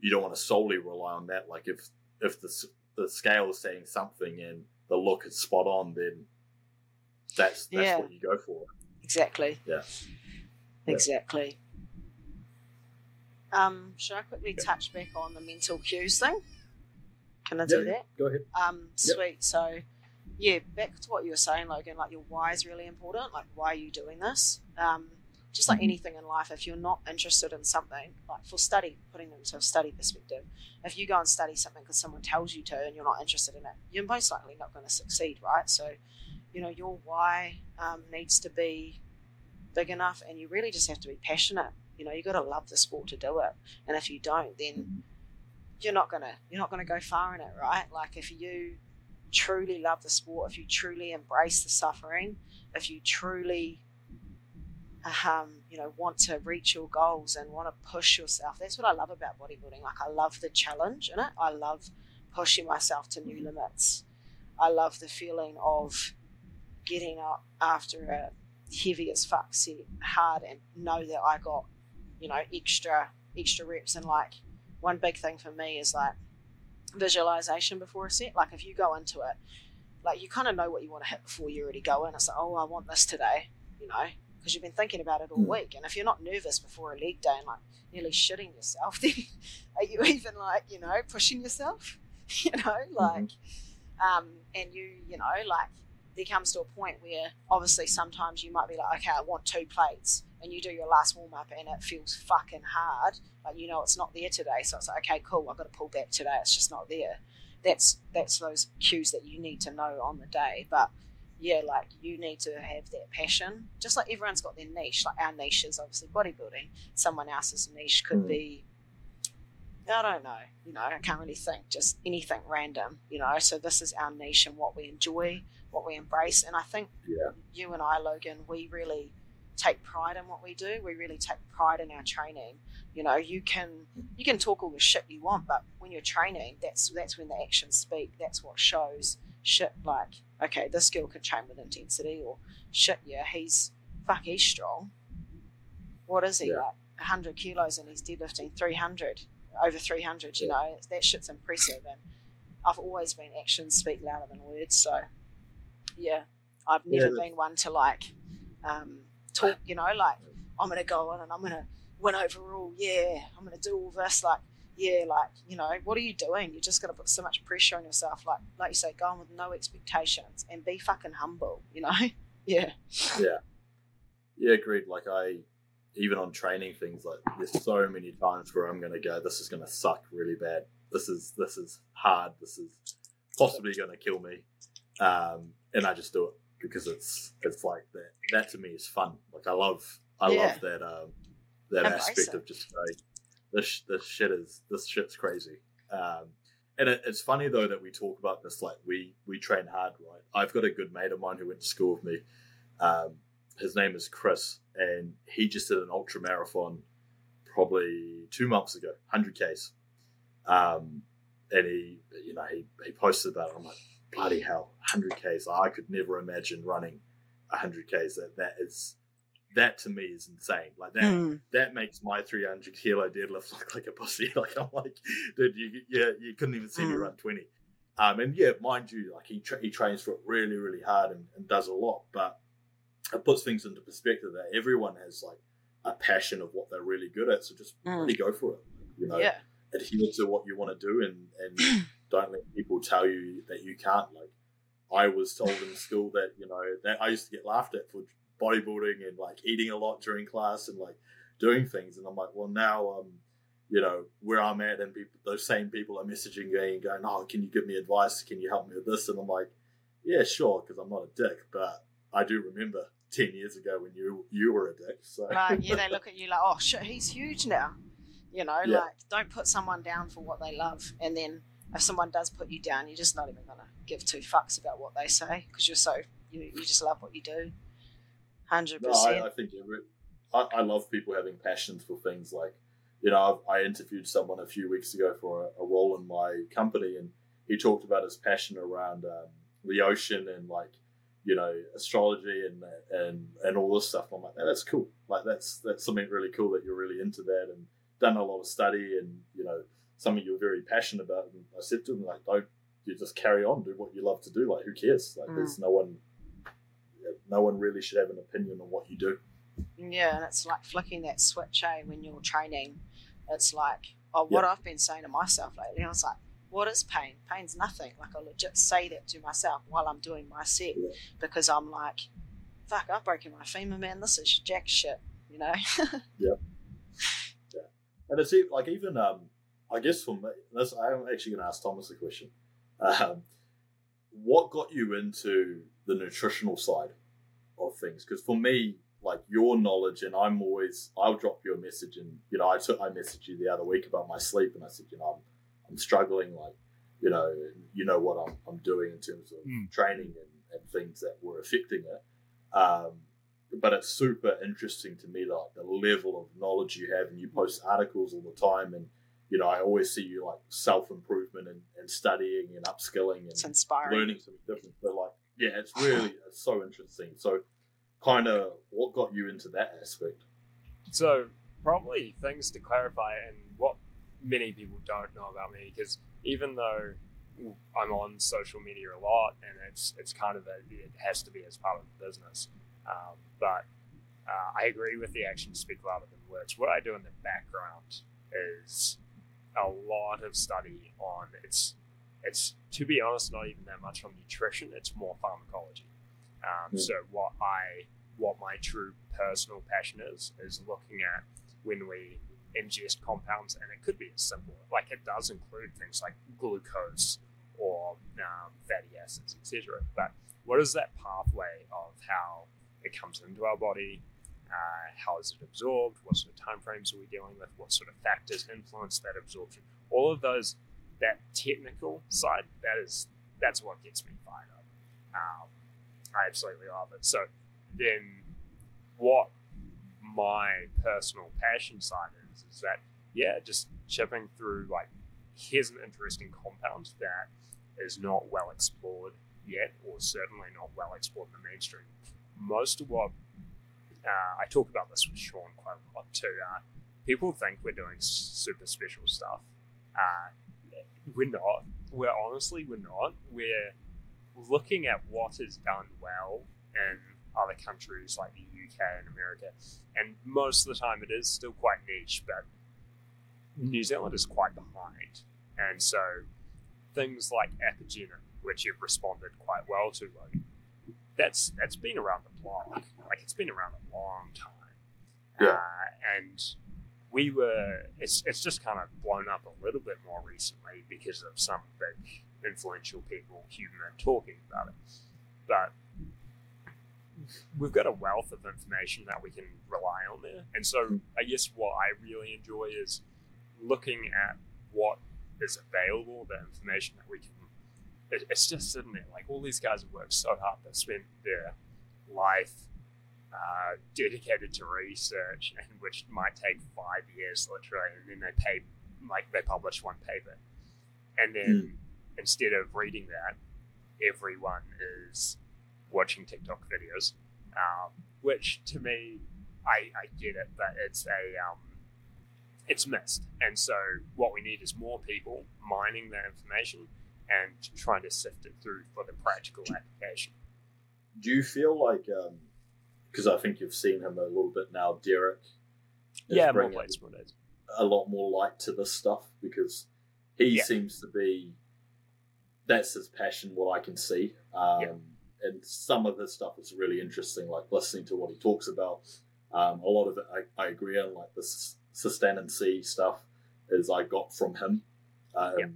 [SPEAKER 3] you don't want to solely rely on that. Like if if the the scale is saying something and the look is spot on, then that's that's
[SPEAKER 2] Yeah.
[SPEAKER 3] what you go for.
[SPEAKER 2] Exactly.
[SPEAKER 3] Yeah.
[SPEAKER 2] Exactly. Um, should I quickly
[SPEAKER 3] Yeah.
[SPEAKER 2] touch back on the mental cues thing? Can I do
[SPEAKER 3] Yeah,
[SPEAKER 2] that?
[SPEAKER 3] Go ahead.
[SPEAKER 2] Um, sweet. So, yeah, back to what you were saying, Logan. Like your why is really important. Like why are you doing this? Um, just like
[SPEAKER 3] Mhm.
[SPEAKER 2] anything in life, if you're not interested in something, like for study, putting it into a study perspective, if you go and study something because someone tells you to and you're not interested in it, you're most likely not going to succeed, right? So, you know, your why um, needs to be big enough, and you really just have to be passionate. You know, you got to love the sport to do it, and if you don't, then you're not gonna you're not gonna go far in it, right? Like if you truly love the sport, if you truly embrace the suffering, if you truly um, you know want to reach your goals and want to push yourself, that's what I love about bodybuilding. Like I love the challenge in it. I love pushing myself to new limits. I love the feeling of getting up after a heavy as fuck set hard and know that I got you know extra extra reps and like one big thing for me is like visualization before a set. Like if you go into it, like you kind of know what you want to hit before you already go in. It's like, oh, I want this today, you know, because you've been thinking about it all
[SPEAKER 3] Mm.
[SPEAKER 2] week. And if you're not nervous before a leg day and like nearly shitting yourself, then are you even like, you know, pushing yourself? you know, like, um, and you, you know, like there comes to a point where obviously sometimes you might be like, okay, I want two plates, and you do your last warm up and it feels fucking hard. Like you know it's not there today, so it's like, okay, cool, I've got to pull back today. It's just not there. That's that's those cues that you need to know on the day. But yeah, like you need to have that passion. Just like everyone's got their niche. Like our niche is obviously bodybuilding. Someone else's niche could
[SPEAKER 3] Mm.
[SPEAKER 2] be I don't know. You know, I can't really think. Just anything random. You know. So this is our niche and what we enjoy, what we embrace. And I think
[SPEAKER 3] Yeah.
[SPEAKER 2] you and I, Logan, we really take pride in what we do. We really take pride in our training. You know, you can you can talk all the shit you want, but when you're training, that's that's when the actions speak. That's what shows shit like, okay, this girl can train with intensity, or shit, yeah, he's fuck, he's strong. What is he
[SPEAKER 3] Yeah.
[SPEAKER 2] like? 100 kilos and he's deadlifting 300, over 300. You
[SPEAKER 3] Yeah.
[SPEAKER 2] know, that shit's impressive. And I've always been actions speak louder than words. So, yeah, I've never
[SPEAKER 3] that's-
[SPEAKER 2] been one to like um, talk. You know, like I'm gonna go on and I'm gonna win overall. Yeah, I'm gonna do all this. Like, yeah, like you know, what are you doing? You're just gonna put so much pressure on yourself. Like, like you say, go on with no expectations and be fucking humble. You know? yeah.
[SPEAKER 3] Yeah. Yeah, agreed. Like I even on training things like there's so many times where I'm gonna go, this is gonna suck really bad. This is this is hard, this is possibly gonna kill me. Um, and I just do it because it's it's like that that to me is fun. Like I love I
[SPEAKER 2] Yeah.
[SPEAKER 3] love that um that
[SPEAKER 2] Embrace
[SPEAKER 3] aspect
[SPEAKER 2] it.
[SPEAKER 3] of just like this this shit is this shit's crazy. Um and it, it's funny though that we talk about this like we we train hard, right? I've got a good mate of mine who went to school with me. Um, his name is Chris, and he just did an ultra marathon probably two months ago, hundred k's. Um, and he, you know, he, he posted about it. I'm like, bloody hell, hundred k's. I could never imagine running hundred k's. That that is that to me is insane. Like that
[SPEAKER 2] Mm.
[SPEAKER 3] that makes my 300 kilo deadlift look like a pussy. Like I'm like, dude, you yeah, you couldn't even see me
[SPEAKER 2] Mm.
[SPEAKER 3] run 20. Um, and yeah, mind you, like he tra- he trains for it really, really hard and, and does a lot, but it puts things into perspective that everyone has like a passion of what they're really good at. So just
[SPEAKER 2] Mm.
[SPEAKER 3] really go for it. You know,
[SPEAKER 2] yeah.
[SPEAKER 3] adhere to what you want to do and and don't let people tell you that you can't. Like I was told in school that you know that I used to get laughed at for bodybuilding and like eating a lot during class and like doing things, and I'm like, well now um you know where I'm at and people those same people are messaging me and going, oh can you give me advice? Can you help me with this? And I'm like, yeah sure because I'm not a dick, but I do remember. 10 years ago when you you were a dick so
[SPEAKER 2] Like, yeah, they look at you like, oh shit, he's huge now. You know,
[SPEAKER 3] Yeah.
[SPEAKER 2] like, don't put someone down for what they love. And then if someone does put you down, you're just not even going to give two fucks about what they say because you're so, you, you just love what you do. 100%.
[SPEAKER 3] No, I, I think every, I, I love people having passions for things like, you know, I've, I interviewed someone a few weeks ago for a, a role in my company, and he talked about his passion around um, the ocean and like, you know, astrology and and and all this stuff. I'm like, that's cool. Like that's that's something really cool that you're really into that and done a lot of study and you know something you're very passionate about. And I said to him like, don't you just carry on, do what you love to do. Like, who cares? Like,
[SPEAKER 2] Mm.
[SPEAKER 3] there's no one. No one really should have an opinion on what you do.
[SPEAKER 2] Yeah, and it's like flicking that switch, eh, when you're training. It's like, oh, what I've been saying to myself lately, I was like, what is pain? Pain's nothing. Like, I legit say that to myself while I'm doing my set
[SPEAKER 3] Yeah.
[SPEAKER 2] because I'm like, fuck, I've broken my femur, man. This is jack shit, you know? Yeah. Yeah.
[SPEAKER 3] And it's like even um, I guess for me, this I'm actually going to ask Thomas a question. Um, what got you into the nutritional side of things? Because for me, like your knowledge, and I'm always I'll drop you a message, and you know I took I messaged you the other week about my sleep, and I said you know I'm I'm struggling, like you know you know what I'm I'm doing in terms of
[SPEAKER 1] Mm.
[SPEAKER 3] training and, and things that were affecting it. Um, but it's super interesting to me like the level of knowledge you have and you post articles all the time and you know i always see you like self-improvement and, and studying and upskilling
[SPEAKER 2] it's
[SPEAKER 3] and
[SPEAKER 2] inspiring.
[SPEAKER 3] learning something different but like yeah it's really it's so interesting so kind of what got you into that aspect
[SPEAKER 1] So, probably things to clarify and what many people don't know about me, because even though I'm on social media a lot and it's it's kind of a, it has to be as part of the business, um, but uh, I agree with the actions speak louder than words. What I do in the background is a lot of study on it's it's to be honest not even that much on nutrition. It's more pharmacology. Um,
[SPEAKER 3] Hmm.
[SPEAKER 1] So what I what my true personal passion is is looking at when we ingest compounds, and it could be as simple like it does include things like glucose or um, fatty acids, etc. But what is that pathway of how it comes into our body? Uh, how is it absorbed? What sort of timeframes are we dealing with? What sort of factors influence that absorption? All of those, that technical side, that is that's what gets me fired up. Um, I absolutely love it. So then, what my personal passion side is is that yeah, just chipping through like here's an interesting compound that is not well explored yet, or certainly not well explored in the mainstream. Most of what uh, I talk about this with Sean quite a lot too. Uh, people think we're doing super special stuff. Uh, we're not. We're honestly we're not. We're looking at what is done well in other countries like the UK and America, and most of the time it is still quite niche, but New Zealand is quite behind, and so things like Apigenin, which you've responded quite well to, Logan, that's that's been around the block. Like it's been around a long time,
[SPEAKER 3] Yeah.
[SPEAKER 1] uh, and we were. It's it's just kind of blown up a little bit more recently because of some big influential people, Huberman, talking about it, but we've got a wealth of information that we can rely on there. And so I guess what I really enjoy is looking at what is available, the information that we can. It, it's just sitting there. Like all these guys have worked so hard. They've spent their life uh, dedicated to research, and which might take five years literally, and then they pay like they publish one paper, and then instead of reading that, everyone is watching TikTok videos, um, which to me I, I get it, but it's a um, it's missed, and so what we need is more people mining that information and trying to sift it through for the practical application.
[SPEAKER 3] Do you feel like, because I think you've seen him a little bit now, Derek?
[SPEAKER 1] Yeah, More Plates, More Dates.
[SPEAKER 3] a lot more light to this stuff because he
[SPEAKER 1] Yeah.
[SPEAKER 3] seems to be that's his passion what i can see um,
[SPEAKER 1] Yeah.
[SPEAKER 3] and some of this stuff is really interesting like listening to what he talks about um, a lot of it I, I agree on like the sustainancy stuff is i got from him um,
[SPEAKER 1] Yeah.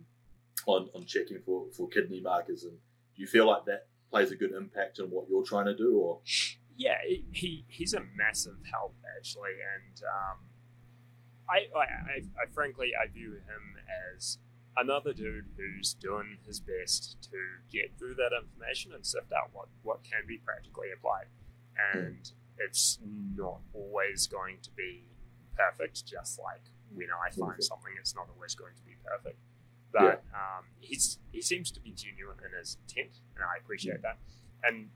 [SPEAKER 3] On, on checking for, for kidney markers and do you feel like that plays a good impact on what you're trying to do or
[SPEAKER 1] yeah, he, he he's a massive help actually, and um, I, I, I I frankly I view him as another dude who's doing his best to get through that information and sift out what what can be practically applied, and it's not always going to be perfect. Just like when I find something, it's not always going to be perfect. But um, he's he seems to be genuine in his intent, and I appreciate that. And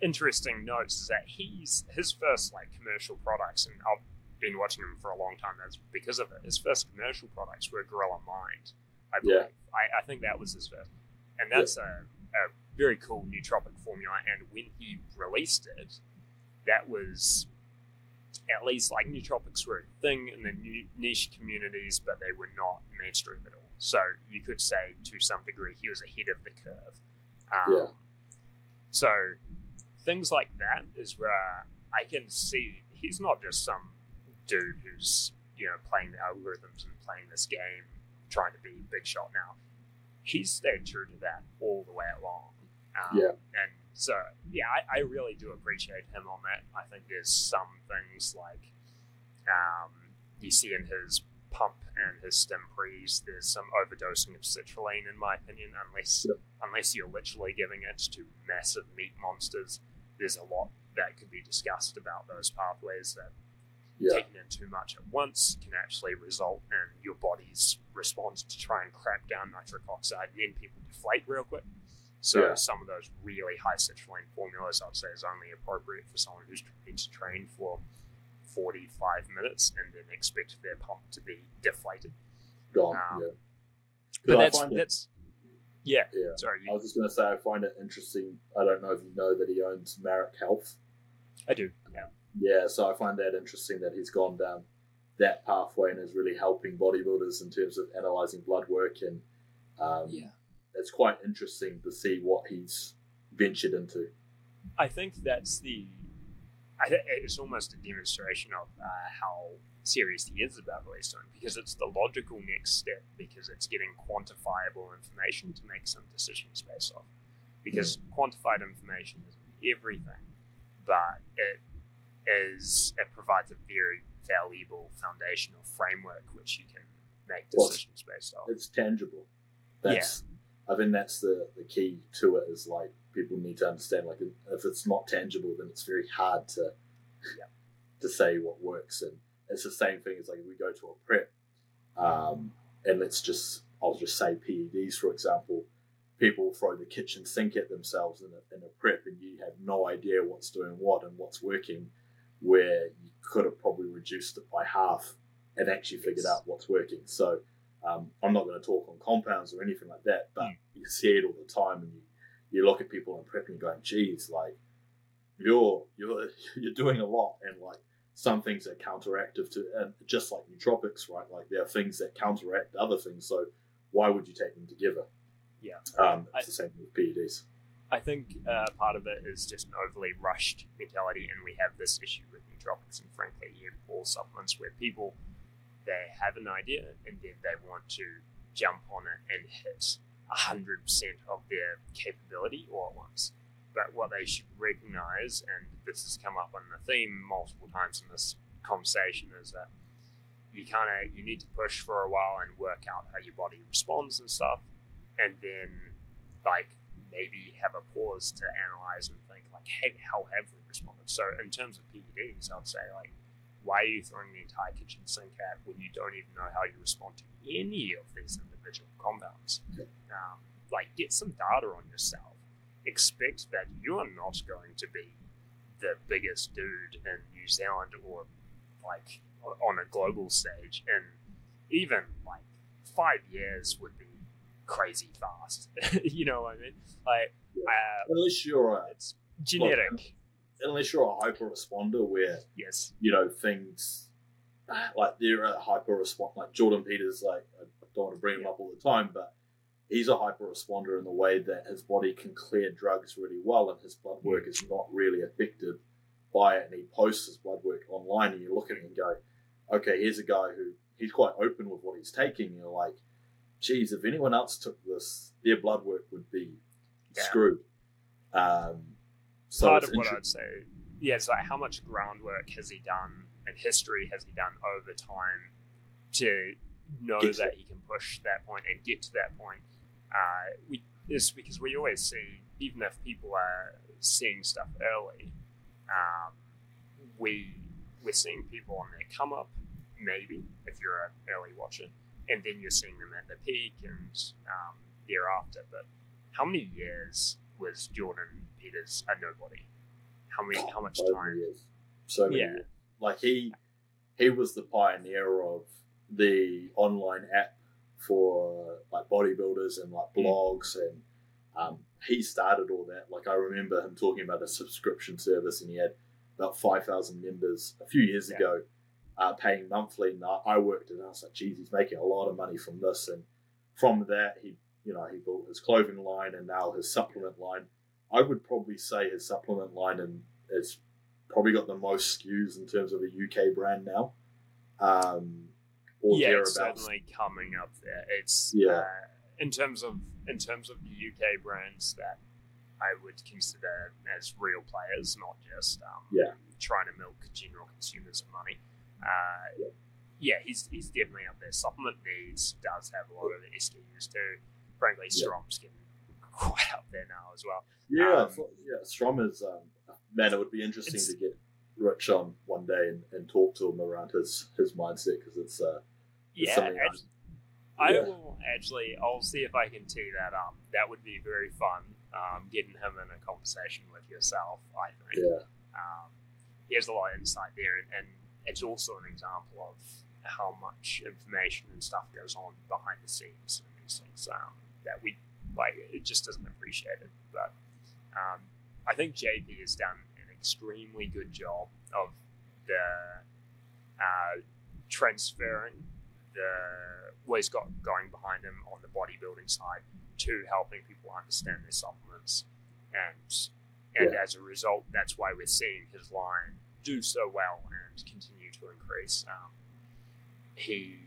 [SPEAKER 1] interesting notes is that he's his first like commercial products, and I've been watching him for a long time. That's because of it. His first commercial products were Gorilla Mind, I believe.
[SPEAKER 3] Yeah.
[SPEAKER 1] I, I think that was his first, and that's a, a very cool nootropic formula. And when he released it, that was at least like nootropics were a thing in the niche communities, but they were not mainstream at all. So you could say to some degree he was ahead of the curve. Um,
[SPEAKER 3] Yeah.
[SPEAKER 1] So things like that is where I can see he's not just some dude who's you know playing the algorithms and playing this game, trying to be big shot now. He's stayed true to that all the way along. Um,
[SPEAKER 3] Yeah.
[SPEAKER 1] And so, yeah, I, I really do appreciate him on that. I think there's some things like um, you see in his pump and his stim pres, there's some overdosing of citrulline, in my opinion, unless unless you're literally giving it to massive meat monsters. There's a lot that could be discussed about those pathways that
[SPEAKER 3] yeah
[SPEAKER 1] taking in too much at once can actually result in your body's response to try and crack down nitric oxide, and then people deflate real quick. So
[SPEAKER 3] Yeah.
[SPEAKER 1] some of those really high citrulline formulas, I'd say, is only appropriate for someone who's been to train for 45 minutes and then expect their pump to be deflated.
[SPEAKER 3] gone
[SPEAKER 1] Um,
[SPEAKER 3] yeah
[SPEAKER 1] But
[SPEAKER 3] 'Cause I
[SPEAKER 1] that's
[SPEAKER 3] find it-
[SPEAKER 1] that's yeah.
[SPEAKER 3] yeah
[SPEAKER 1] Sorry,
[SPEAKER 3] I was just going to say, I find it interesting. I don't know if you know that he owns Marek Health.
[SPEAKER 1] I do. Yeah,
[SPEAKER 3] Yeah, so I find that interesting that he's gone down that pathway and is really helping bodybuilders in terms of analyzing blood work. And um,
[SPEAKER 1] yeah.
[SPEAKER 3] it's quite interesting to see what he's ventured into.
[SPEAKER 1] I think that's the. I it's almost a demonstration of uh, how serious he is about doing because it's the logical next step because it's getting quantifiable information to make some decisions based off. Because quantified information is everything, but it is it provides a very valuable foundational framework which you can make
[SPEAKER 3] Well,
[SPEAKER 1] decisions based off.
[SPEAKER 3] It's tangible. That's I think that's the, the key to it is like people need to understand like if it's not tangible then it's very hard to
[SPEAKER 1] Yeah.
[SPEAKER 3] to say what works and it's the same thing as like we go to a prep um, and let's just I'll just say PEDs for example people throw the kitchen sink at themselves in a, in a prep and you have no idea what's doing what and what's working where you could have probably reduced it by half and actually figured out what's working so um, I'm not going to talk on compounds or anything like that, but
[SPEAKER 1] Mm.
[SPEAKER 3] you see it all the time, and you, you look at people in prep and you're going, "Geez, like you're you're you're doing a lot," and like some things are counteractive to, and just like nootropics, right? Like there are things that counteract other things, so why would you take them together?
[SPEAKER 1] Yeah.
[SPEAKER 3] um,
[SPEAKER 1] I-
[SPEAKER 3] it's the same with PEDs.
[SPEAKER 1] I think uh, part of it is just an overly rushed mentality, and we have this issue with nootropics and frankly, all supplements where people they have an idea and then they want to jump on it and hit hundred percent of their capability all at once. But what they should recognize, and this has come up on the theme multiple times in this conversation, is that you kind of you need to push for a while and work out how your body responds and stuff, and then like maybe have a pause to analyze and think like, hey, how have we responded? So in terms of PEDs, I'd say like, why are you throwing the entire kitchen sink at when you don't even know how you respond to any of these individual compounds? Um, like, get some data on yourself. Expect that you are not going to be the biggest dude in New Zealand or like on a global stage in even like five years would be crazy fast. you know what I mean? Like, uh,
[SPEAKER 3] unless you're
[SPEAKER 1] it's genetic.
[SPEAKER 3] Unless you're a hyper responder where
[SPEAKER 1] yes.
[SPEAKER 3] you know things like they're a hyper respond like Jordan Peters like I don't want to bring him up all the time but he's a hyper responder in the way that his body can clear drugs really well and his blood work is not really affected by it and he posts his blood work online and you look at it and go okay here's a guy who he's quite open with what he's taking you're like geez if anyone else took this their blood work would be
[SPEAKER 1] Yeah.
[SPEAKER 3] screwed um, so
[SPEAKER 1] Part of what I'd say, yeah, it's like how much groundwork has he done and history has he done over time to know
[SPEAKER 3] Get to
[SPEAKER 1] that he can push that point and get to that point. Uh, we it's because we always see, even if people are seeing stuff early, um, we we're seeing people on their come up, maybe if you're an early watcher, and then you're seeing them at the peak and um, thereafter. But how many years was Jordan Peters a nobody? How many? How much
[SPEAKER 3] so
[SPEAKER 1] time?
[SPEAKER 3] many years. So many
[SPEAKER 1] Yeah.
[SPEAKER 3] years. Like he he was the pioneer of the online app for like bodybuilders and like
[SPEAKER 1] Mm.
[SPEAKER 3] blogs and um, he started all that. Like I remember him talking about a subscription service and he had about five thousand members a few years
[SPEAKER 1] Yeah.
[SPEAKER 3] ago, uh, paying monthly. And I- I worked it and I was like, geez, he's making a lot of money from this. And from that, he you know he built his clothing line and now his supplement line. I would probably say his supplement line and is probably got the most SKUs in terms of a UK brand now. Um, or
[SPEAKER 1] yeah, it's certainly coming up there. It's
[SPEAKER 3] Yeah.
[SPEAKER 1] uh, in terms of in terms of the UK brands that I would consider as real players, not just um,
[SPEAKER 3] Yeah.
[SPEAKER 1] trying to milk general consumers of money. Uh,
[SPEAKER 3] Yeah.
[SPEAKER 1] yeah, he's he's definitely up there. Supplement needs does have a lot of SKUs too. Frankly. Strom's getting quite up there now as well.
[SPEAKER 3] Yeah,
[SPEAKER 1] Um,
[SPEAKER 3] so- yeah. Strom is um, man. It would be interesting to get Rich on one day and, and talk to him around his his mindset because it's uh,
[SPEAKER 1] Yeah,
[SPEAKER 3] something
[SPEAKER 1] I
[SPEAKER 3] yeah.
[SPEAKER 1] will actually. I'll see if I can tee that up. That would be very fun. Um, getting him in a conversation with yourself, I think.
[SPEAKER 3] yeah,
[SPEAKER 1] Um, he has a lot of insight there, and, and it's also an example of how much information and stuff goes on behind the scenes and these things um, that we like. It just doesn't appreciate it. But um, I think JP has done an extremely good job of the uh, transferring the what he's got going behind him on the bodybuilding side to helping people understand their supplements and and as a result that's why we're seeing his line do so well and continue to increase um, he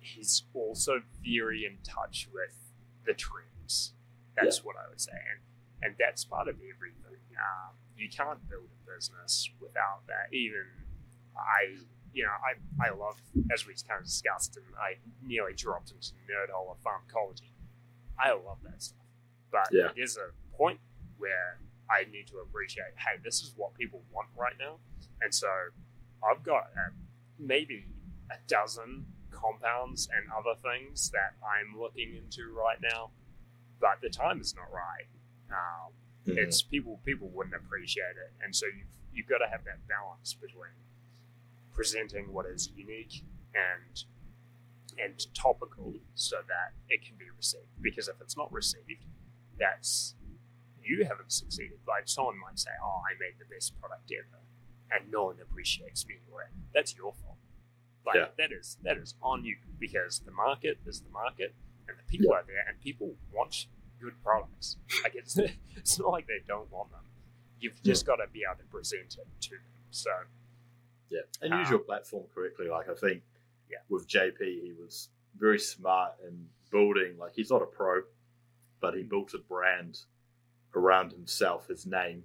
[SPEAKER 1] he's also very in touch with the trends that's what I would say and and that's part of everything um, you can't build a business without that even I you know, I, I love, as we kind of discussed, and I nearly dropped into nerd hole of pharmacology. I love that stuff. But
[SPEAKER 3] Yeah.
[SPEAKER 1] there's a point where I need to appreciate, hey, this is what people want right now. And so I've got uh, maybe a dozen compounds and other things that I'm looking into right now, but the time is not right. Um,
[SPEAKER 3] Mhm.
[SPEAKER 1] it's people people wouldn't appreciate it. And so you've you've got to have that balance between presenting what is unique and and topical so that it can be received. Because if it's not received that's you haven't succeeded. Like someone might say oh i made the best product ever and no one appreciates me or that's your fault like
[SPEAKER 3] Yeah.
[SPEAKER 1] that is that is on you because the market is the market and the people
[SPEAKER 3] Yeah.
[SPEAKER 1] are there and people want good products like it's it's not like they don't want them you've just got to be able to present it to them so
[SPEAKER 3] yeah, and
[SPEAKER 1] Um,
[SPEAKER 3] use your platform correctly. Like I think,
[SPEAKER 1] Yeah.
[SPEAKER 3] with JP, he was very smart in building. Like he's not a pro, but he built a brand around himself, his name.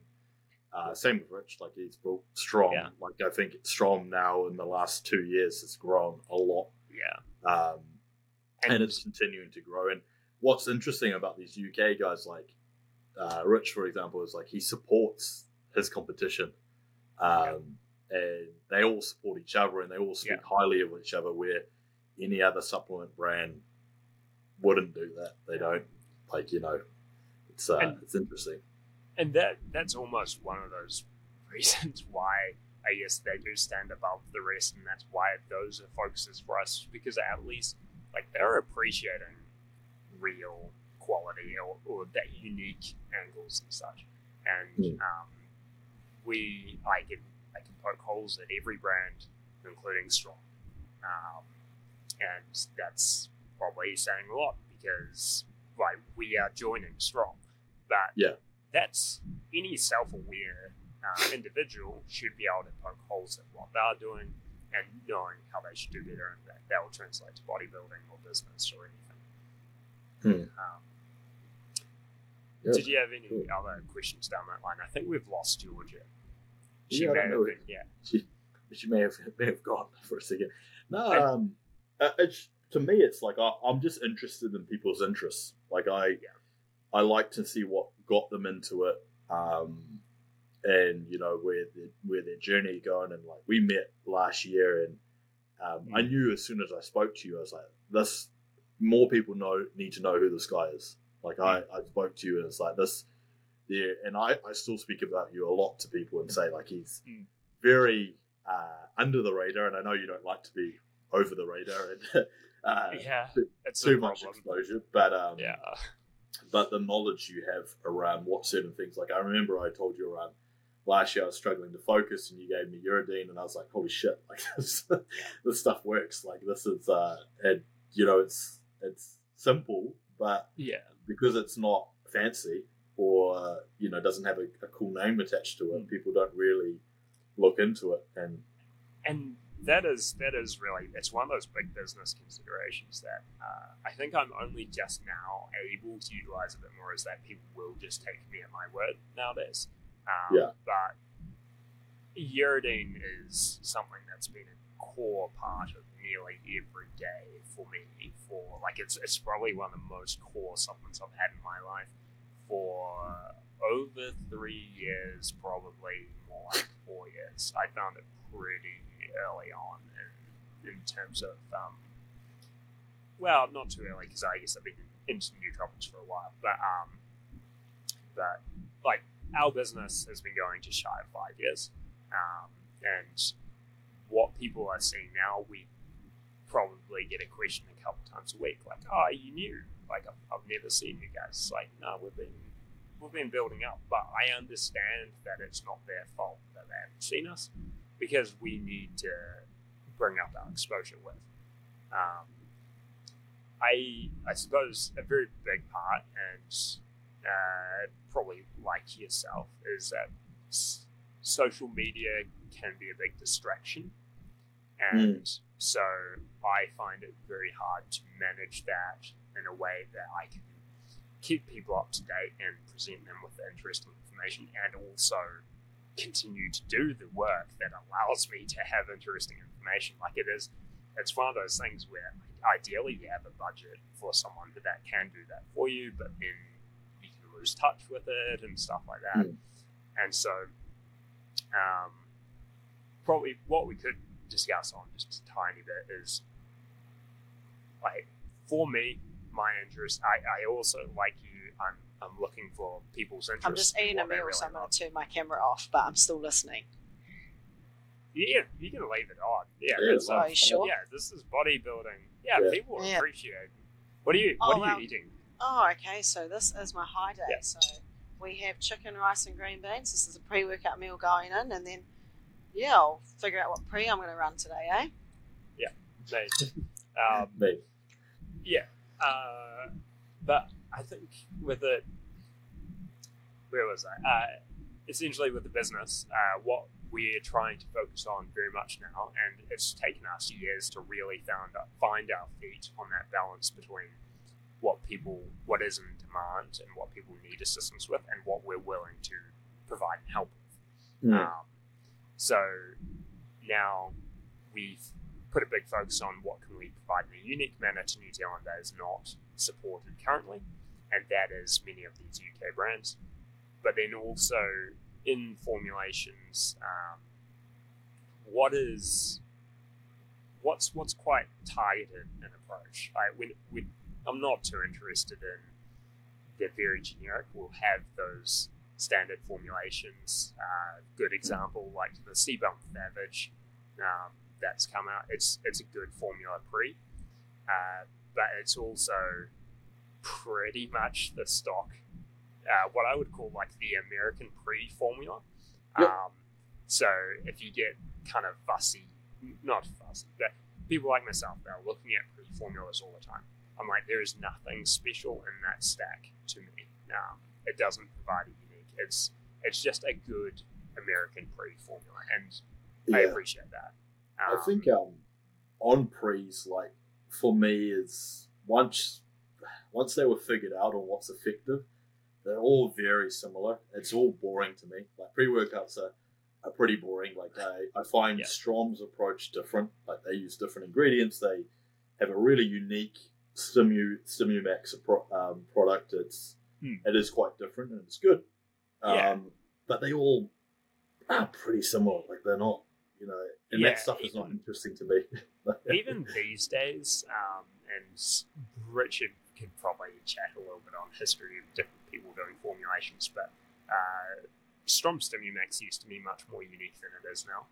[SPEAKER 3] Uh, same with Rich, like he's built Strom.
[SPEAKER 1] Yeah.
[SPEAKER 3] Like I think Strom now in the last two years has grown a lot.
[SPEAKER 1] yeah
[SPEAKER 3] um, and, it's continuing to grow. And what's interesting about these UK guys, like uh, Rich, for example, is like he supports his competition, um, and they all support each other, and they all speak
[SPEAKER 1] Yeah.
[SPEAKER 3] highly of each other. Where any other supplement brand wouldn't do that. They don't. Like you know, it's uh,
[SPEAKER 1] And-
[SPEAKER 3] it's interesting.
[SPEAKER 1] And that that's almost one of those reasons why I guess they do stand above the rest, and that's why those are focuses for us because at least like they're appreciating real quality or, or that unique angles and such. And
[SPEAKER 3] Mm.
[SPEAKER 1] um, we, I can, I can poke holes at every brand, including Strom, um, and that's probably saying a lot because like we are joining Strom, but
[SPEAKER 3] Yeah.
[SPEAKER 1] That's any self-aware uh, individual should be able to poke holes at what they're doing and knowing how they should do better, and that, that will translate to bodybuilding or business or anything.
[SPEAKER 3] Hmm.
[SPEAKER 1] Um,
[SPEAKER 3] Yeah.
[SPEAKER 1] Did you have any
[SPEAKER 3] Cool.
[SPEAKER 1] other questions down that line? I think we've lost Georgia.
[SPEAKER 3] Yeah,
[SPEAKER 1] may have been- yeah.
[SPEAKER 3] she, she may have may have gone for a second. No,
[SPEAKER 1] And-
[SPEAKER 3] um, uh, it's to me, it's like I, I'm just interested in people's interests. Like I,
[SPEAKER 1] Yeah.
[SPEAKER 3] I like to see what got them into it, um, and you know where the, where their journey going. And like we met last year, and um, I knew as soon as I spoke to you, I was like, this. More people know need to know who this guy is. Like I, I spoke to you, and it's like this. Yeah, and I, I still speak about you a lot to people and say like he's
[SPEAKER 1] Mm.
[SPEAKER 3] very uh, under the radar, and I know you don't like to be over the radar and uh,
[SPEAKER 1] yeah, it's
[SPEAKER 3] too much
[SPEAKER 1] problem.
[SPEAKER 3] exposure, but um,
[SPEAKER 1] Yeah,
[SPEAKER 3] but the knowledge you have around what certain things, like I remember I told you around last year I was struggling to focus, and you gave me Uridine, and I was like, holy shit, like this, this stuff works. Like this is, uh, and you know, it's it's simple, but
[SPEAKER 1] yeah,
[SPEAKER 3] because it's not fancy or you know doesn't have a, a cool name attached to it,
[SPEAKER 1] Mm.
[SPEAKER 3] people don't really look into it. And
[SPEAKER 1] and that is that is really it's one of those big business considerations that uh, I think I'm only just now able to utilize a bit more. Is that people will just take me at my word nowadays. Um,
[SPEAKER 3] Yeah.
[SPEAKER 1] But Uridine is something that's been a core part of nearly every day for me. For like, it's it's probably one of the most core supplements I've had in my life for over three years, probably more like four years. I found it pretty early on in, in terms of, um, well, not too early because I guess I've been into nootropics for a while, but um, but like our business has been going just shy of five years, um, and what people are seeing now, we probably get a question a couple times a week, like, "Oh, you new? Like, I've, I've never seen you guys." It's like, no, we've been we've been building up, but I understand that it's not their fault that they haven't seen us because we need to bring up our exposure with. Um, I I suppose a very big part, and uh, probably like yourself, is that s- social media can be a big distraction, and so I find it very hard to manage that in a way that I can keep people up to date and present them with interesting information, and also continue to do the work that allows me to have interesting information. Like it is, it's one of those things where ideally you have a budget for someone that can do that for you, but then you can lose touch with it and stuff like that.
[SPEAKER 3] Mm.
[SPEAKER 1] And so, um, probably what we could discuss on just a tiny bit is like for me, my interest. I, I also like you. I'm I'm looking for people's interest.
[SPEAKER 2] I'm just eating a meal,
[SPEAKER 1] really
[SPEAKER 2] so I'm going to turn my camera off, but I'm still listening.
[SPEAKER 1] Yeah, you can leave it on. Yeah,
[SPEAKER 3] Yeah,
[SPEAKER 1] it's,
[SPEAKER 2] Are you sure?
[SPEAKER 1] yeah. This is bodybuilding. Yeah,
[SPEAKER 3] Yeah.
[SPEAKER 1] people
[SPEAKER 2] Yeah.
[SPEAKER 1] appreciate. What are you?
[SPEAKER 2] Oh,
[SPEAKER 1] What are you
[SPEAKER 2] well.
[SPEAKER 1] eating?
[SPEAKER 2] Oh, okay. So this is my high day.
[SPEAKER 1] Yeah.
[SPEAKER 2] So we have chicken, rice, and green beans. This is a pre-workout meal going in, and then yeah, I'll figure out what pre I'm going to run today. Eh?
[SPEAKER 1] Mate. um,
[SPEAKER 3] me,
[SPEAKER 1] Yeah, uh, but I think with it, where was I? Uh, essentially, with the business, uh, what we're trying to focus on very much now, and it's taken us years to really found find our feet on that balance between what people, what is in demand, and what people need assistance with, and what we're willing to provide and help with.
[SPEAKER 3] Mm.
[SPEAKER 1] Um, so now we've put a big focus on what can we provide in a unique manner to New Zealand that is not supported currently, and that is many of these UK brands. But then also in formulations, um, what is what's what's quite targeted an approach. I, we, we, I'm not too interested in the very generic. We'll have those standard formulations. Uh, good example, like the CBum Savage, um, that's come out. It's it's a good formula pre, uh, but it's also pretty much the stock, uh, what I would call like the American pre formula.
[SPEAKER 3] Yep.
[SPEAKER 1] Um, so if you get kind of fussy, not fussy, but people like myself, they're looking at pre formulas all the time. I'm like, there is nothing special in that stack to me. Um, it doesn't provide a unique. It's it's just a good American pre formula, and I appreciate that.
[SPEAKER 3] I
[SPEAKER 1] Um,
[SPEAKER 3] think um, on pre's like for me is once once they were figured out on what's effective, they're all very similar. It's all boring to me. Like pre workouts are, are pretty boring. Like I, I find
[SPEAKER 1] Yeah.
[SPEAKER 3] Strom's approach different. Like they use different ingredients. They have a really unique Stimu Stimumax appro- um, product. It's
[SPEAKER 1] Hmm.
[SPEAKER 3] it is quite different and it's good. Um,
[SPEAKER 1] Yeah.
[SPEAKER 3] But they all are pretty similar. Like they're not, you know, and
[SPEAKER 1] Yeah,
[SPEAKER 3] that stuff is not interesting to me.
[SPEAKER 1] even these days, um, and Richard could probably chat a little bit on history of different people doing formulations, but uh, Strom Stimumax used to be much more unique than it is now.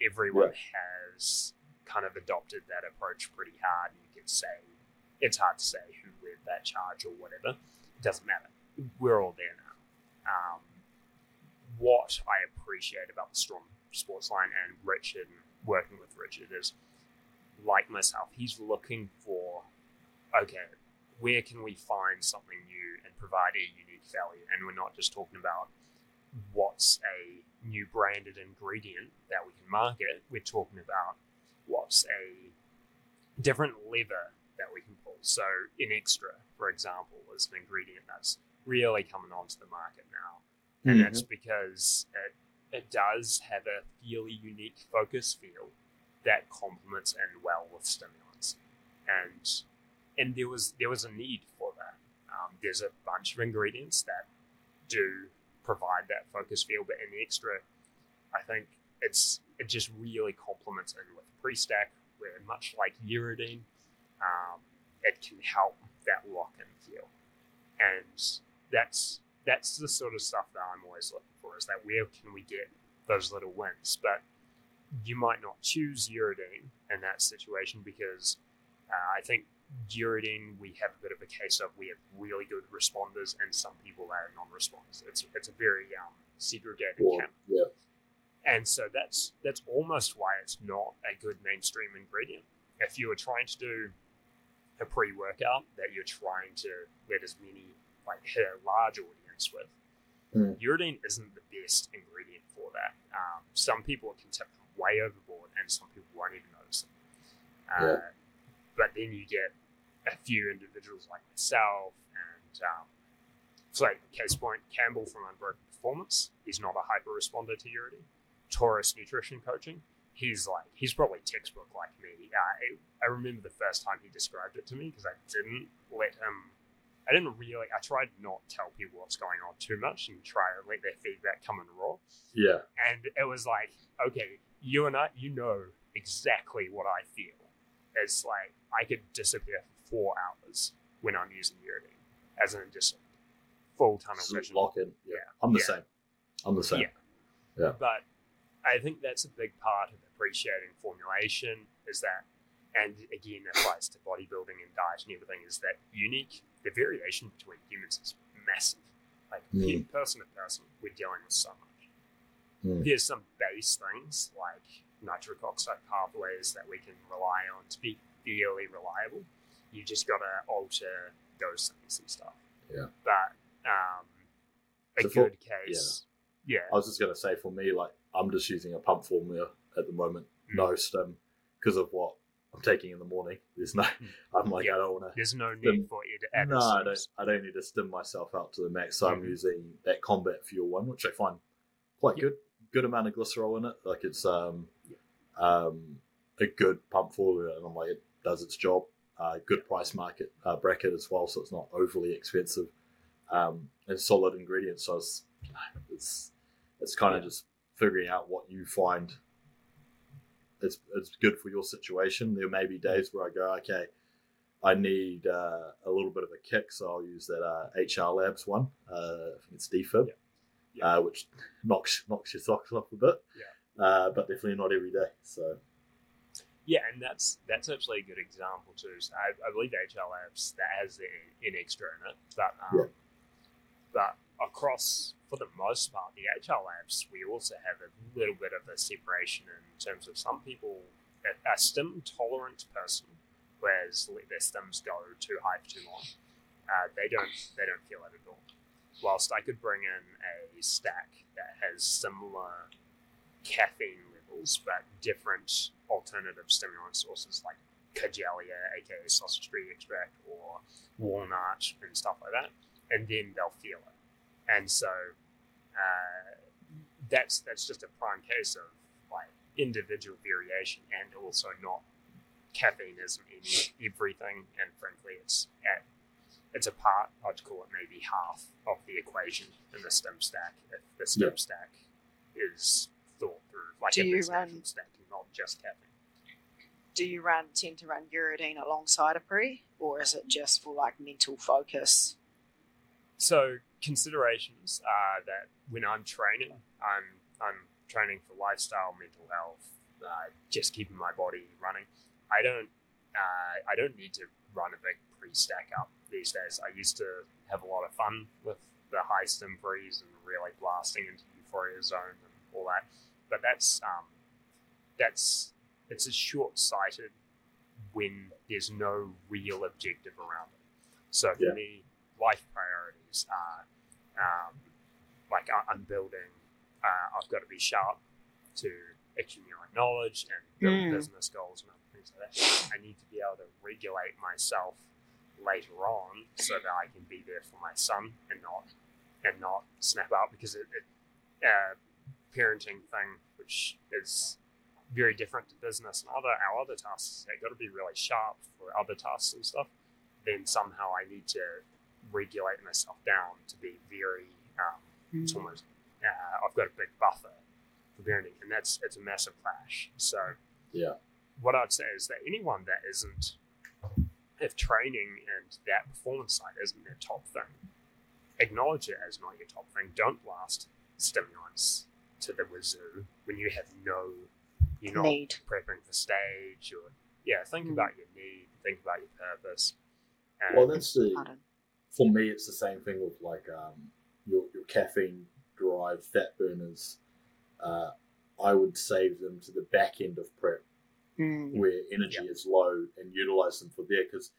[SPEAKER 1] Everyone has kind of adopted that approach pretty hard. You can say it's hard to say who led that charge or whatever. It doesn't matter. We're all there now. Um, what I appreciate about the Strom Sports line and Richard working with Richard is like myself, he's looking for okay, where can we find something new and provide a unique value? And we're not just talking about what's a new branded ingredient that we can market, we're talking about what's a different lever that we can pull. So, Enxtra, for example, is an ingredient that's really coming onto the market now and that's mm-hmm. because it, it does have a fairly unique focus feel that complements and well with stimulants, and and there was there was a need for that. Um, there's a bunch of ingredients that do provide that focus feel, but in the extra, I think it's it just really complements in with pre-stack, where much like uridine, um, it can help that lock-in feel, and that's that's the sort of stuff that I'm always looking for. Is that where can we get those little wins? But you might not choose uridine in that situation because uh, I think uridine we have a bit of a case of we have really good responders and some people are non-responders. It's it's a very um, segregated camp,
[SPEAKER 3] yeah.
[SPEAKER 1] and so that's that's almost why it's not a good mainstream ingredient. If you were trying to do a pre-workout that you're trying to let as many like hit a large audience with,
[SPEAKER 3] Mm.
[SPEAKER 1] uridine isn't the best ingredient for that. Um, some people can tip way overboard, and some people won't even notice it. Uh,
[SPEAKER 3] Yeah.
[SPEAKER 1] But then you get a few individuals like myself, and um, so like case point, Campbell from Unbroken Performance, he's not a hyper responder to uridine. Taurus Nutrition Coaching, he's like he's probably textbook like me. Uh, I, I remember the first time he described it to me because I didn't let him. I didn't really. I tried not tell people what's going on too much and try to let their feedback come in raw.
[SPEAKER 3] Yeah.
[SPEAKER 1] And it was like, okay, you and I, you know exactly what I feel. It's like I could disappear for four hours when I'm using uridine, as an just full tunnel
[SPEAKER 3] Just
[SPEAKER 1] vision.
[SPEAKER 3] lock in.
[SPEAKER 1] Yeah.
[SPEAKER 3] I'm the
[SPEAKER 1] Yeah.
[SPEAKER 3] same. I'm the same.
[SPEAKER 1] Yeah. But I think that's a big part of appreciating formulation is that, and again, applies to bodybuilding and diet and everything, is that unique, the variation between humans is massive. Like
[SPEAKER 3] Mm.
[SPEAKER 1] person to person, we're dealing with so much.
[SPEAKER 3] Mm.
[SPEAKER 1] There's some base things like nitric oxide pathways that we can rely on to be fairly reliable. You just got to alter those things and stuff.
[SPEAKER 3] Yeah.
[SPEAKER 1] But um, a
[SPEAKER 3] So for-
[SPEAKER 1] good case, yeah.
[SPEAKER 3] I was just going to say for me, like, I'm just using a pump formula at the moment.
[SPEAKER 1] Mm.
[SPEAKER 3] No stim, because of what I'm taking in the morning. There's no, I'm like,
[SPEAKER 1] Mm. Yeah.
[SPEAKER 3] I don't want to.
[SPEAKER 1] There's no need for you to add
[SPEAKER 3] No, I don't. I don't need to stim myself out to the max. So I'm
[SPEAKER 1] Mhm.
[SPEAKER 3] using that Combat Fuel one, which I find quite
[SPEAKER 1] Yeah.
[SPEAKER 3] good. Good amount of glycerol in it. Like it's um,
[SPEAKER 1] Yeah.
[SPEAKER 3] Um, a good pump formula, and I'm like, it does its job. Uh, good price market uh, bracket as well, so it's not overly expensive. Um, and solid ingredients. So it's it's it's kind of just figuring out what you find. It's, it's good for your situation. There may be days where I go, okay, I need uh, a little bit of a kick, so I'll use that uh, HR Labs one. Uh, I think it's DFib.
[SPEAKER 1] Yeah. Yeah.
[SPEAKER 3] uh, which knocks knocks your socks off a bit.
[SPEAKER 1] Yeah.
[SPEAKER 3] Uh, but definitely not every day. So
[SPEAKER 1] Yeah, and that's that's actually a good example too. So I, I believe HL Labs that has an, extra in it, but um,
[SPEAKER 3] Yeah.
[SPEAKER 1] but across for the most part, the HL Labs we also have a little bit of a separation in terms of some people a, a stim tolerant person, whereas let their stims go too high for too long, uh, they don't they don't feel it at all. Whilst I could bring in a stack that has similar caffeine levels, but different alternative stimulant sources like Kigelia, aka sausage tree extract, or walnut and stuff like that, and then they'll feel it. And so uh, that's that's just a prime case of like individual variation, and also not caffeine isn't in everything, and frankly, it's at it's a part. I'd call it maybe half of the equation in the stim stack. If the stim
[SPEAKER 3] Yeah.
[SPEAKER 1] stack is like
[SPEAKER 2] Do you run-
[SPEAKER 1] stacking, not just caffeine.
[SPEAKER 2] Do you run tend to run uridine alongside a pre, or is it just for like mental focus?
[SPEAKER 1] So considerations are that when I'm training, I'm I'm training for lifestyle, mental health, uh, just keeping my body running. I don't uh, I don't need to run a big pre-stack up these days. I used to have a lot of fun with the high stim pres and really blasting into euphoria zone and all that. But that's um, that's it's a short-sighted when there's no real objective around it. So for
[SPEAKER 3] Yeah.
[SPEAKER 1] me, life priorities are um, like I- I'm building. Uh, I've got to be sharp to accumulate knowledge and build
[SPEAKER 2] Mm.
[SPEAKER 1] business goals and other things like that. I need to be able to regulate myself later on so that I can be there for my son and not and not snap out because it, it uh, parenting thing, which is very different to business and other our other tasks. I got to be really sharp for other tasks and stuff. Then somehow I need to regulate myself down to be very. Um, it's almost uh, I've got a big buffer for parenting, and that's it's a massive clash. So
[SPEAKER 3] Yeah.
[SPEAKER 1] what I'd say is that anyone that isn't if training and that performance side isn't their top thing, acknowledge it as not your top thing. Don't blast stimulants to the wazoo when you have no, you're not
[SPEAKER 2] Need.
[SPEAKER 1] prepping for stage or yeah. Think
[SPEAKER 2] Mm.
[SPEAKER 1] about your need. Think about your purpose. And
[SPEAKER 3] well, that's the
[SPEAKER 2] Pardon.
[SPEAKER 3] for me. It's the same thing with like um, your your caffeine derived fat burners. Uh, I would save them to the back end of prep
[SPEAKER 2] Mm.
[SPEAKER 3] where energy is low and utilize them for there because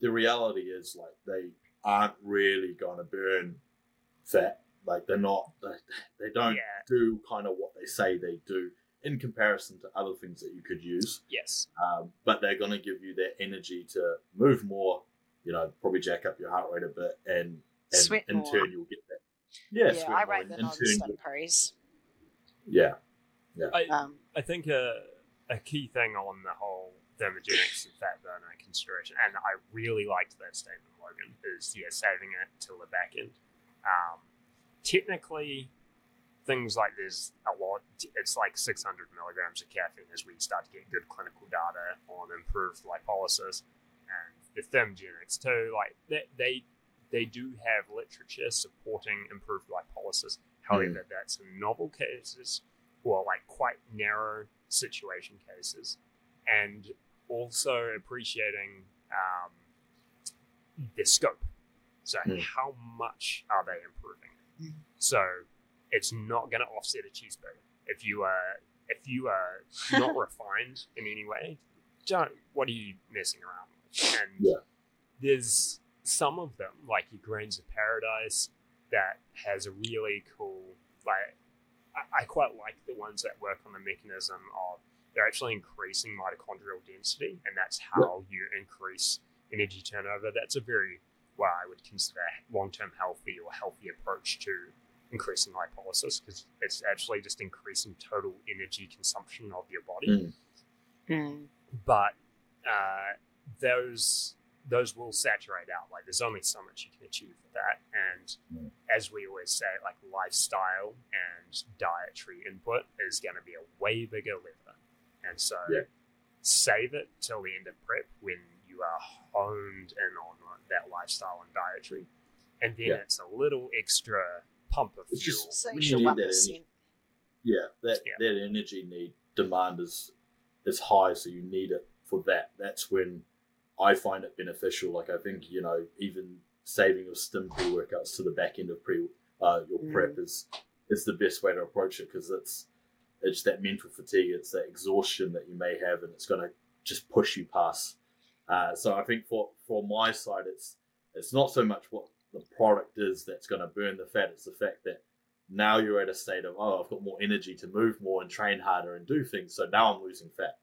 [SPEAKER 3] the reality is like they aren't really going to burn fat like they're not they, they don't
[SPEAKER 1] yeah,
[SPEAKER 3] do kind of what they say they do in comparison to other things that you could use
[SPEAKER 1] yes,
[SPEAKER 3] um, but they're going to give you that energy to move more you know probably jack up your heart rate a bit and, and
[SPEAKER 2] Sweat
[SPEAKER 3] in
[SPEAKER 2] more.
[SPEAKER 3] turn you'll get that yeah,
[SPEAKER 2] Yeah,
[SPEAKER 3] sweat
[SPEAKER 2] I
[SPEAKER 3] more,
[SPEAKER 2] rate
[SPEAKER 3] and
[SPEAKER 2] the
[SPEAKER 3] in
[SPEAKER 2] non
[SPEAKER 3] turn
[SPEAKER 2] stim
[SPEAKER 3] you'll-
[SPEAKER 2] pre's.
[SPEAKER 3] yeah
[SPEAKER 2] Um,
[SPEAKER 1] I think a, a key thing on the whole thermogenics and fat burner consideration, and I really liked that statement, Logan, is yeah, saving it till the back end. Um, technically, things like there's a lot, it's like 600 milligrams of caffeine as we start to get good clinical data on improved lipolysis and the thermogenics too. Like they, they, they do have literature supporting improved lipolysis. However, that's in novel cases or like quite narrow situation cases, and also appreciating um, the scope. So,
[SPEAKER 3] Mm.
[SPEAKER 1] how much are they improving?
[SPEAKER 2] Mm.
[SPEAKER 1] So, it's not going to offset a cheeseburger. If you are if you are not refined in any way, don't. What are you messing around with? And
[SPEAKER 3] Yeah.
[SPEAKER 1] there's some of them, like your grains of paradise, that has a really cool like I, I quite like the ones that work on the mechanism of they're actually increasing mitochondrial density and that's how you increase energy turnover that's a very what i would consider long-term healthy or healthy approach to increasing lipolysis because it's actually just increasing total energy consumption of your body
[SPEAKER 3] Mm.
[SPEAKER 2] mm.
[SPEAKER 1] but uh, those those will saturate out. Like there's only so much you can achieve with that, and
[SPEAKER 3] Mm.
[SPEAKER 1] as we always say, like lifestyle and dietary input is going to be a way bigger lever, and so
[SPEAKER 3] Yeah.
[SPEAKER 1] save it till the end of prep when you are honed in on that lifestyle and dietary, and then
[SPEAKER 3] Yeah.
[SPEAKER 1] it's a little extra pump of
[SPEAKER 3] It's
[SPEAKER 1] fuel.
[SPEAKER 3] just-
[SPEAKER 2] So
[SPEAKER 3] We
[SPEAKER 2] you
[SPEAKER 3] need that
[SPEAKER 2] percent.
[SPEAKER 3] Yeah, that
[SPEAKER 1] Yeah.
[SPEAKER 3] that energy need demand is is high, so you need it for that. That's when I find it beneficial. Like I think you know, even saving your stim pre workouts to the back end of pre uh, your
[SPEAKER 2] Mm.
[SPEAKER 3] prep is is the best way to approach it because it's it's that mental fatigue, it's that exhaustion that you may have, and it's going to just push you past. Uh, so I think for for my side, it's it's not so much what the product is that's going to burn the fat; it's the fact that now you're at a state of oh, I've got more energy to move more and train harder and do things. So now I'm losing fat.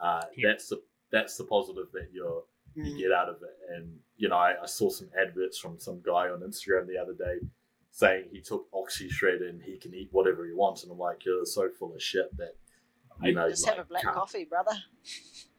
[SPEAKER 3] Uh,
[SPEAKER 1] Yeah.
[SPEAKER 3] That's the that's the positive that you're you
[SPEAKER 2] Mm.
[SPEAKER 3] get out of it. And you know, I, I saw some adverts from some guy on Instagram the other day saying he took Oxy Shred and he can eat whatever he wants, and I'm like, you're so full of shit that you know,
[SPEAKER 2] Just
[SPEAKER 3] like,
[SPEAKER 2] have a black
[SPEAKER 3] can't-
[SPEAKER 2] coffee, brother.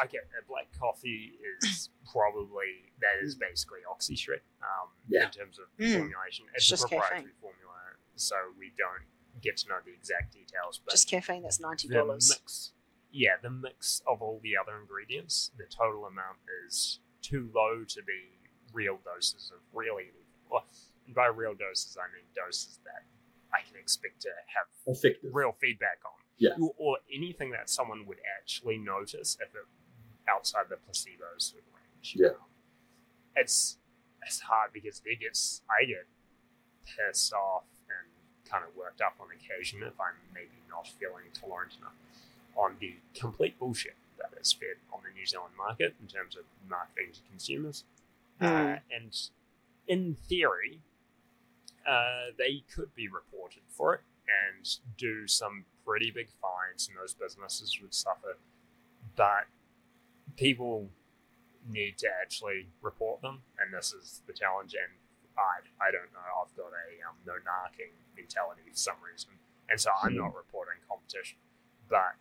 [SPEAKER 1] I get that black coffee is probably that is basically oxyshred um,
[SPEAKER 3] Yeah.
[SPEAKER 1] in terms of
[SPEAKER 2] Mm.
[SPEAKER 1] formulation.
[SPEAKER 2] It's
[SPEAKER 1] It's,
[SPEAKER 2] just
[SPEAKER 1] a proprietary
[SPEAKER 2] caffeine.
[SPEAKER 1] formula, so we don't get to know the exact details. But
[SPEAKER 2] Just caffeine that's ninety
[SPEAKER 1] the
[SPEAKER 2] dollars.
[SPEAKER 1] yeah, the mix of all the other ingredients, the total amount is too low to be real doses of really. Well, and by real doses, I mean doses that I can expect to have
[SPEAKER 3] effective.
[SPEAKER 1] real feedback on.
[SPEAKER 3] Yeah.
[SPEAKER 1] Or, or anything that someone would actually notice if it outside the placebo sort of range.
[SPEAKER 3] Yeah.
[SPEAKER 1] It's it's hard because it gets I get pissed off and kind of worked up on occasion if I'm maybe not feeling tolerant enough on the complete bullshit that is fed on the New Zealand market in terms of marketing to consumers. Uh,
[SPEAKER 2] Mm.
[SPEAKER 1] and in theory, uh, they could be reported for it and do some pretty big fines, and those businesses would suffer. But people need to actually report them, and this is the challenge. And I, I don't know. I've got a um, no narking mentality for some reason, and so I'm not reporting competition. But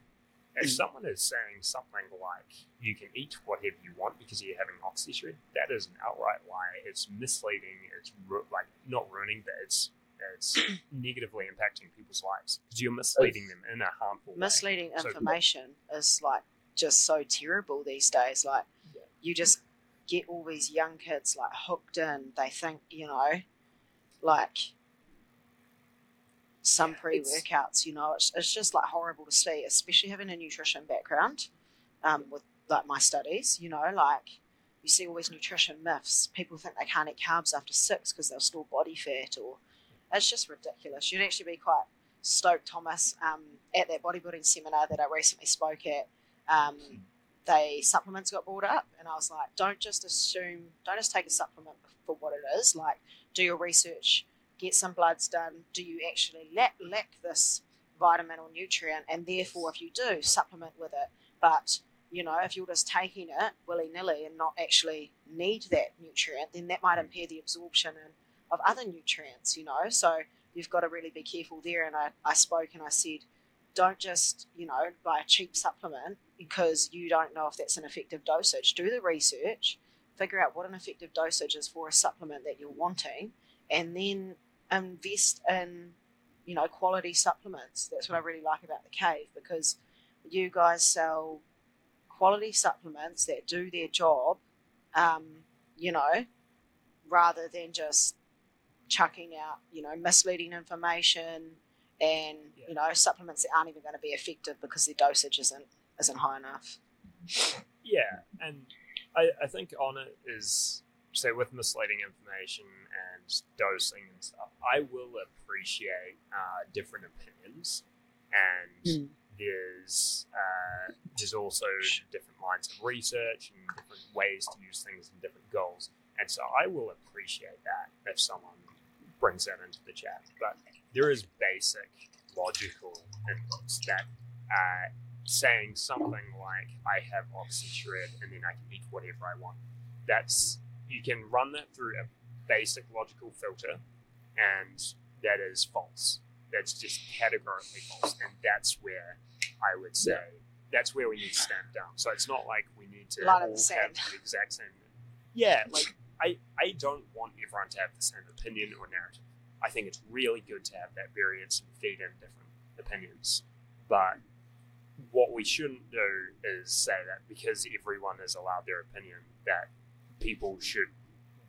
[SPEAKER 1] if someone is saying something like you can eat whatever you want because you're having oxyshred, that is an outright lie. It's misleading. It's ru- like not ruining, but it's it's negatively impacting people's lives because you're misleading them in a harmful way.
[SPEAKER 2] Misleading
[SPEAKER 1] So-
[SPEAKER 2] information is like just so terrible these days. Like
[SPEAKER 1] Yeah.
[SPEAKER 2] you just get all these young kids like hooked in. They think you know, like some
[SPEAKER 1] Yeah,
[SPEAKER 2] pre-workouts You know, it's, it's just like horrible to see, especially having a nutrition background. Um, with like my studies, you know, like you see all these nutrition myths. People think they can't eat carbs after six because they'll store body fat, or it's just ridiculous. You'd actually be quite stoked, Thomas, um, at that bodybuilding seminar that I recently spoke at. Um, they supplements got brought up, and I was like, don't just assume, don't just take a supplement for what it is. Like, do your research, get some bloods done. Do you actually lack, lack this vitamin or nutrient? And therefore, if you do, supplement with it. But you know, if you're just taking it willy nilly and not actually need that nutrient, then that might impair the absorption and, of other nutrients, you know. So you've got to really be careful there. And I, I spoke and I said, don't just, you know, buy a cheap supplement because you don't know if that's an effective dosage. Do the research, figure out what an effective dosage is for a supplement that you're wanting, and then invest in, you know, quality supplements. That's what I really like about the cave because you guys sell quality supplements that do their job, um, you know, rather than just chucking out, you know, misleading information and
[SPEAKER 1] Yeah.
[SPEAKER 2] you know supplements that aren't even going to be effective because their dosage isn't isn't high enough.
[SPEAKER 1] Yeah, and I, I think on it is say with misleading information and dosing and stuff, I will appreciate uh, different opinions, and
[SPEAKER 2] Mm.
[SPEAKER 1] there's uh, there's also different lines of research and different ways to use things and different goals, and so I will appreciate that if someone brings that into the chat. But there is basic logical inputs that uh, saying something like I have oxyshred and then I can eat whatever I want. That's you can run that through a basic logical filter and that is false. That's just categorically false. And that's where I would say that's where we need to stamp down. So it's not like we need to
[SPEAKER 2] Line in
[SPEAKER 1] all
[SPEAKER 2] the sand.
[SPEAKER 1] have the exact same Yeah, like I, I don't want everyone to have the same opinion or narrative. I think it's really good to have that variance and feed in different opinions. But what we shouldn't do is say that because everyone is allowed their opinion, that people should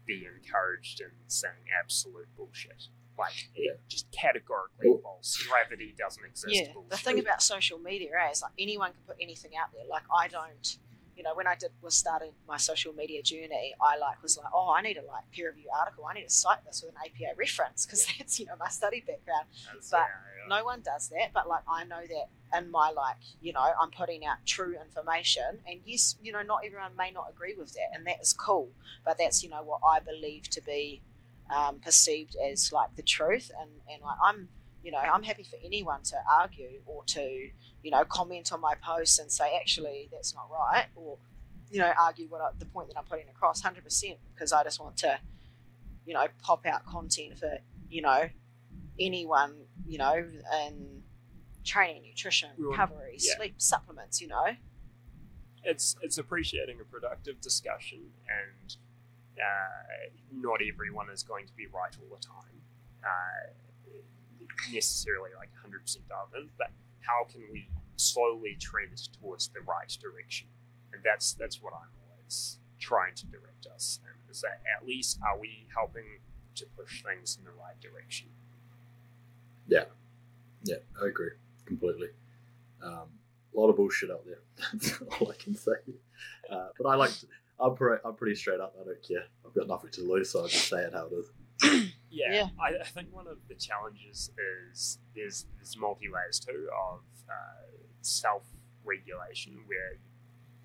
[SPEAKER 1] be encouraged in saying absolute bullshit. like
[SPEAKER 3] Yeah.
[SPEAKER 1] just categorically
[SPEAKER 3] Well-
[SPEAKER 1] false. Gravity doesn't exist.
[SPEAKER 2] yeah, the thing about social media eh, is like anyone can put anything out there. Like I don't, you know, when I did was starting my social media journey, I like was like, oh, I need a like peer review article. I need to cite this with an APA reference because that's you know my study background.
[SPEAKER 1] That's-
[SPEAKER 2] but
[SPEAKER 1] yeah, yeah.
[SPEAKER 2] No one does that, but like I know that in my like, you know, I'm putting out true information, and yes, you know, not everyone may not agree with that, and that is cool. But that's you know what I believe to be um, perceived as like the truth, and and like I'm, you know, I'm happy for anyone to argue or to, you know, comment on my posts and say actually that's not right, or you know, argue what I, the point that I'm putting across, hundred percent, because I just want to, you know, pop out content for you know anyone, you know, in training, nutrition, recovery,
[SPEAKER 1] yeah.
[SPEAKER 2] sleep supplements, you know.
[SPEAKER 1] it's it's appreciating a productive discussion, and uh, not everyone is going to be right all the time. Uh, necessarily like 100% of them, but how can we slowly trend towards the right direction? And that's that's what I'm always trying to direct us. And is that at least are we helping to push things in the right direction?
[SPEAKER 3] Yeah, Yeah, I agree completely. Um, a lot of bullshit out there. That's all I can say. Uh, but I like. To, I'm pretty. I'm pretty straight up. I don't care. I've got nothing to lose, so I just say it how it is.
[SPEAKER 1] Yeah,
[SPEAKER 2] Yeah.
[SPEAKER 1] I, I think one of the challenges is there's there's multi layers too of uh, self regulation where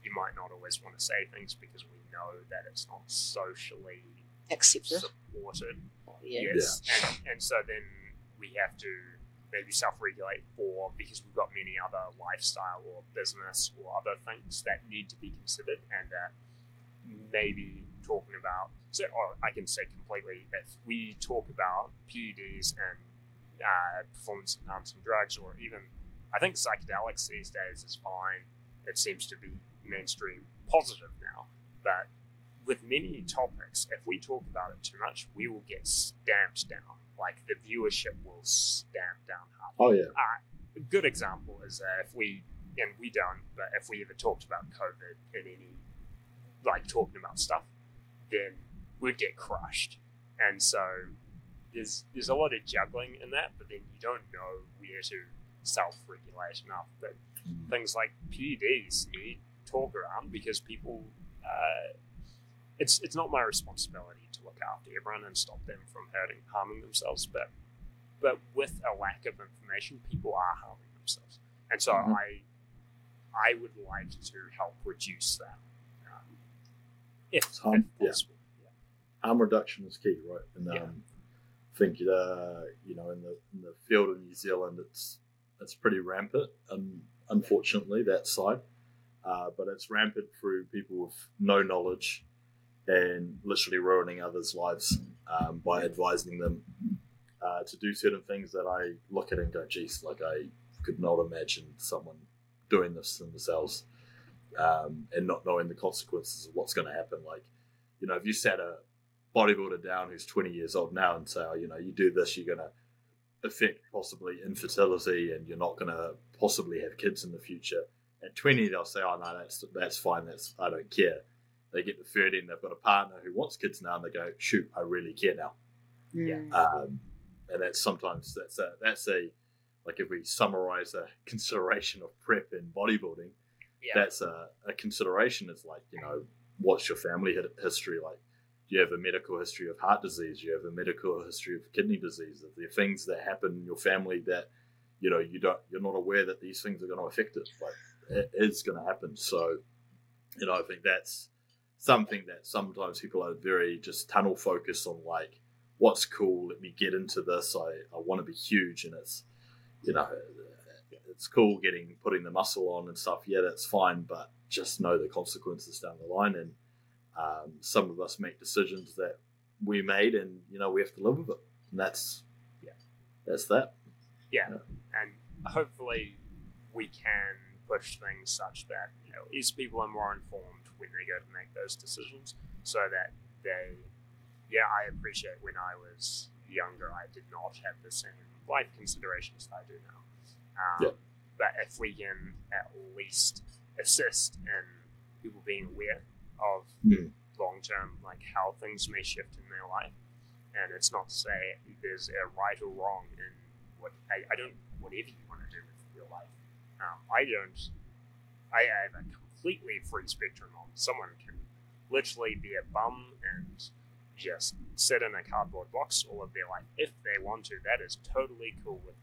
[SPEAKER 1] you might not always want to say things because we know that it's not socially
[SPEAKER 2] Accepted.
[SPEAKER 1] supported.
[SPEAKER 2] Yeah.
[SPEAKER 1] Yes, and, and so then we have to maybe self-regulate for because we've got many other lifestyle or business or other things that need to be considered, and that maybe talking about. So, or I can say completely if we talk about PEDs and uh, performance enhancing drugs, or even I think psychedelics these days is fine. It seems to be mainstream positive now, but with many topics, if we talk about it too much, we will get stamped down. Like the viewership will stamp down hard.
[SPEAKER 3] Oh yeah.
[SPEAKER 1] A good example is that if we, and we don't, but if we ever talked about COVID in any, like talking about stuff, then we'd get crushed. And so there's there's a lot of juggling in that, but then you don't know where to self-regulate enough. But things like PEDs need talk around because people. Uh, it's it's not my responsibility to look after everyone and stop them from hurting, harming themselves, but but with a lack of information, people are harming themselves, and so
[SPEAKER 3] Mhm.
[SPEAKER 1] I I would like to help reduce that, if,
[SPEAKER 3] Harm,
[SPEAKER 1] if possible. Yeah.
[SPEAKER 3] harm reduction is key, right? And um,
[SPEAKER 1] Yeah.
[SPEAKER 3] I think uh, you know in the in the field of New Zealand, it's it's pretty rampant, and unfortunately that side, uh, but it's rampant through people with no knowledge and literally ruining others' lives um, by advising them uh, to do certain things that I look at and go, geez, like I could not imagine someone doing this themselves um, and not knowing the consequences of what's going to happen. Like, you know, if you sat a bodybuilder down who's 20 years old now and say, oh, you know, you do this, you're going to affect possibly infertility and you're not going to possibly have kids in the future. At 20, they'll say, oh, no, that's, that's fine. That's, I don't care. They get to 30 and they've got a partner who wants kids now and they go, shoot, I really care now.
[SPEAKER 1] Yeah.
[SPEAKER 2] Mm.
[SPEAKER 3] Um, and that's sometimes, that's a, that's a, like if we summarize a consideration of prep in bodybuilding,
[SPEAKER 1] Yeah.
[SPEAKER 3] that's a, a consideration is like you know what's your family history like? Do you have a medical history of heart disease? Do you have a medical history of kidney disease? Are there things that happen in your family that you know you don't you're not aware that these things are going to affect it? Like it is going to happen. So you know i think that's something that sometimes people are very just tunnel focused on like what's cool let me get into this. I, I want to be huge and it's you know it's cool getting putting the muscle on and stuff. Yeah, that's fine, but just know the consequences down the line. And um, some of us make decisions that we made, and you know we have to live with it. And that's
[SPEAKER 1] Yeah.
[SPEAKER 3] that's that.
[SPEAKER 1] yeah, and hopefully we can push things such that you know is people are more informed when they go to make those decisions, so that they, yeah, I appreciate when I was younger, I did not have the same life considerations that I do now. Um,
[SPEAKER 3] Yeah.
[SPEAKER 1] But if we can at least assist in people being aware of
[SPEAKER 3] Mm.
[SPEAKER 1] long term, like how things may shift in their life, and it's not to say there's a right or wrong in what I, I don't whatever you want to do with your life. Um, I don't. I have a completely free spectrum on. Someone can literally be a bum and just sit in a cardboard box all of their life if they want to. That is totally cool with me,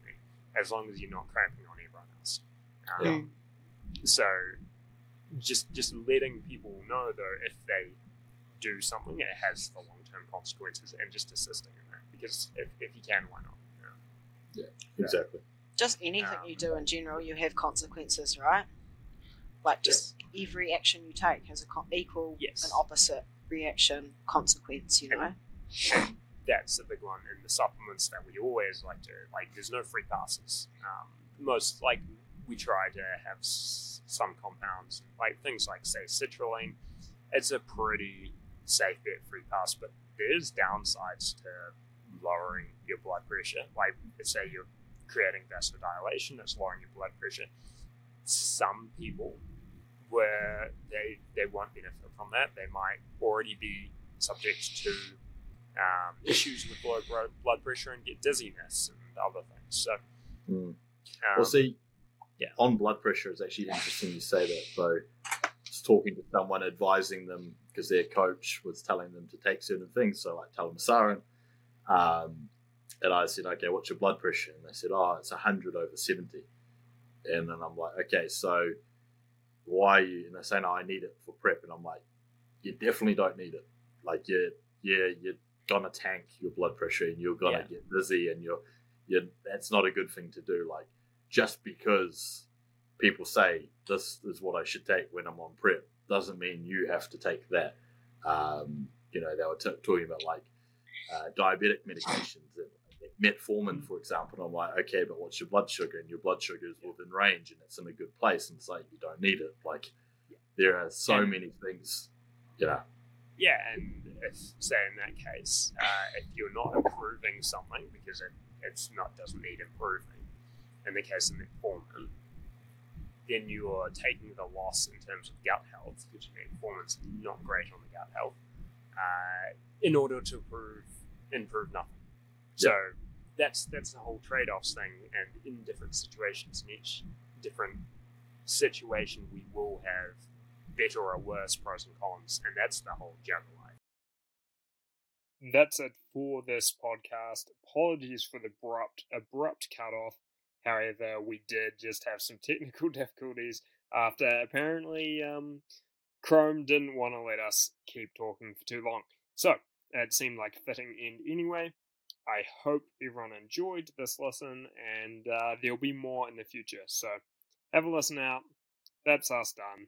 [SPEAKER 1] as long as you're not cramping on everyone else. Um,
[SPEAKER 3] Yeah.
[SPEAKER 1] So, just just letting people know though if they do something, it has the long term consequences, and just assisting in that because if, if you can, why not? You know?
[SPEAKER 3] Exactly.
[SPEAKER 2] Just anything
[SPEAKER 1] Um,
[SPEAKER 2] you do in general, you have consequences, right? Like just every action you take has a con- equal
[SPEAKER 1] Yes.
[SPEAKER 2] and opposite reaction consequence. You know.
[SPEAKER 1] That's a big one in the supplements that we always like to like there's no free passes. Um, most like we try to have s- some compounds like things like say citrulline. It's a pretty safe bet free pass but there's downsides to lowering your blood pressure. Like say you're creating vasodilation that's lowering your blood pressure. Some people where they they won't benefit from that. They might already be subject to um, issues with low blood pressure and get dizziness and other things. So,
[SPEAKER 3] Mm.
[SPEAKER 1] um,
[SPEAKER 3] well, see,
[SPEAKER 1] yeah.
[SPEAKER 3] on blood pressure, it's actually interesting you say that. So, just talking to someone, advising them because their coach was telling them to take certain things. So, like telmisartan, um, and I said, "Okay, what's your blood pressure?" And they said, "Oh, it's hundred over 70. And then I'm like, "Okay, so why?" Are you? And they say, "No, I need it for prep." And I'm like, "You definitely don't need it. Like, you, yeah, you're gonna tank your blood pressure, and you're gonna
[SPEAKER 1] Yeah.
[SPEAKER 3] get dizzy, and you're, you're. That's not a good thing to do. Like." just because people say this is what I should take when I'm on prep doesn't mean you have to take that. Um, you know, they were t- talking about like uh, diabetic medications, and like metformin, for example. And I'm like, okay, but what's your blood sugar? And your blood sugar is within range, and it's in a good place, and it's like you don't need it. Like there are so
[SPEAKER 1] And-
[SPEAKER 3] many things, you know.
[SPEAKER 1] Yeah, and if say in that case, uh, if you're not improving something because it it's not doesn't need improving, in the case of metformin, then you are taking the loss in terms of gut health because metformin's not great on the gut health. Uh, in order to improve improve nothing. So that's that's the whole trade offs thing, and in different situations, in each different situation, we will have better or worse pros and cons, and that's the whole juggle life. That's it for this podcast. Apologies for the abrupt abrupt cutoff. However, we did just have some technical difficulties after apparently um, Chrome didn't want to let us keep talking for too long. So it seemed like a fitting end anyway. I hope everyone enjoyed this lesson, and uh, there'll be more in the future. So have a listen out. That's us done.